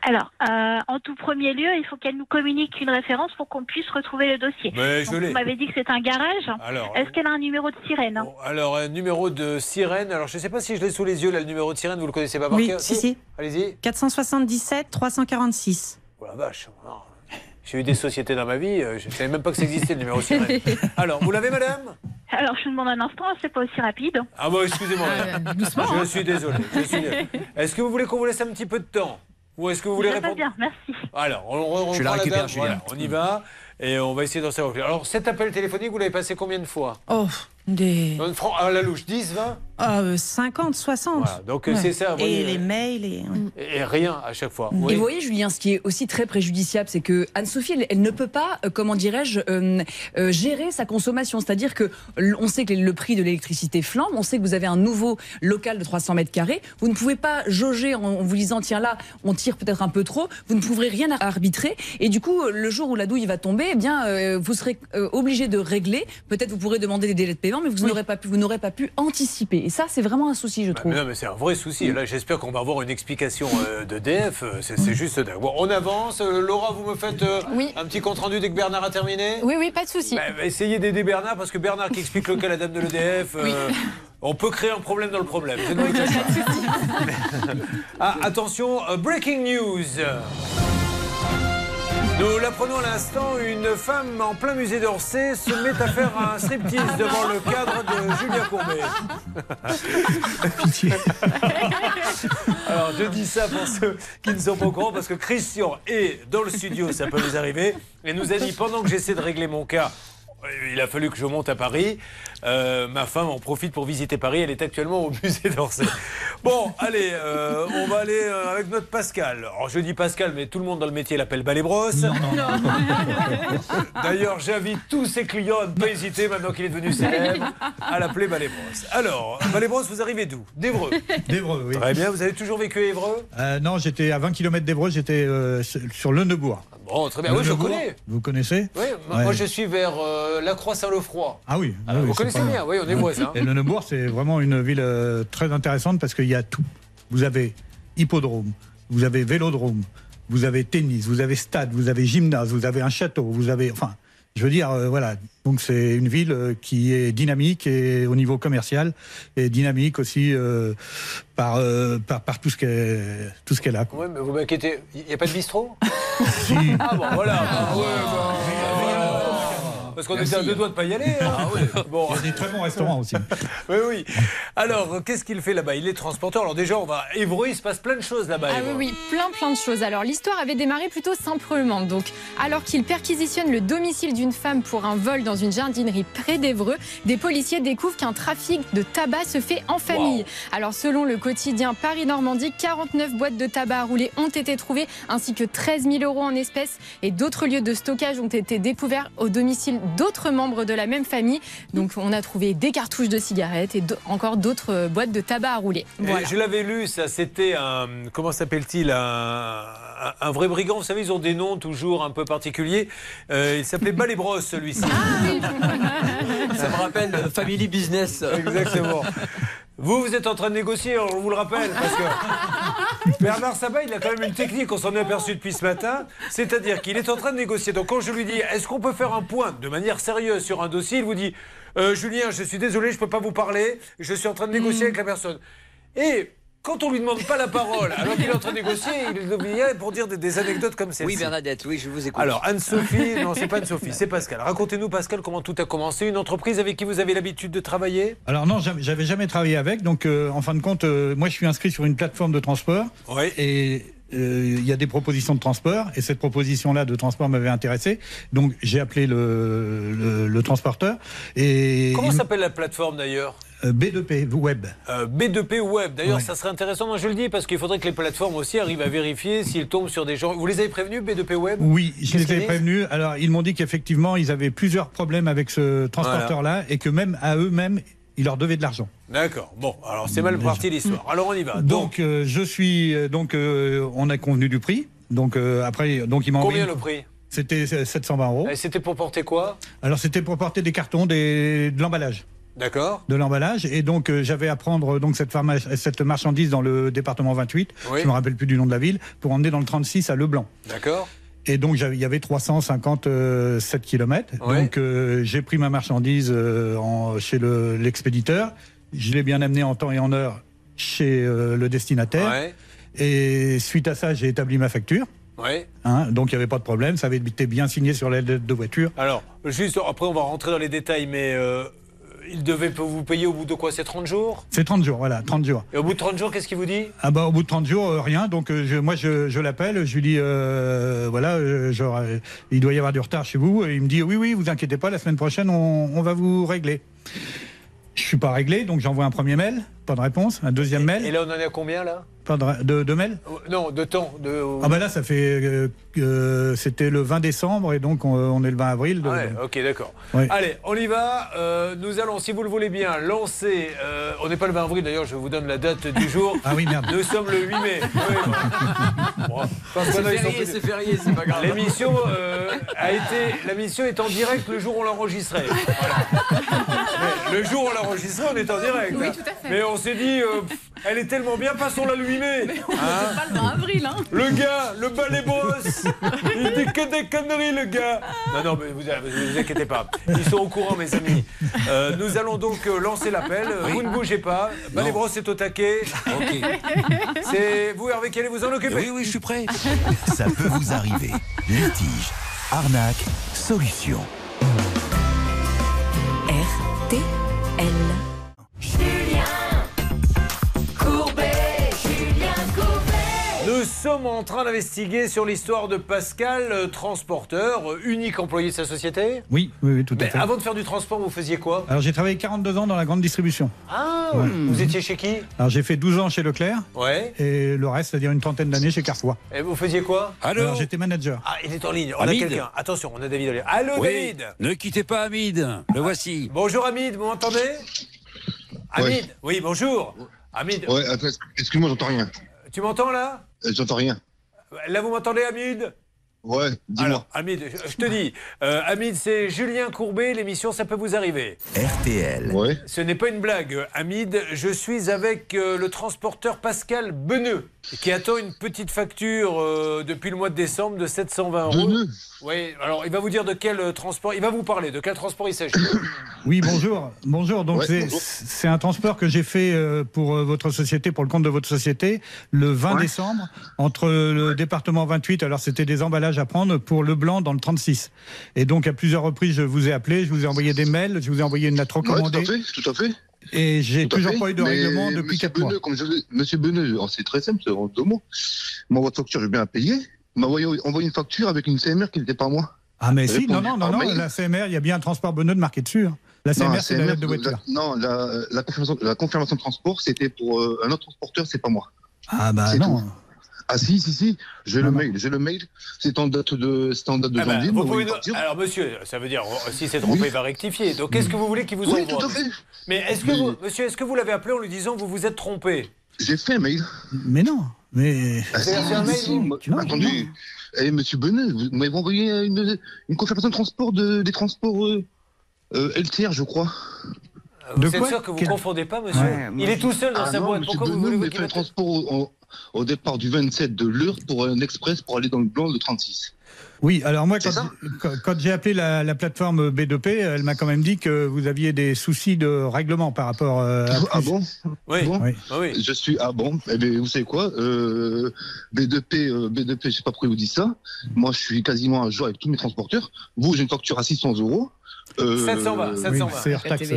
Alors, euh, en tout premier lieu, il faut qu'elle nous communique une référence pour qu'on puisse retrouver le dossier. Mais je Donc, l'ai. Vous m'avez dit que c'est un garage. Alors, Est-ce qu'elle a un numéro de sirène alors un numéro de sirène alors je ne sais pas si je l'ai sous les yeux là le numéro de sirène vous le connaissez pas par Oui, cœur si, si. allez-y 477 346. oh la vache non. j'ai eu des sociétés dans ma vie euh, je ne savais même pas que ça existait le numéro de sirène alors vous l'avez madame? Alors, je vous demande un instant, c'est pas aussi rapide. Ah bon, excusez-moi. madame. je suis désolé. je suis désolé. Est-ce que vous voulez qu'on vous laisse un petit peu de temps? Ou est-ce que vous voulez répondre bien, merci. Alors, on, on, on Je la récupère, dame, Julien. voilà, on y va et on va essayer d'en savoir plus. Alors, cet appel téléphonique, vous l'avez passé combien de fois? Oh, des. À la louche, 10, 20 Ah, euh, 50, 60. Voilà, donc, euh, c'est ça, vous voyez, Et les euh, mails. Et... Et rien à chaque fois. Et Oui. vous voyez, Julien, ce qui est aussi très préjudiciable, c'est que Anne-Sophie, elle, elle ne peut pas, euh, comment dirais-je, euh, euh, gérer sa consommation. C'est-à-dire que on sait que le prix de l'électricité flambe, on sait que vous avez un nouveau local de 300 mètres carrés. Vous ne pouvez pas jauger en, en vous disant, tiens là, on tire peut-être un peu trop. Vous ne pourrez rien arbitrer. Et du coup, le jour où la douille va tomber, eh bien, euh, vous serez euh, obligé de régler. Peut-être vous pourrez demander des délais de paiement, mais vous n'aurez pas pu, vous n'aurez pas pu anticiper. Et ça, c'est vraiment un souci, je trouve. Mais non, mais c'est un vrai souci. Là, j'espère qu'on va avoir une explication euh, de DF. Euh, C'est c'est juste dingue. Bon, on avance. Euh, Laura, vous me faites euh, un petit compte rendu dès que Bernard a terminé Oui, oui, pas de souci. Bah, essayez d'aider Bernard parce que Bernard qui explique le cas la dame de l'EDF, on peut créer un problème dans le problème. Je ne vous le cache pas. ah, attention, breaking news. Nous l'apprenons à l'instant, une femme en plein musée d'Orsay se met à faire un striptease devant le cadre de Julien Courbet. Alors je dis ça pour ceux qui ne sont pas au courant parce que Christian est dans le studio, ça peut nous arriver, et nous a dit pendant que j'essaie de régler mon cas, il a fallu que je monte à Paris. Euh, ma femme en profite pour visiter Paris. Elle est actuellement au musée d'Orsay. Bon, allez, euh, on va aller euh, avec notre Pascal. Alors, je dis Pascal, mais tout le monde dans le métier l'appelle Balai Brosse. D'ailleurs, j'invite tous ses clients à ne pas hésiter, maintenant qu'il est devenu célèbre, à l'appeler Balai Brosse. Alors, Balai Brosse, vous arrivez d'où? D'Evreux. D'Evreux, oui. Très bien, vous avez toujours vécu à Évreux Euh, non, j'étais à 20 km d'Evreux, j'étais euh, sur- le Neubourg. Bon, très bien. Oui, je connais. Vous connaissez? Oui, moi, Ouais. moi, je suis vers euh, la Croix-Saint-Lefroy. Ah oui. Ah, oui, vous connaissez c'est bien, oui, on est voisins. Et le Neubourg, c'est vraiment une ville euh, très intéressante parce qu'il y a tout. Vous avez hippodrome, vous avez vélodrome, vous avez tennis, vous avez stade, vous avez gymnase, vous avez un château, vous avez. Enfin, je veux dire, euh, voilà. Donc c'est une ville euh, qui est dynamique et au niveau commercial et dynamique aussi euh, par, euh, par, par tout ce qu'elle tout ce qu'elle a. Oui, mais vous m'inquiétez, il n'y a pas de bistrot? Si. Ah bon, voilà. Ah, ouais, bah. Parce qu'on était à deux doigts de pas y aller. hein. Bon. Il y a des très bons restaurants aussi. Oui, oui. Alors, qu'est-ce qu'il fait là-bas? Il est transporteur. Alors déjà, on va à Évreux, il se passe plein de choses là-bas. Ah oui, oui, plein plein de choses. Alors l'histoire avait démarré plutôt simplement. Donc, alors qu'il perquisitionne le domicile d'une femme pour un vol dans une jardinerie près d'Evreux, des policiers découvrent qu'un trafic de tabac se fait en famille. Alors selon le quotidien Paris-Normandie, 49 boîtes de tabac à rouler ont été trouvées, ainsi que 13 000 euros en espèces. Et d'autres lieux de stockage ont été découverts au domicile d'autres membres de la même famille. Donc on a trouvé des cartouches de cigarettes et encore d'autres euh, boîtes de tabac à rouler. Voilà. Je l'avais lu, ça c'était un. Comment s'appelle-t-il un, vrai brigand. Vous savez, ils ont des noms toujours un peu particuliers. Euh, il s'appelait Balébros, celui-ci. Ça me rappelle euh, Family Business. Exactement. Vous, vous êtes en train de négocier, on vous le rappelle, parce que Bernard Sabat, il a quand même une technique, on s'en est aperçu depuis ce matin, c'est-à-dire qu'il est en train de négocier. Donc quand je lui dis, est-ce qu'on peut faire un point de manière sérieuse sur un dossier, il vous dit, Euh, Julien, je suis désolé, je ne peux pas vous parler, je suis en train de négocier avec la personne. Et quand on lui demande pas la parole, alors qu'il est en train de négocier, il vient pour dire des, des anecdotes comme celle-ci. Oui, Bernadette, oui, je vous écoute. Alors, Anne-Sophie, non, c'est pas Anne-Sophie, c'est Pascal. Racontez-nous, Pascal, comment tout a commencé. Une entreprise avec qui vous avez l'habitude de travailler? Alors non, j'avais jamais travaillé avec. Donc euh, en fin de compte, euh, moi je suis inscrit sur une plateforme de transport. Et euh, il y a des propositions de transport et cette proposition-là de transport m'avait intéressé. Donc j'ai appelé le, le, le transporteur et Comment s'appelle la plateforme d'ailleurs euh, B2P web. Euh, B2P Web. D'ailleurs, Ouais. ça serait intéressant, moi je le dis, parce qu'il faudrait que les plateformes aussi arrivent à vérifier s'ils tombent sur des gens. Vous les avez prévenus, B2P Web? Oui, je les disent? prévenus. Alors, ils m'ont dit qu'effectivement, ils avaient plusieurs problèmes avec ce transporteur-là et que même à eux-mêmes, ils leur devaient de l'argent. D'accord. Bon, alors c'est mal parti l'histoire. Alors on y va. Donc, euh, je suis. euh, Donc, euh, on a convenu du prix. Donc, euh, après, donc, ils m'ont Combien envoyé- le prix C'était euh, 720 euros. Et C'était pour porter quoi? Alors, c'était pour porter des cartons, des, de l'emballage. D'accord. de l'emballage et donc euh, j'avais à prendre euh, donc cette, pharma- cette marchandise dans le département 28 Oui. je me rappelle plus du nom de la ville pour emmener dans le 36 à Leblanc D'accord. Et donc il y avait 357 km Ouais. donc euh, j'ai pris ma marchandise euh, en- chez le- l'expéditeur je l'ai bien amené en temps et en heure chez euh, le destinataire Ouais. et suite à ça j'ai établi ma facture Ouais. hein, donc il n'y avait pas de problème ça avait été bien signé sur la lettre de voiture Alors, juste après, on va rentrer dans les détails, mais il devait vous payer au bout de quoi C'est 30 jours? C'est 30 jours voilà 30 jours Et au bout de 30 jours, qu'est-ce qu'il vous dit? Ah bah au bout de 30 jours, euh, rien. Donc euh, je, moi je, je l'appelle, je lui dis euh, voilà, genre, il doit y avoir du retard chez vous. Et il me dit oui oui, vous inquiétez pas, la semaine prochaine on, on va vous régler. Je suis pas réglé, donc j'envoie un premier mail, pas de réponse, un deuxième Et mail, là, on en est à combien là? Pas de, de, de mail? Euh, Non, de temps. De... Ah bah là ça fait euh, euh, c'était le 20 décembre et donc on, on est le 20 avril. Ah ouais, ok, d'accord. Ouais. Allez, on y va. Euh, nous allons, si vous le voulez bien, lancer. euh, on n'est pas le 20 avril d'ailleurs, je vous donne la date du jour. Ah oui merde. Nous sommes le 8 mai. Bon. Bon, C'est férié, c'est férié, c'est pas grave. L'émission euh, a été, la mission est en direct le jour où on l'enregistrait. Voilà. Le jour où on l'enregistrait, on est en direct. Oui, hein. tout à fait. Mais on s'est dit, euh, pff, elle est tellement bien, passons-la le 8 mai. Hein pas le 20 avril, hein. le gars, le balai boss, il dit que des conneries, le gars. Non, non, mais vous, vous, vous inquiétez pas. Ils sont au courant, mes amis. Euh, nous allons donc euh, lancer l'appel. Vous ne bougez pas. Balai Bros est au taquet. Ok. C'est vous, Hervé, qui allez vous en occuper. Oui, oui, je suis prêt. Ça peut vous arriver. Litige, arnaque, solution. Nous sommes en train d'investiguer sur l'histoire de Pascal, euh, transporteur, euh, unique employé de sa société. Oui, oui, oui, tout à Mais fait. avant de faire du transport, vous faisiez quoi? Alors j'ai travaillé 42 ans dans la grande distribution. Ah, Ouais. vous étiez chez qui? Alors j'ai fait 12 ans chez Leclerc Ouais. et le reste, c'est-à-dire une trentaine d'années chez Carrefour. Et vous faisiez quoi? Alors j'étais manager. Ah, il est en ligne. On a quelqu'un. Attention, on a David en ligne. Allô, Oui, David ne quittez pas Hamid, le voici. Bonjour, Hamid, vous m'entendez? Hamid? Oui, bonjour. Hamid, Ouais, attends, excuse-moi, j'entends rien. tu m'entends là? Euh, J'entends rien. Là, vous m'entendez, Hamid? Ouais, dis-moi. Hamid, je te dis, euh, Hamid, c'est Julien Courbet, l'émission Ça peut vous arriver. RTL. Ouais. Ce n'est pas une blague, Hamid. Je suis avec euh, le transporteur Pascal Beneux, qui attend une petite facture euh, depuis le mois de décembre de 720 euros. Beneux Oui, alors il va vous dire de quel euh, transport, il va vous parler, de quel transport il s'agit. Oui, bonjour. Bonjour. Donc Ouais, c'est un transport que j'ai fait euh, pour euh, votre société, pour le compte de votre société, le 20 Ouais. décembre, entre le département 28. Alors c'était des emballages à prendre pour le blanc dans le 36. Et donc à plusieurs reprises, je vous ai appelé, je vous ai envoyé des mails, je vous ai envoyé une lettre Ouais, tout recommandée. à fait, tout à fait. et j'ai toujours fait. pas eu de Mais règlement depuis Monsieur 4 mois. Comme je Monsieur Beneux, alors, c'est très simple, c'est en deux mots. Moi, votre facture, j'ai bien à payer. Il m'a envoyé, envoyé une facture avec une CMR qui n'était pas moi. Ah mais si, non, non, non, non, la CMR, il y a bien un transport bonheur de marqué dessus. hein. La CMR, c'est la lettre de voiture. la- non, la, la confirmation, la confirmation de transport, c'était pour euh, un autre transporteur, c'est pas moi. Ah bah C'est non. tout. Ah si, si, si, j'ai le non. mail, j'ai le mail, c'est en date de, c'est en date de Ah ben, vous pouvez nous-. Alors monsieur, ça veut dire, si c'est trompé, Oui. il va rectifier. Donc qu'est-ce que vous voulez qu'il vous Oui, envoie tout à fait. Mais est-ce que vous, monsieur, est-ce que vous l'avez appelé en lui disant vous vous êtes trompé J'ai fait un mail. Mais non. Mais Ah, fait un si, mail, si, Non, attendez, Eh, monsieur Benet, vous m'avez envoyé une, une confirmation de transport de, des transports euh, euh, LTR, je crois. Vous De êtes quoi sûr que vous ne confondez pas, monsieur Ouais, Il est tout seul dans Ah sa non, boîte. Pourquoi vous voulez qu'il transport au, au- départ du 27 de l'heure pour un express pour aller dans le blanc de 36. Oui, alors moi, quand, j'ai appelé la, la plateforme B2P, elle m'a quand même dit que vous aviez des soucis de règlement par rapport euh, à... Ah bon? Oui. Bon? Oui. Ah oui. Je suis ah bon? Eh bien, vous savez quoi? Euh, B2P euh, B2P je sais pas pourquoi vous dit ça moi je suis quasiment à jour avec tous mes transporteurs vous j'ai une facture à 600 euros Euh, 720, Oui, 720. c'est hors taxe.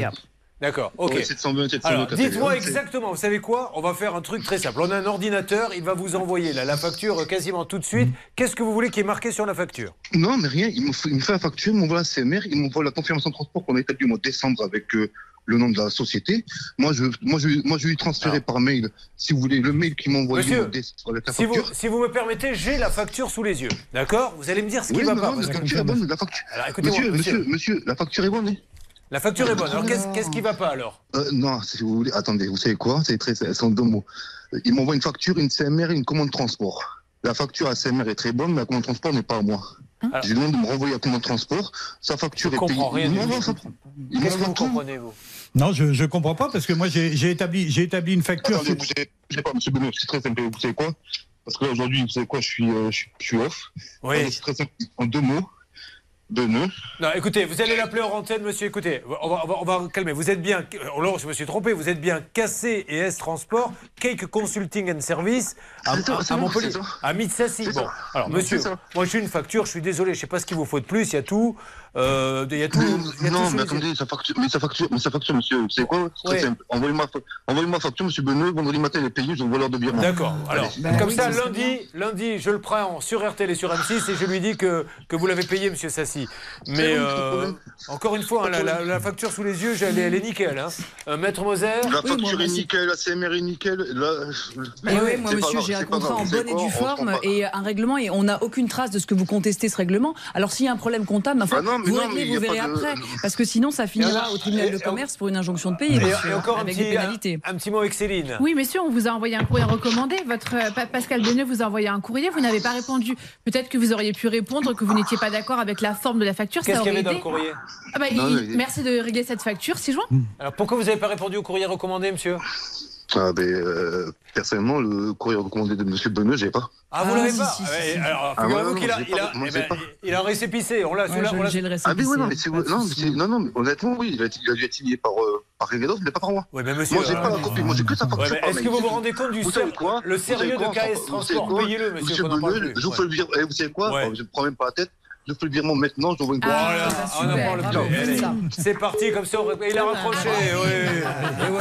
D'accord, ok. Ouais, 720, 720, Alors, dites-moi exactement, vous savez quoi? On va faire un truc très simple. On a un ordinateur, il va vous envoyer là, la facture quasiment tout de suite. Qu'est-ce que vous voulez qui est marqué sur la facture? Non, mais rien. Il me, fait, il me fait la facture, il m'envoie la CMR, il m'envoie la confirmation de transport qu'on a établie au mois de décembre avec euh, le nom de la société. Moi, je, moi, je, moi, je lui transférer par mail, si vous voulez, le mail qu'il m'a envoyé au Monsieur, mois de décembre avec la si vous, si vous me permettez, j'ai la facture sous les yeux. D'accord? Vous allez me dire ce qui Oui, va non, pas. non, parce la que- facture est bonne, la facture. Alors, monsieur, monsieur. monsieur, monsieur, la facture est bonne. Hein La facture est bonne. Alors, qu'est-ce qu'est-ce qui va pas alors? Euh, non, si vous voulez, attendez, vous savez quoi? C'est très, c'est en deux mots. Euh, Il m'envoie une facture, une CMR et une commande de transport. La facture à CMR est très bonne, mais la commande de transport n'est pas à moi. Je lui demande de me renvoyer la commande de transport. Sa facture Je est payée. comprends rien Il du m'envoie tout. sa- il Qu'est-ce que m'envoie vous tout. comprenez, vous? Non, je ne comprends pas parce que moi j'ai j'ai établi, j'ai établi une facture. Attendez, pas, monsieur Benoît, c'est très simple. Vous savez quoi? Parce que là, aujourd'hui, vous savez quoi, je suis, euh, je suis, je suis off. Oui. C'est très simple. En deux mots, deux nœuds. Non, écoutez, vous allez l'appeler hors antenne, monsieur. Écoutez, on va, on va, on va calmer. Vous êtes bien. Oh non, je me suis trompé. Vous êtes bien Cassé et S Transport, Cake Consulting and Service à, ça, à- Montpellier. À Mitsassi. Bon, alors, monsieur, moi j'ai une facture. Je suis désolé. Je sais pas ce qu'il vous faut de plus. Il y a tout. Euh, il y a tout. y a tout Non, sous mais les attendez, sa facture, mais sa facture, mais sa facture, monsieur, c'est quoi Oui. simple? Envoyez-moi envoyez facture, monsieur Benoît, vendredi matin, elle est payée, je vous l'heure de virement. D'accord. Alors, Allez. comme ça, lundi, lundi, je le prends sur RTL et sur M6 et je lui dis que, que vous l'avez payé, monsieur Sassi. Mais euh, encore une fois, hein, la, la- la facture sous les yeux, elle, est- elle est nickel. Hein. Euh, Maître Moser La facture est nickel, la CMR est nickel. Et oui, moi, monsieur, j'ai un contrat en bonne et due forme et un règlement et on n'a aucune trace de ce que vous contestez ce règlement. Alors, s'il y a un problème comptable, ma foi, Ah non, mais vous non, réglez, mais vous verrez de- après. Parce que sinon, ça finira au tribunal de commerce pour une injonction de payer, Et, monsieur, et encore un avec petit, des pénalités. un, un petit mot avec Céline. Oui, messieurs, on vous a envoyé un courrier recommandé. Votre Pa- Pascal Beneux vous a envoyé un courrier. Vous n'avez pas répondu. Peut-être que vous auriez pu répondre que vous n'étiez pas d'accord avec la forme de la facture. Qu'est-ce qu'il y avait dans le courrier Ah bah, Non, il- mais- Merci de régler cette facture, 6 juin. Alors pourquoi vous n'avez pas répondu au courrier recommandé, monsieur? Ah, ben, euh, personnellement, le courrier recommandé de monsieur Benoît, j'ai pas. Ah, vous Ah, l'avez si, pas si, si, si. Alors, Ah, ouais, qu'il a, j'ai il pas- a, moi, eh ben, il a un récépissé. On l'a Ouais, on l'a- j'ai le Ah, mais récépissé, oui, non, mais c'est non, mais non, non, mais honnêtement, oui, il a, il a dû être signé par, euh, par quelqu'un d'autre, mais pas par moi. Oui, mais monsieur. Moi, j'ai euh, pas la copie, moi, j'ai que sa facture. Ouais, par Est-ce que vous vous rendez compte du quoi? le sérieux de KS Transport Payez-le, monsieur, plus. je vous fais le virement. Vous savez quoi Ouais. Je ne prends même pas la tête. Je fais le virement maintenant, j'envoie une Ah, là, bah, on c'est parti, comme ça, on- il a raccroché. oui.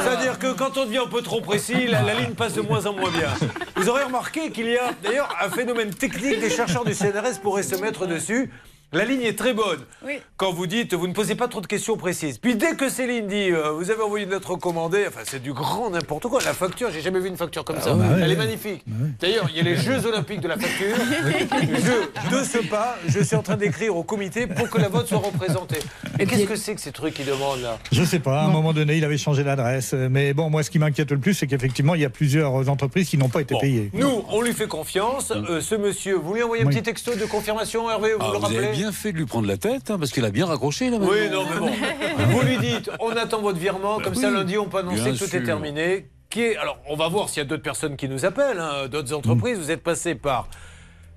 C'est-à-dire que quand on devient un peu trop précis, la, la ligne passe de moins en moins bien. Vous aurez remarqué qu'il y a d'ailleurs un phénomène technique des chercheurs du CNRS pourraient se mettre dessus. La ligne est très bonne. Oui. Quand vous dites, vous ne posez pas trop de questions précises. Puis dès que Céline dit, euh, vous avez envoyé une lettre recommandée, enfin c'est du grand n'importe quoi. La facture, j'ai jamais vu une facture comme ça. ouais, Elle ouais. est magnifique. D'ailleurs, il y a les Jeux Olympiques de la facture. Je, de ce pas, je suis en train d'écrire au comité pour que la vote soit représentée. Et qu'est-ce que c'est que ces trucs qui demandent là? Je sais pas, à un moment donné, il avait changé l'adresse. Mais bon, moi, ce qui m'inquiète le plus, c'est qu'effectivement, il y a plusieurs entreprises qui n'ont pas été Bon, payées. Nous, on lui fait confiance. Euh, ce monsieur, vous lui envoyez un Oui. petit texto de confirmation, Hervé, vous Ah, le rappelez? Bien fait de lui prendre la tête, hein, parce qu'il a bien raccroché là Oui, non, mais bon. vous lui dites, on attend votre virement, comme ça lundi, on peut annoncer que tout est terminé. Qui est, alors, on va voir s'il y a d'autres personnes qui nous appellent, hein, d'autres entreprises. Vous êtes passé par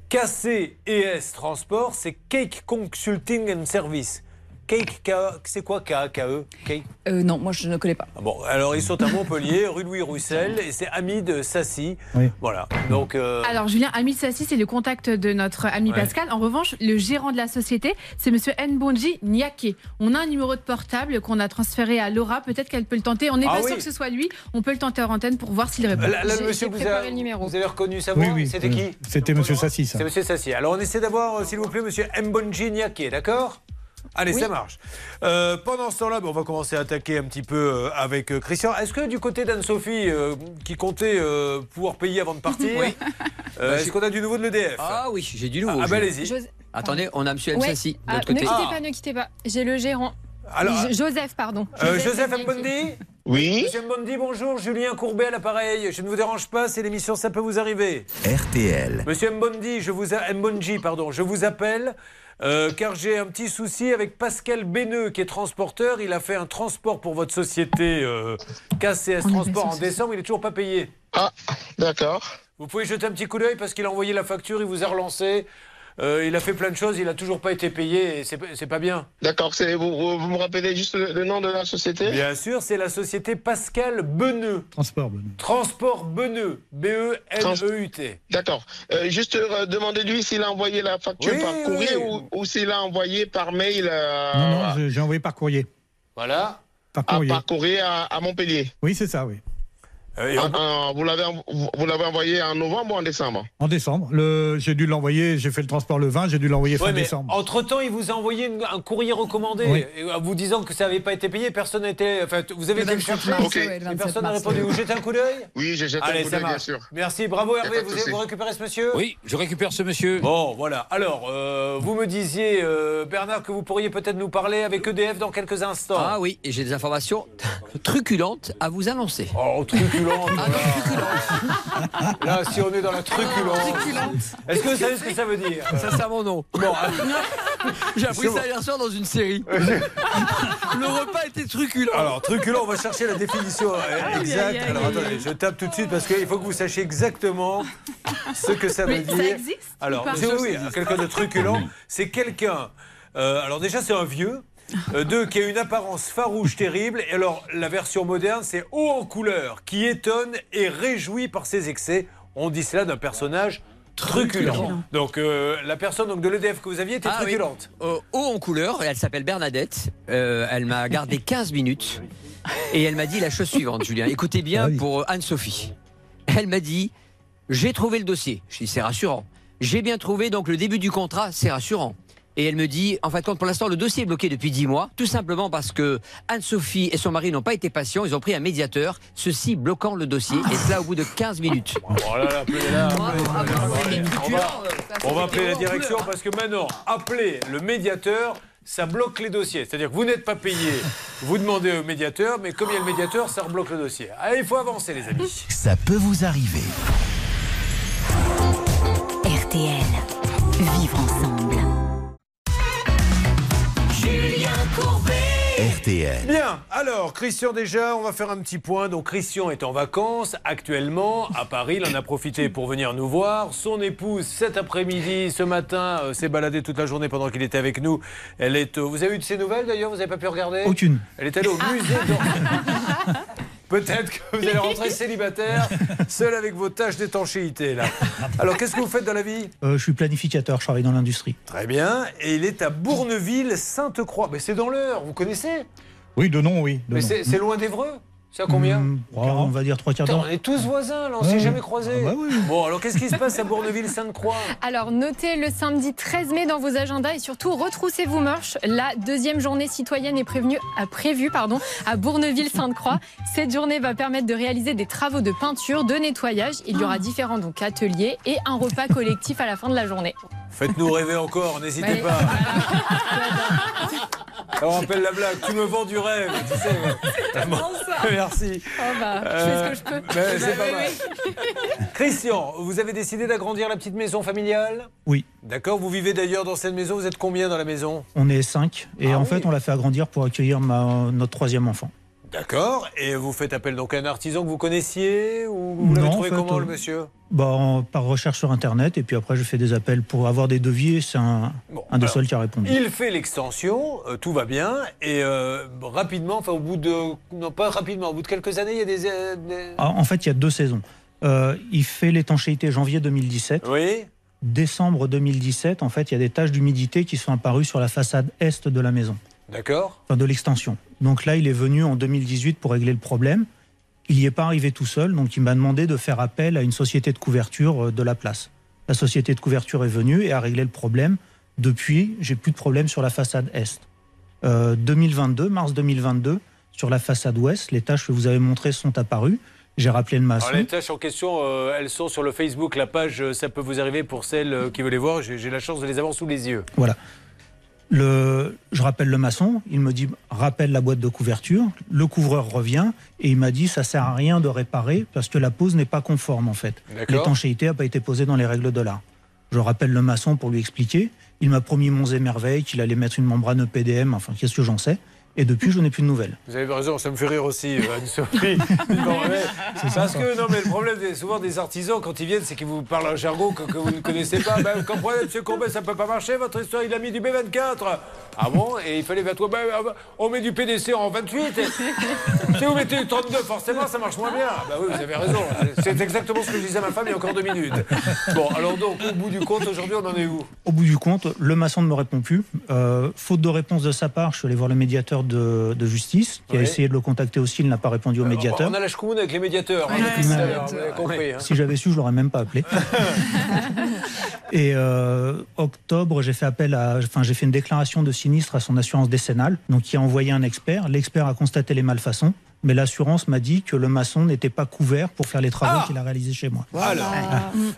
KC et S Transport, c'est Cake Consulting and Service. Cake, c'est quoi K, KE Cake? Euh, non, moi, je ne connais pas. Ah Bon, alors ils sont à Montpellier, rue Louis Roussel, et c'est Hamid Sassi. Oui. Voilà. Donc, euh, Alors, Julien, Ami Sassi, c'est le contact de notre ami Ouais. Pascal. En revanche, le gérant de la société, c'est monsieur Nbonji Niake. On a un numéro de portable qu'on a transféré à Laura. Peut-être qu'elle peut le tenter. On n'est Ah pas oui. sûr que ce soit lui. On peut le tenter en antenne pour voir s'il répond. là, là, J'ai- monsieur, vous, avez- le numéro. vous avez reconnu sa voix Oui, oui. C'était oui. qui? C'était Monsieur Sassi, ça. C'est Monsieur Sassi. Alors on essaie d'avoir, euh, s'il vous plaît, Monsieur Mbonji Niake, d'accord? Allez, Oui. ça marche. Euh, pendant ce temps-là, ben, on va commencer à attaquer un petit peu euh, avec euh, Christian. Est-ce que du côté d'Anne-Sophie, euh, qui comptait euh, pouvoir payer avant de partir, Oui. euh, Bah, est-ce qu'on a du nouveau de l'EDF Ah oui, j'ai du nouveau. Ah, bah, allez-y. Attendez, on a M. Ouais. Msassi de Ah, l'autre ne côté. quittez Ah. pas, ne quittez pas. J'ai le gérant. Alors, Jo- Joseph, pardon. euh, Joseph. Mbondi Oui Monsieur Mbondi, bonjour. Julien Courbet à l'appareil. Je ne vous dérange pas, c'est l'émission Ça peut vous arriver. RTL. Monsieur Mbondi, je vous a... Mbonji, pardon, je vous appelle euh, car j'ai un petit souci avec Pascal Béneux qui est transporteur. Il a fait un transport pour votre société euh, KCS Transport en décembre. Il est toujours pas payé. Ah, d'accord. Vous pouvez jeter un petit coup d'œil parce qu'il a envoyé la facture, il vous a relancé. Euh, il a fait plein de choses, il a toujours pas été payé et c'est pas bien. D'accord, c'est vous, vous, vous me rappelez juste le, le nom de la société? Bien sûr, c'est la société Pascal Beneux. Transport. Benoît. Transport Beneux. E B-E-N-E-U-T. D'accord. Euh, juste euh, demandez-lui s'il a envoyé la facture Oui, par courrier oui. ou, ou s'il a envoyé par mail. euh, Non, non, j'ai envoyé par courrier. Voilà. Par à, courrier. par courrier à, à Montpellier. Oui, c'est ça, oui. Euh, Ah, ah, vous l'avez vous, vous l'avez envoyé en novembre ou en décembre? En décembre. Le... J'ai dû l'envoyer, j'ai fait le transport le 20, j'ai dû l'envoyer fin Ouais, décembre. entre-temps, il vous a envoyé une- un courrier recommandé Oui. euh, vous disant que ça n'avait pas été payé. Personne n'a été. Enfin, vous avez été le 27 chercher mars, Ok. ouais, le et 27 personne n'a répondu. Vous jetez un coup d'œil? Oui, j'ai jeté un Allez, coup ça d'œil, bien sûr. Merci, bravo Hervé. Vous, vous récupérez ce monsieur? Oui, je récupère ce monsieur. Bon, voilà. Alors, euh, vous me disiez, euh, Bernard, que vous pourriez peut-être nous parler avec EDF dans quelques instants. Ah oui, et j'ai des informations truculentes à vous annoncer. Oh, truculentes Là, si on est dans la truculence. Est-ce que vous savez ce que ça veut dire? Ça, c'est à mon nom. Bon, J'ai appris ça hier soir dans une série. Le repas était truculent. Alors, truculent, on va chercher la définition euh, exacte. Alors, attendez, je tape tout de suite parce qu'il faut que vous sachiez exactement ce que ça veut Mais ça dire. existe Alors, oui, oui, quelqu'un de truculent, c'est quelqu'un. euh, alors, déjà, c'est un vieux. Euh, deux, qui a une apparence farouche terrible. Et alors, la version moderne, c'est haut en couleur, qui étonne et réjouit par ses excès. On dit cela d'un personnage truculent. Truculent. Donc, euh, la personne donc, de l'EDF que vous aviez était Ah oui. truculente. Euh, haut en couleur, et elle s'appelle Bernadette. Euh, elle m'a gardé 15 minutes et elle m'a dit la chose suivante, Julien. Écoutez bien pour euh, Anne-Sophie. Elle m'a dit J'ai trouvé le dossier. Je dis C'est rassurant. J'ai bien trouvé donc le début du contrat, c'est rassurant. Et elle me dit, en fin de compte, pour l'instant, le dossier est bloqué depuis 10 mois, tout simplement parce que Anne-Sophie et son mari n'ont pas été patients, ils ont pris un médiateur, ceci bloquant le dossier, et cela au bout de 15 minutes. Oh là là, appelez-la. On va, on va appeler la direction parce que maintenant, appeler le médiateur, ça bloque les dossiers. C'est-à-dire que vous n'êtes pas payé, vous demandez au médiateur, mais comme il y a le médiateur, ça rebloque le dossier. Allez, il faut avancer, les amis. Ça peut vous arriver. RTL. Vivre ensemble. RTL. Bien, alors Christian déjà, on va faire un petit point. Donc Christian est en vacances actuellement à Paris, il en a profité pour venir nous voir. Son épouse cet après-midi, ce matin, euh, s'est baladée toute la journée pendant qu'il était avec nous. Elle est, au- vous avez eu de ses nouvelles d'ailleurs Vous n'avez pas pu regarder? Aucune. Elle est allée au musée. Peut-être que vous allez rentrer célibataire, seul avec vos tâches d'étanchéité là. Alors qu'est-ce que vous faites dans la vie? Euh, je suis planificateur, je travaille dans l'industrie. Très bien. Et il est à Bourneville, Sainte-Croix. Mais c'est dans l'heure, vous connaissez? Oui, de nom, oui. de Mais c'est c'est loin d'Evreux C'est à combien Hmm, oh, On va dire trois quarts d'heure. on est tous voisins, là, on Ouais, s'est ouais. jamais croisés. Ah bah oui. Bon, alors qu'est-ce qui se passe à Bourneville-Sainte-Croix Alors notez le samedi 13 mai dans vos agendas et surtout retroussez-vous marche. La deuxième journée citoyenne est prévenue, à prévue pardon, à Bourneville-Sainte-Croix. Cette journée va permettre de réaliser des travaux de peinture, de nettoyage. Il y aura différents donc, ateliers et un repas collectif à la fin de la journée. Faites-nous rêver encore, n'hésitez Ouais. pas. On rappelle la blague, tu me vends du rêve, tu sais. Bon, Merci. Oh bah, je fais ce que je peux. mais c'est Bah pas oui, mal. oui. Christian, vous avez décidé d'agrandir la petite maison familiale? Oui, D'accord, vous vivez d'ailleurs dans cette maison, vous êtes combien dans la maison? On est cinq. Et Ah en oui. fait, on l'a fait agrandir pour accueillir ma- notre troisième enfant. D'accord, et vous faites appel donc à un artisan que vous connaissiez ou vous l'avez trouvé en fait, comment euh, le monsieur Bah, en- par recherche sur Internet, et puis après, je fais des appels pour avoir des devis, c'est un, un des seuls qui a répondu. Il fait l'extension, euh, tout va bien, et euh, rapidement, enfin au bout de, non pas rapidement, au bout de quelques années, il y a des, euh, des- Ah, en fait, il y a deux saisons. Il fait l'étanchéité janvier 2017. Oui. Décembre 2017, en fait, il y a des taches d'humidité qui sont apparues sur la façade est de la maison, D'accord. enfin de l'extension. Donc là, il est venu en 2018 pour régler le problème. Il n'y est pas arrivé tout seul, donc il m'a demandé de faire appel à une société de couverture euh, de la place. La société de couverture est venue et a réglé le problème. Depuis, j'ai plus de problème sur la façade est. Euh, 2022, mars 2022, sur la façade ouest, les tâches que vous avez montrées sont apparues. J'ai rappelé le maçon. Alors les tâches en question, euh, elles sont sur le Facebook, la page euh, Ça peut vous arriver pour celles qui veulent les voir. J'ai la chance de les avoir sous les yeux. Voilà. Le, je rappelle le maçon, il me dit rappelle la boîte de couverture. Le couvreur revient et il m'a dit ça sert à rien de réparer parce que la pose n'est pas conforme en fait. L'étanchéité n'a pas été posée dans les règles de l'art. Je rappelle le maçon pour lui expliquer. Il m'a promis monts et merveilles qu'il allait mettre une membrane EPDM, enfin qu'est-ce que j'en sais. Et depuis, je n'ai plus de nouvelles. Vous avez raison, ça me fait rire aussi, euh, Anne-Sophie. Mais- parce que, non, mais le problème, des- souvent des artisans, quand ils viennent, c'est qu'ils vous parlent un jargon que, que vous ne connaissez pas. Ben, vous comprenez, monsieur Courbet, ça peut pas marcher, votre histoire, il a mis du B24. Ah bon? Et il fallait, ben, toi, ben, on met du PDC en 28. Et... si vous mettez du 32, forcément, ça marche moins bien. Ah Ben oui, vous avez raison. C'est exactement ce que je disais à ma femme il y a encore deux minutes. Bon, alors donc, au bout du compte, aujourd'hui, on en est où? Au bout du compte, le maçon ne me répond plus. Euh, faute de réponse de sa part, je suis allé voir le médiateur médiateur de, de justice qui a essayé de le contacter aussi. Il n'a pas répondu au médiateur. On a la choumoune avec les médiateurs. hein, vous avez compris. hein. Si j'avais su, je l'aurais même pas appelé. Et euh, octobre, j'ai fait appel à, enfin, j'ai fait une déclaration de sinistre à son assurance décennale, donc qui a envoyé un expert. L'expert a constaté les malfaçons, mais l'assurance m'a dit que le maçon n'était pas couvert pour faire les travaux Ah qu'il a réalisés chez moi. Alors,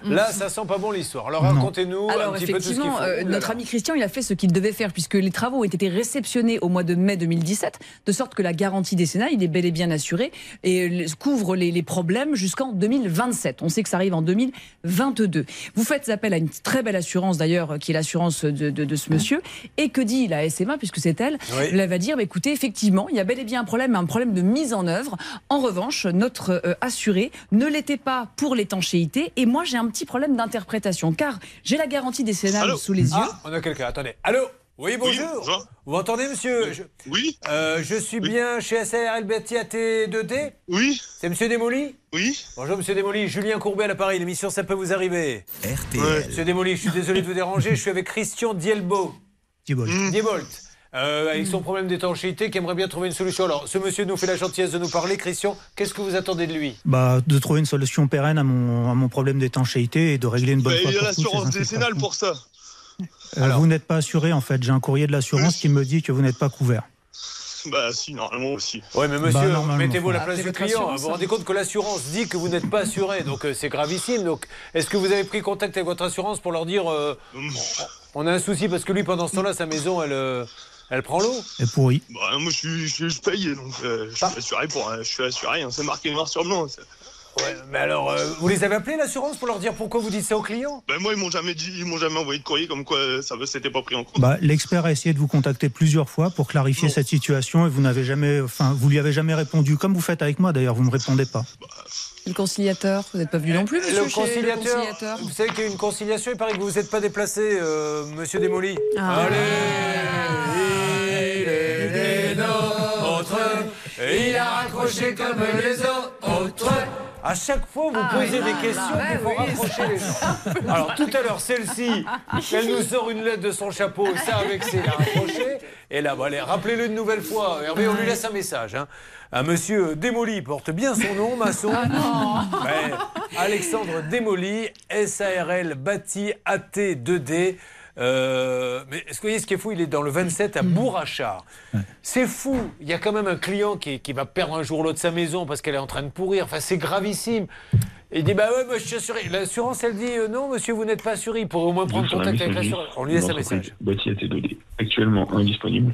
là, ça sent pas bon l'histoire. Alors, racontez-nous un Alors petit peu tout ce qu'il effectivement, faut. euh, notre ami Christian, il a fait ce qu'il devait faire puisque les travaux ont été réceptionnés au mois de mai 2017, de sorte que la garantie décennale, il est bel et bien assuré et couvre les, les problèmes jusqu'en 2027. On sait que ça arrive en 2022. Vous faites appel à une très belle assurance d'ailleurs, euh, qui est l'assurance de, de- de ce monsieur. Et que dit la SMA, puisque c'est elle Oui. Elle va dire, bah, écoutez, effectivement, il y a bel et bien un problème, mais un problème de mise en œuvre. En revanche, notre euh, assuré ne l'était pas pour l'étanchéité. Et moi, j'ai un petit problème d'interprétation, car j'ai la garantie décennale sous les yeux. Ah, on a quelqu'un. Attendez. Allô Oui, bonjour. Vous m'entendez, monsieur Je- Oui. Euh, je suis bien chez SARL Betty AT2D Oui. C'est monsieur Démoli Oui. Bonjour, monsieur Démoli. Julien Courbet à l'appareil. L'émission, ça peut vous arriver. RTL. Monsieur Démoli, je suis désolé de vous déranger. Je suis avec Christian Dielbo. Diebold. Diebold. Euh, avec son problème d'étanchéité, qui aimerait bien trouver une solution. Alors, ce monsieur nous fait la gentillesse de nous parler. Christian, qu'est-ce que vous attendez de lui? Bah, de trouver une solution pérenne à mon, à mon problème d'étanchéité et de régler une bonne Bah, fois il y a l'assurance décennale pour ça. Euh, vous n'êtes pas assuré en fait. J'ai un courrier de l'assurance qui me dit que vous n'êtes pas couvert. Bah si, normalement aussi. Oui, mais monsieur, Bah, mettez-vous à la Ah, place du client. Vous vous rendez compte que l'assurance dit que vous n'êtes pas assuré, donc euh, c'est gravissime. Donc, est-ce que vous avez pris contact avec votre assurance pour leur dire euh, on a un souci parce que lui, pendant ce temps-là, sa maison, elle, euh, elle prend l'eau Et pourri. Bah moi je suis, je, suis- je paye, donc euh, je suis assuré pour, euh, je suis assuré, hein, c'est marqué noir sur blanc. Ça. Ouais, mais alors, euh, vous les avez appelés l'assurance pour leur dire pourquoi vous dites ça aux clients? Bah moi ils m'ont jamais dit, ils m'ont jamais envoyé de courrier comme quoi euh, ça c'était pas pris en compte. Bah, l'expert a essayé de vous contacter plusieurs fois pour clarifier cette situation et vous n'avez jamais, enfin, vous lui avez jamais répondu, comme vous faites avec moi d'ailleurs, vous ne me répondez pas. Le conciliateur, vous n'êtes pas venu non plus, monsieur, le conciliateur, vous savez qu'il y a une conciliation, il paraît que vous vous êtes pas déplacé, euh, monsieur Démoli. Ah. Allez, il est des nôtres, et il a raccroché comme les autres. À chaque fois, vous Ah, posez oui, des questions ouais, qui font oui, raccrocher ça- les gens. Alors, tout à l'heure, celle-ci, elle nous sort une lettre de son chapeau, ça avec ses raccrochés. Et là, allez, rappelez-le une nouvelle fois. Hervé, on lui laisse un message. Hein. Un monsieur Démoli porte bien son nom, maçon. Ouais. Alexandre Démoli, SARL bâti AT2D. Euh, mais est-ce que vous voyez ce qui est fou Il est dans le 27 à Bourrachard. C'est fou. Il y a quand même un client qui, qui va perdre un jour ou l'autre sa maison parce qu'elle est en train de pourrir. Enfin, c'est gravissime. Et il dit Bah ouais, moi je suis assuré. L'assurance, elle dit euh, Non, monsieur, vous n'êtes pas assuré. Il pourrait au moins prendre contact avec l'assureur. On lui laisse un message. Bâti AT2D, actuellement indisponible.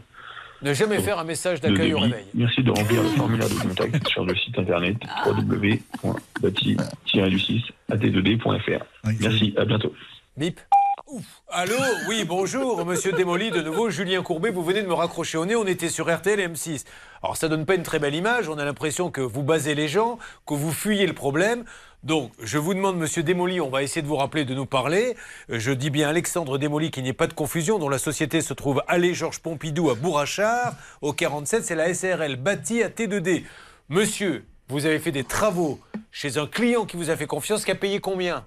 Ne jamais faire un message d'accueil De au réveil. Merci de remplir le formulaire de contact sur le site internet www.bâti-at2d.fr. Merci, à bientôt. Bip. Ouf. Allô Oui, bonjour, monsieur Démoli, de nouveau, Julien Courbet, vous venez de me raccrocher au nez, on était sur RTL et M6. Alors ça donne pas une très belle image, on a l'impression que vous basez les gens, que vous fuyez le problème. Donc, je vous demande, monsieur Démoli, on va essayer de vous rappeler de nous parler. Euh, Je dis bien Alexandre Démoli, qu'il n'y ait pas de confusion, dont la société se trouve allée Georges Pompidou à Bourrachard, au 47, c'est la SRL bâtie à T2D. Monsieur, vous avez fait des travaux chez un client qui vous a fait confiance, qui a payé combien?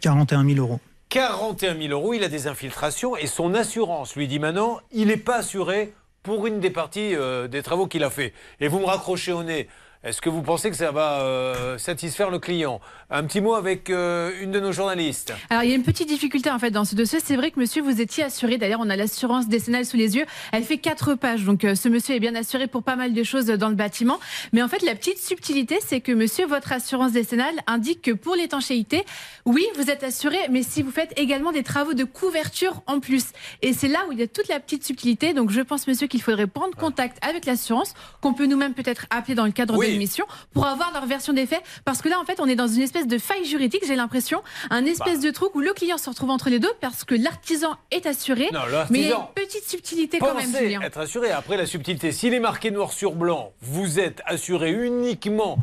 41 000 euros. 41 000 euros, il a des infiltrations et son assurance lui dit maintenant, il n'est pas assuré pour une des parties euh, des travaux qu'il a fait. Et vous me raccrochez au nez. Est-ce que vous pensez que ça va euh, satisfaire le client? Un petit mot avec euh, une de nos journalistes. Alors, il y a une petite difficulté en fait dans ce dossier. C'est vrai que monsieur, vous étiez assuré. D'ailleurs, on a l'assurance décennale sous les yeux. Elle fait quatre pages. Donc, euh, ce monsieur est bien assuré pour pas mal de choses dans le bâtiment. Mais en fait, la petite subtilité, c'est que monsieur, votre assurance décennale indique que pour l'étanchéité, oui, vous êtes assuré, mais si vous faites également des travaux de couverture en plus. Et c'est là où il y a toute la petite subtilité. Donc, je pense, monsieur, qu'il faudrait prendre contact avec l'assurance, qu'on peut nous-mêmes peut-être appeler dans le cadre Oui. de l'émission, pour avoir leur version des faits. Parce que là, en fait, on est dans une espèce de faille juridique, j'ai l'impression. Un espèce de trou où le client se retrouve entre les deux parce que l'artisan est assuré. Non, mais il y a une petite subtilité quand même, Pensez Julien. être assuré. Après la subtilité, s'il est marqué noir sur blanc, vous êtes assuré uniquement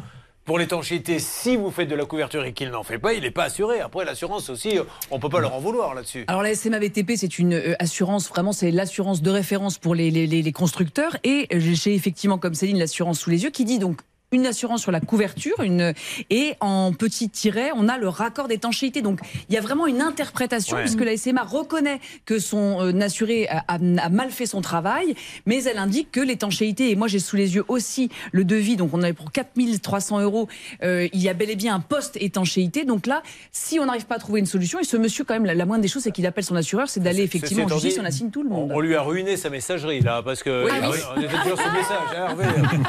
pour l'étanchéité si vous faites de la couverture et qu'il n'en fait pas, il n'est pas assuré. Après, l'assurance aussi, on ne peut pas leur en vouloir là-dessus. Alors la SMA VTP, c'est une euh, assurance, vraiment, c'est l'assurance de référence pour les, les- les- les constructeurs. Et euh, j'ai effectivement, comme Céline, l'assurance sous les yeux qui dit donc une assurance sur la couverture, une et en petit tiret, on a le raccord d'étanchéité. Donc il y a vraiment une interprétation Ouais. puisque la SMA reconnaît que son euh, assuré a, a- a mal fait son travail, mais elle indique que l'étanchéité, et moi j'ai sous les yeux aussi le devis, donc on avait pour 4300 euros, euh, il y a bel et bien un poste étanchéité. Donc là, si on n'arrive pas à trouver une solution, et ce monsieur quand même, la, la moindre des choses, c'est qu'il appelle son assureur, c'est d'aller effectivement en justice, on assigne tout le monde. On lui a ruiné sa messagerie là, parce que Oui. Ah oui, on était toujours sur le message. hein, Hervé,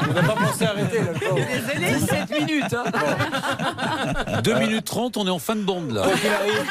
on n'a pas pensé à arrêter là. le pauvre. 7 minutes. hein. 2 minutes 30, on est en fin de bande là. Quoi qu'il arrive,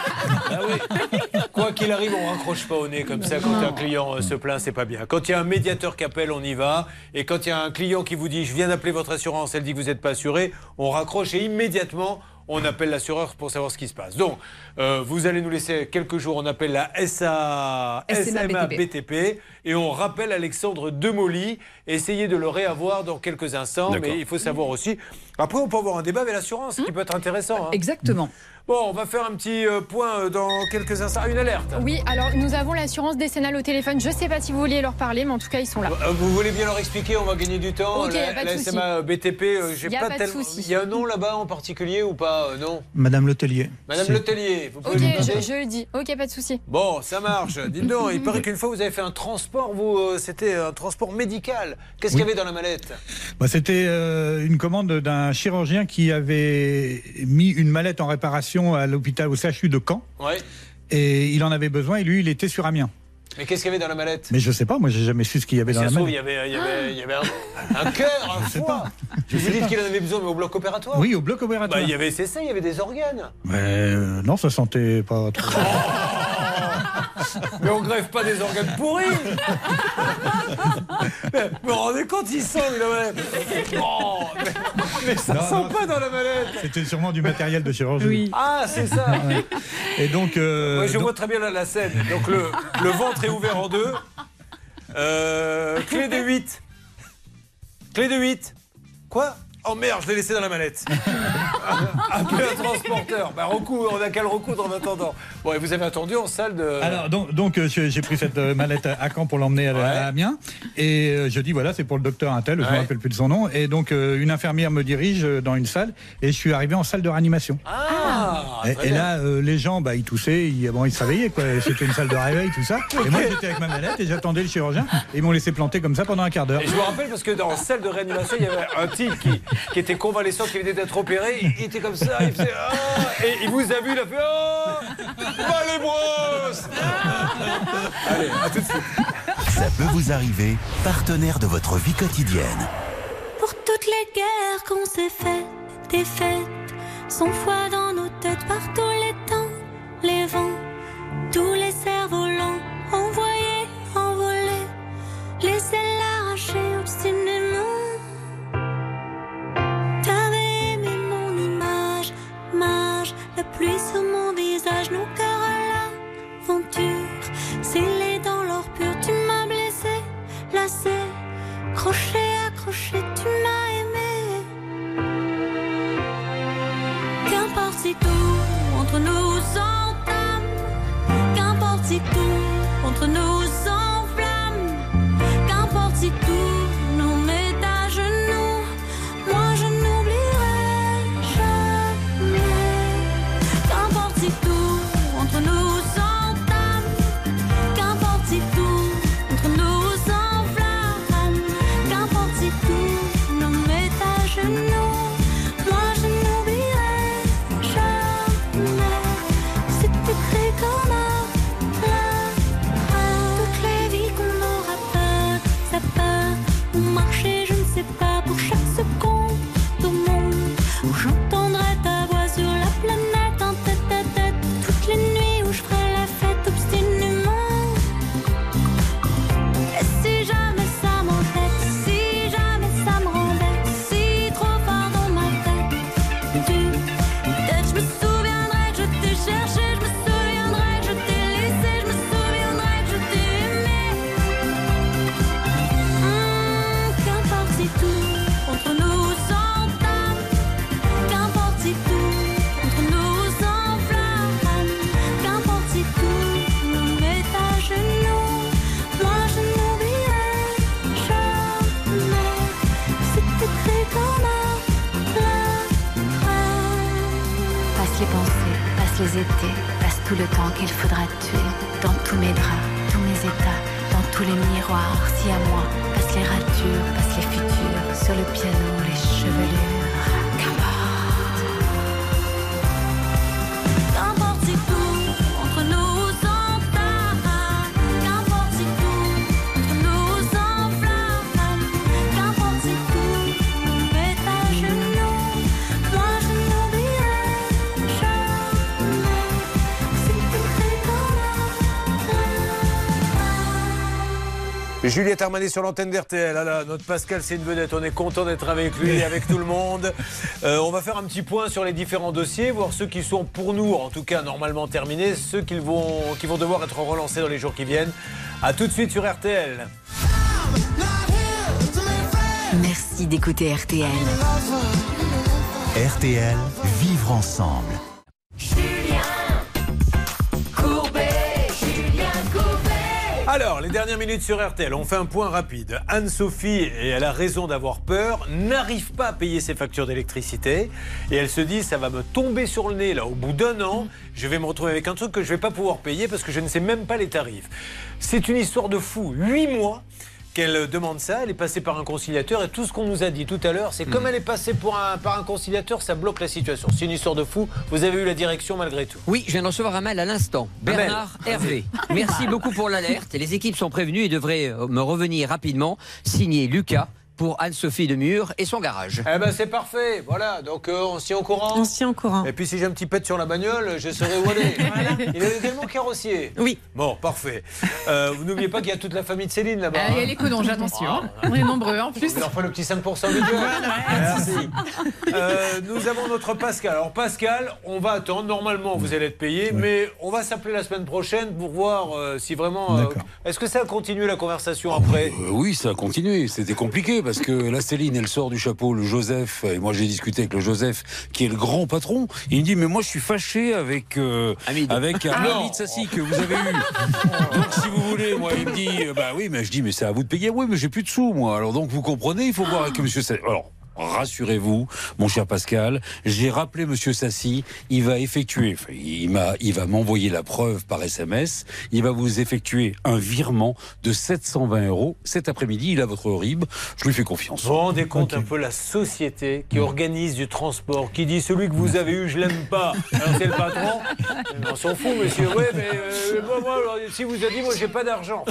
Ah oui. Quoi qu'il arrive, on raccroche pas au nez comme ça quand un client euh, se plaint, c'est pas bien. Quand il y a un médiateur qui appelle, on y va. Et quand il y a un client qui vous dit je viens d'appeler votre assurance, elle dit que vous n'êtes pas assuré, on raccroche et immédiatement on appelle l'assureur pour savoir ce qui se passe. Donc, euh, vous allez nous laisser quelques jours, on appelle la SA, SMA SMA BTP. BTP et on rappelle Alexandre Demoli. Essayez de le réavoir dans quelques instants, mais il faut savoir aussi. Après, on peut avoir un débat avec l'assurance qui peut être intéressant. hein. Exactement. Bon, on va faire un petit euh, point euh, dans quelques instants. Ah, Une alerte. Oui, alors nous avons l'assurance décennale au téléphone. Je ne sais pas si vous vouliez leur parler, mais en tout cas, ils sont là. Euh, Vous voulez bien leur expliquer, on va gagner du temps. Ok, la, y a pas de la souci. SMA BTP, j'ai pas, pas de tellement- souci. Il y a un nom là-bas en particulier ou pas Non. Madame Letellier. Madame Letellier, vous pouvez Ok, je le dis. Ok, pas de souci. Bon, ça marche. Dites donc, il paraît qu'une fois vous avez fait un transport, vous, euh, c'était un transport médical. Qu'est-ce qu'il y avait dans la mallette Bah, C'était euh, une commande d'un chirurgien qui avait mis une mallette en réparation à l'hôpital au CHU de Caen. Ouais. Et il en avait besoin et lui, il était sur Amiens. Mais qu'est-ce qu'il y avait dans la mallette Mais je sais pas, moi j'ai jamais su ce qu'il y avait dans la il y mallette. avait, il y avait, il y avait un, un cœur, un foie. Je vous dites qu'il en avait besoin, mais au bloc opératoire Oui, au bloc opératoire. Bah, il y avait c'est ça, il y avait des organes. Mais, euh, non, ça sentait pas trop. Mais on greffe pas des organes pourris Mais vous vous rendez compte, il sent, il avait... Oh, mais, mais ça Non, sent non, pas dans la mallette C'était sûrement du matériel de chirurgie. Ah, c'est ça Ouais. Et donc. euh, Ouais, Je donc- vois très bien la, la scène. Donc le, le ventre est ouvert en deux. Euh, clé de 8. Clé de 8. Quoi? Oh merde, je l'ai laissé dans la mallette. Appelez un transporteur. Bah, recours, on a qu'à le recoudre en attendant. Bon, et vous avez attendu en salle de. Alors donc, donc, euh, j'ai pris cette euh, mallette à Caen pour l'emmener à, à Amiens et euh, je dis voilà c'est pour le docteur Intel, je ne Ouais. me rappelle plus de son nom et donc une infirmière me dirige dans une salle et je suis arrivé en salle de réanimation. Ah et, là les gens bah ils toussaient, ils, bon, ils se réveillaient quoi, c'était une salle de réveil tout ça et moi j'étais avec ma mallette et j'attendais le chirurgien et ils m'ont laissé planter comme ça pendant un quart d'heure. Et je me rappelle parce que dans la salle de réanimation, il y avait un type qui, qui était convalescent, qui venait d'être opéré. Il, était comme ça, il faisait Ah Et il vous a vu, il a fait Ah Bah les brosses Allez, à tout de suite. Ça peut vous arriver, partenaire de votre vie quotidienne. Pour toutes les guerres qu'on s'est faites, des fêtes, sans foi dans nos têtes par tous les temps, les vents, tous les cerfs-volants, envoyés, envolés, visage, nos cœurs à l'aventure, scellés dans l'or pur, tu m'as blessé, lassé, crochet, accroché, tu m'as aimé. Qu'importe si tout entre nous s'entame, qu'importe si tout entre nous s'enflamme, étés, passe tout le temps qu'il faudra tuer. Dans tous mes draps, tous mes états, dans tous les miroirs, si à moi, passent les ratures, passent les futurs, sur le piano, les chevelures. Juliette Armanet sur l'antenne d'RTL. Ah notre Pascal, c'est une vedette. On est content d'être avec lui, avec tout le monde. Euh, on va faire un petit point sur les différents dossiers, voir ceux qui sont pour nous, en tout cas normalement terminés, ceux qui vont, qui vont devoir être relancés dans les jours qui viennent. A tout de suite sur RTL. Merci d'écouter RTL. RTL, vivre ensemble. Alors, les dernières minutes sur RTL, on fait un point rapide. Anne-Sophie, et elle a raison d'avoir peur, n'arrive pas à payer ses factures d'électricité. Et elle se dit, ça va me tomber sur le nez, là, au bout d'un an, je vais me retrouver avec un truc que je vais pas pouvoir payer parce que je ne sais même pas les tarifs. C'est une histoire de fou. Huit mois qu'elle demande ça, elle est passée par un conciliateur et tout ce qu'on nous a dit tout à l'heure, c'est comme elle est passée pour un, par un conciliateur, ça bloque la situation. C'est une histoire de fou. Vous avez eu la direction malgré tout. Oui, je viens de recevoir un mail à l'instant. Bernard. Hervé. Merci beaucoup pour l'alerte. Les équipes sont prévenues et devraient euh, me revenir rapidement. Signé Lucas pour Anne-Sophie Demure et son garage. Eh ben c'est parfait, voilà, donc euh, on s'y est au courant. On s'y est au courant. Et puis si j'ai un petit pet sur la bagnole, je saurai où aller. Il est également carrossier. Oui. Bon, parfait. Euh, vous n'oubliez pas qu'il y a toute la famille de Céline là-bas. Ah, Il y a les codonges, attention. On est nombreux en plus. Il leur le petit 5% de Dieu. Merci. Euh, nous avons notre Pascal. Alors Pascal, on va attendre. Normalement, vous allez être payé, mais on va s'appeler la semaine prochaine pour voir euh, si vraiment. euh, Est-ce que ça a continué la conversation après? Euh, oui, ça a continué. C'était compliqué parce que la Céline, elle sort du chapeau le Joseph. Et moi, j'ai discuté avec le Joseph, qui est le grand patron. Il me dit, mais moi, je suis fâché avec euh, avec un Ah non. Hamid Sassi que vous avez eu. donc, si vous voulez, moi, il me dit, euh, bah oui, mais je dis, mais c'est à vous de payer. Oui, mais j'ai plus de sous, moi. Alors, donc, vous comprenez, il faut voir avec Monsieur Sassi. Alors. Rassurez-vous, mon cher Pascal, j'ai rappelé Monsieur Sassi, il va effectuer, il m'a, il va m'envoyer la preuve par SMS, il va vous effectuer un virement de 720 euros cet après-midi. Il a votre RIB, je lui fais confiance. Vous vous rendez compte un peu la société qui organise du transport, qui dit celui que vous avez eu, je l'aime pas. Alors c'est le patron. On s'en fout, monsieur. Ouais, mais euh, moi, moi, alors, si vous a dit, moi, j'ai pas d'argent.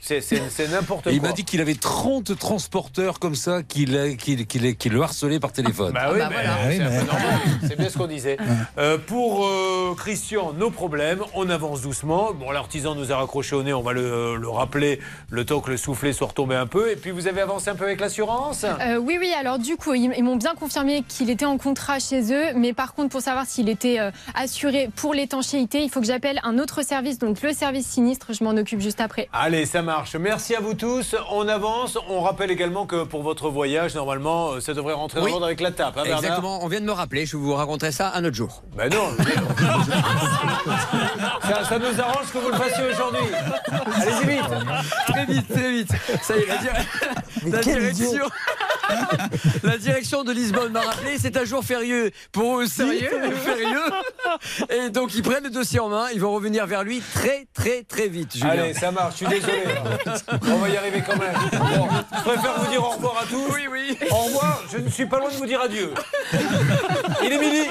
C'est- C'est c'est n'importe Et quoi. il m'a dit qu'il avait 30 transporteurs comme ça qui, l'a- qui, qui, qui le harcelaient par téléphone. Bah oui, mais, c'est un peu normal. C'est bien ce qu'on disait. Euh, pour euh, Christian, nos problèmes, on avance doucement. Bon, l'artisan nous a raccroché au nez, on va le, le rappeler le temps que le soufflet soit retombé un peu. Et puis vous avez avancé un peu avec l'assurance? Euh, oui, oui, alors du coup, ils, ils m'ont bien confirmé qu'il était en contrat chez eux, mais par contre, pour savoir s'il était euh, assuré pour l'étanchéité, il faut que j'appelle un autre service, donc le service sinistre, je m'en occupe juste après. Allez, ça marche. Merci à vous tous. On avance. On rappelle également que pour votre voyage, normalement, euh, ça devrait rentrer dans Oui. l'ordre avec la tape. hein, Exactement, on vient de me rappeler, je vous raconterai ça un autre jour. Ben non. ça, ça nous arrange que vous le fassiez aujourd'hui. Allez-y vite. Très vite, très vite. Ça y est, la, dir- la direction. la direction de Lisbonne m'a rappelé, c'est un jour férieux pour eux, sérieux, férieux. Et donc ils prennent le dossier en main, ils vont revenir vers lui très, très, très vite. Julien. Allez, ça marche. Je suis désolé. On va y arriver quand même. Bon, je préfère vous dire au revoir à tous. Oui, oui. Au revoir. Je ne suis pas loin de vous dire adieu. Il est midi.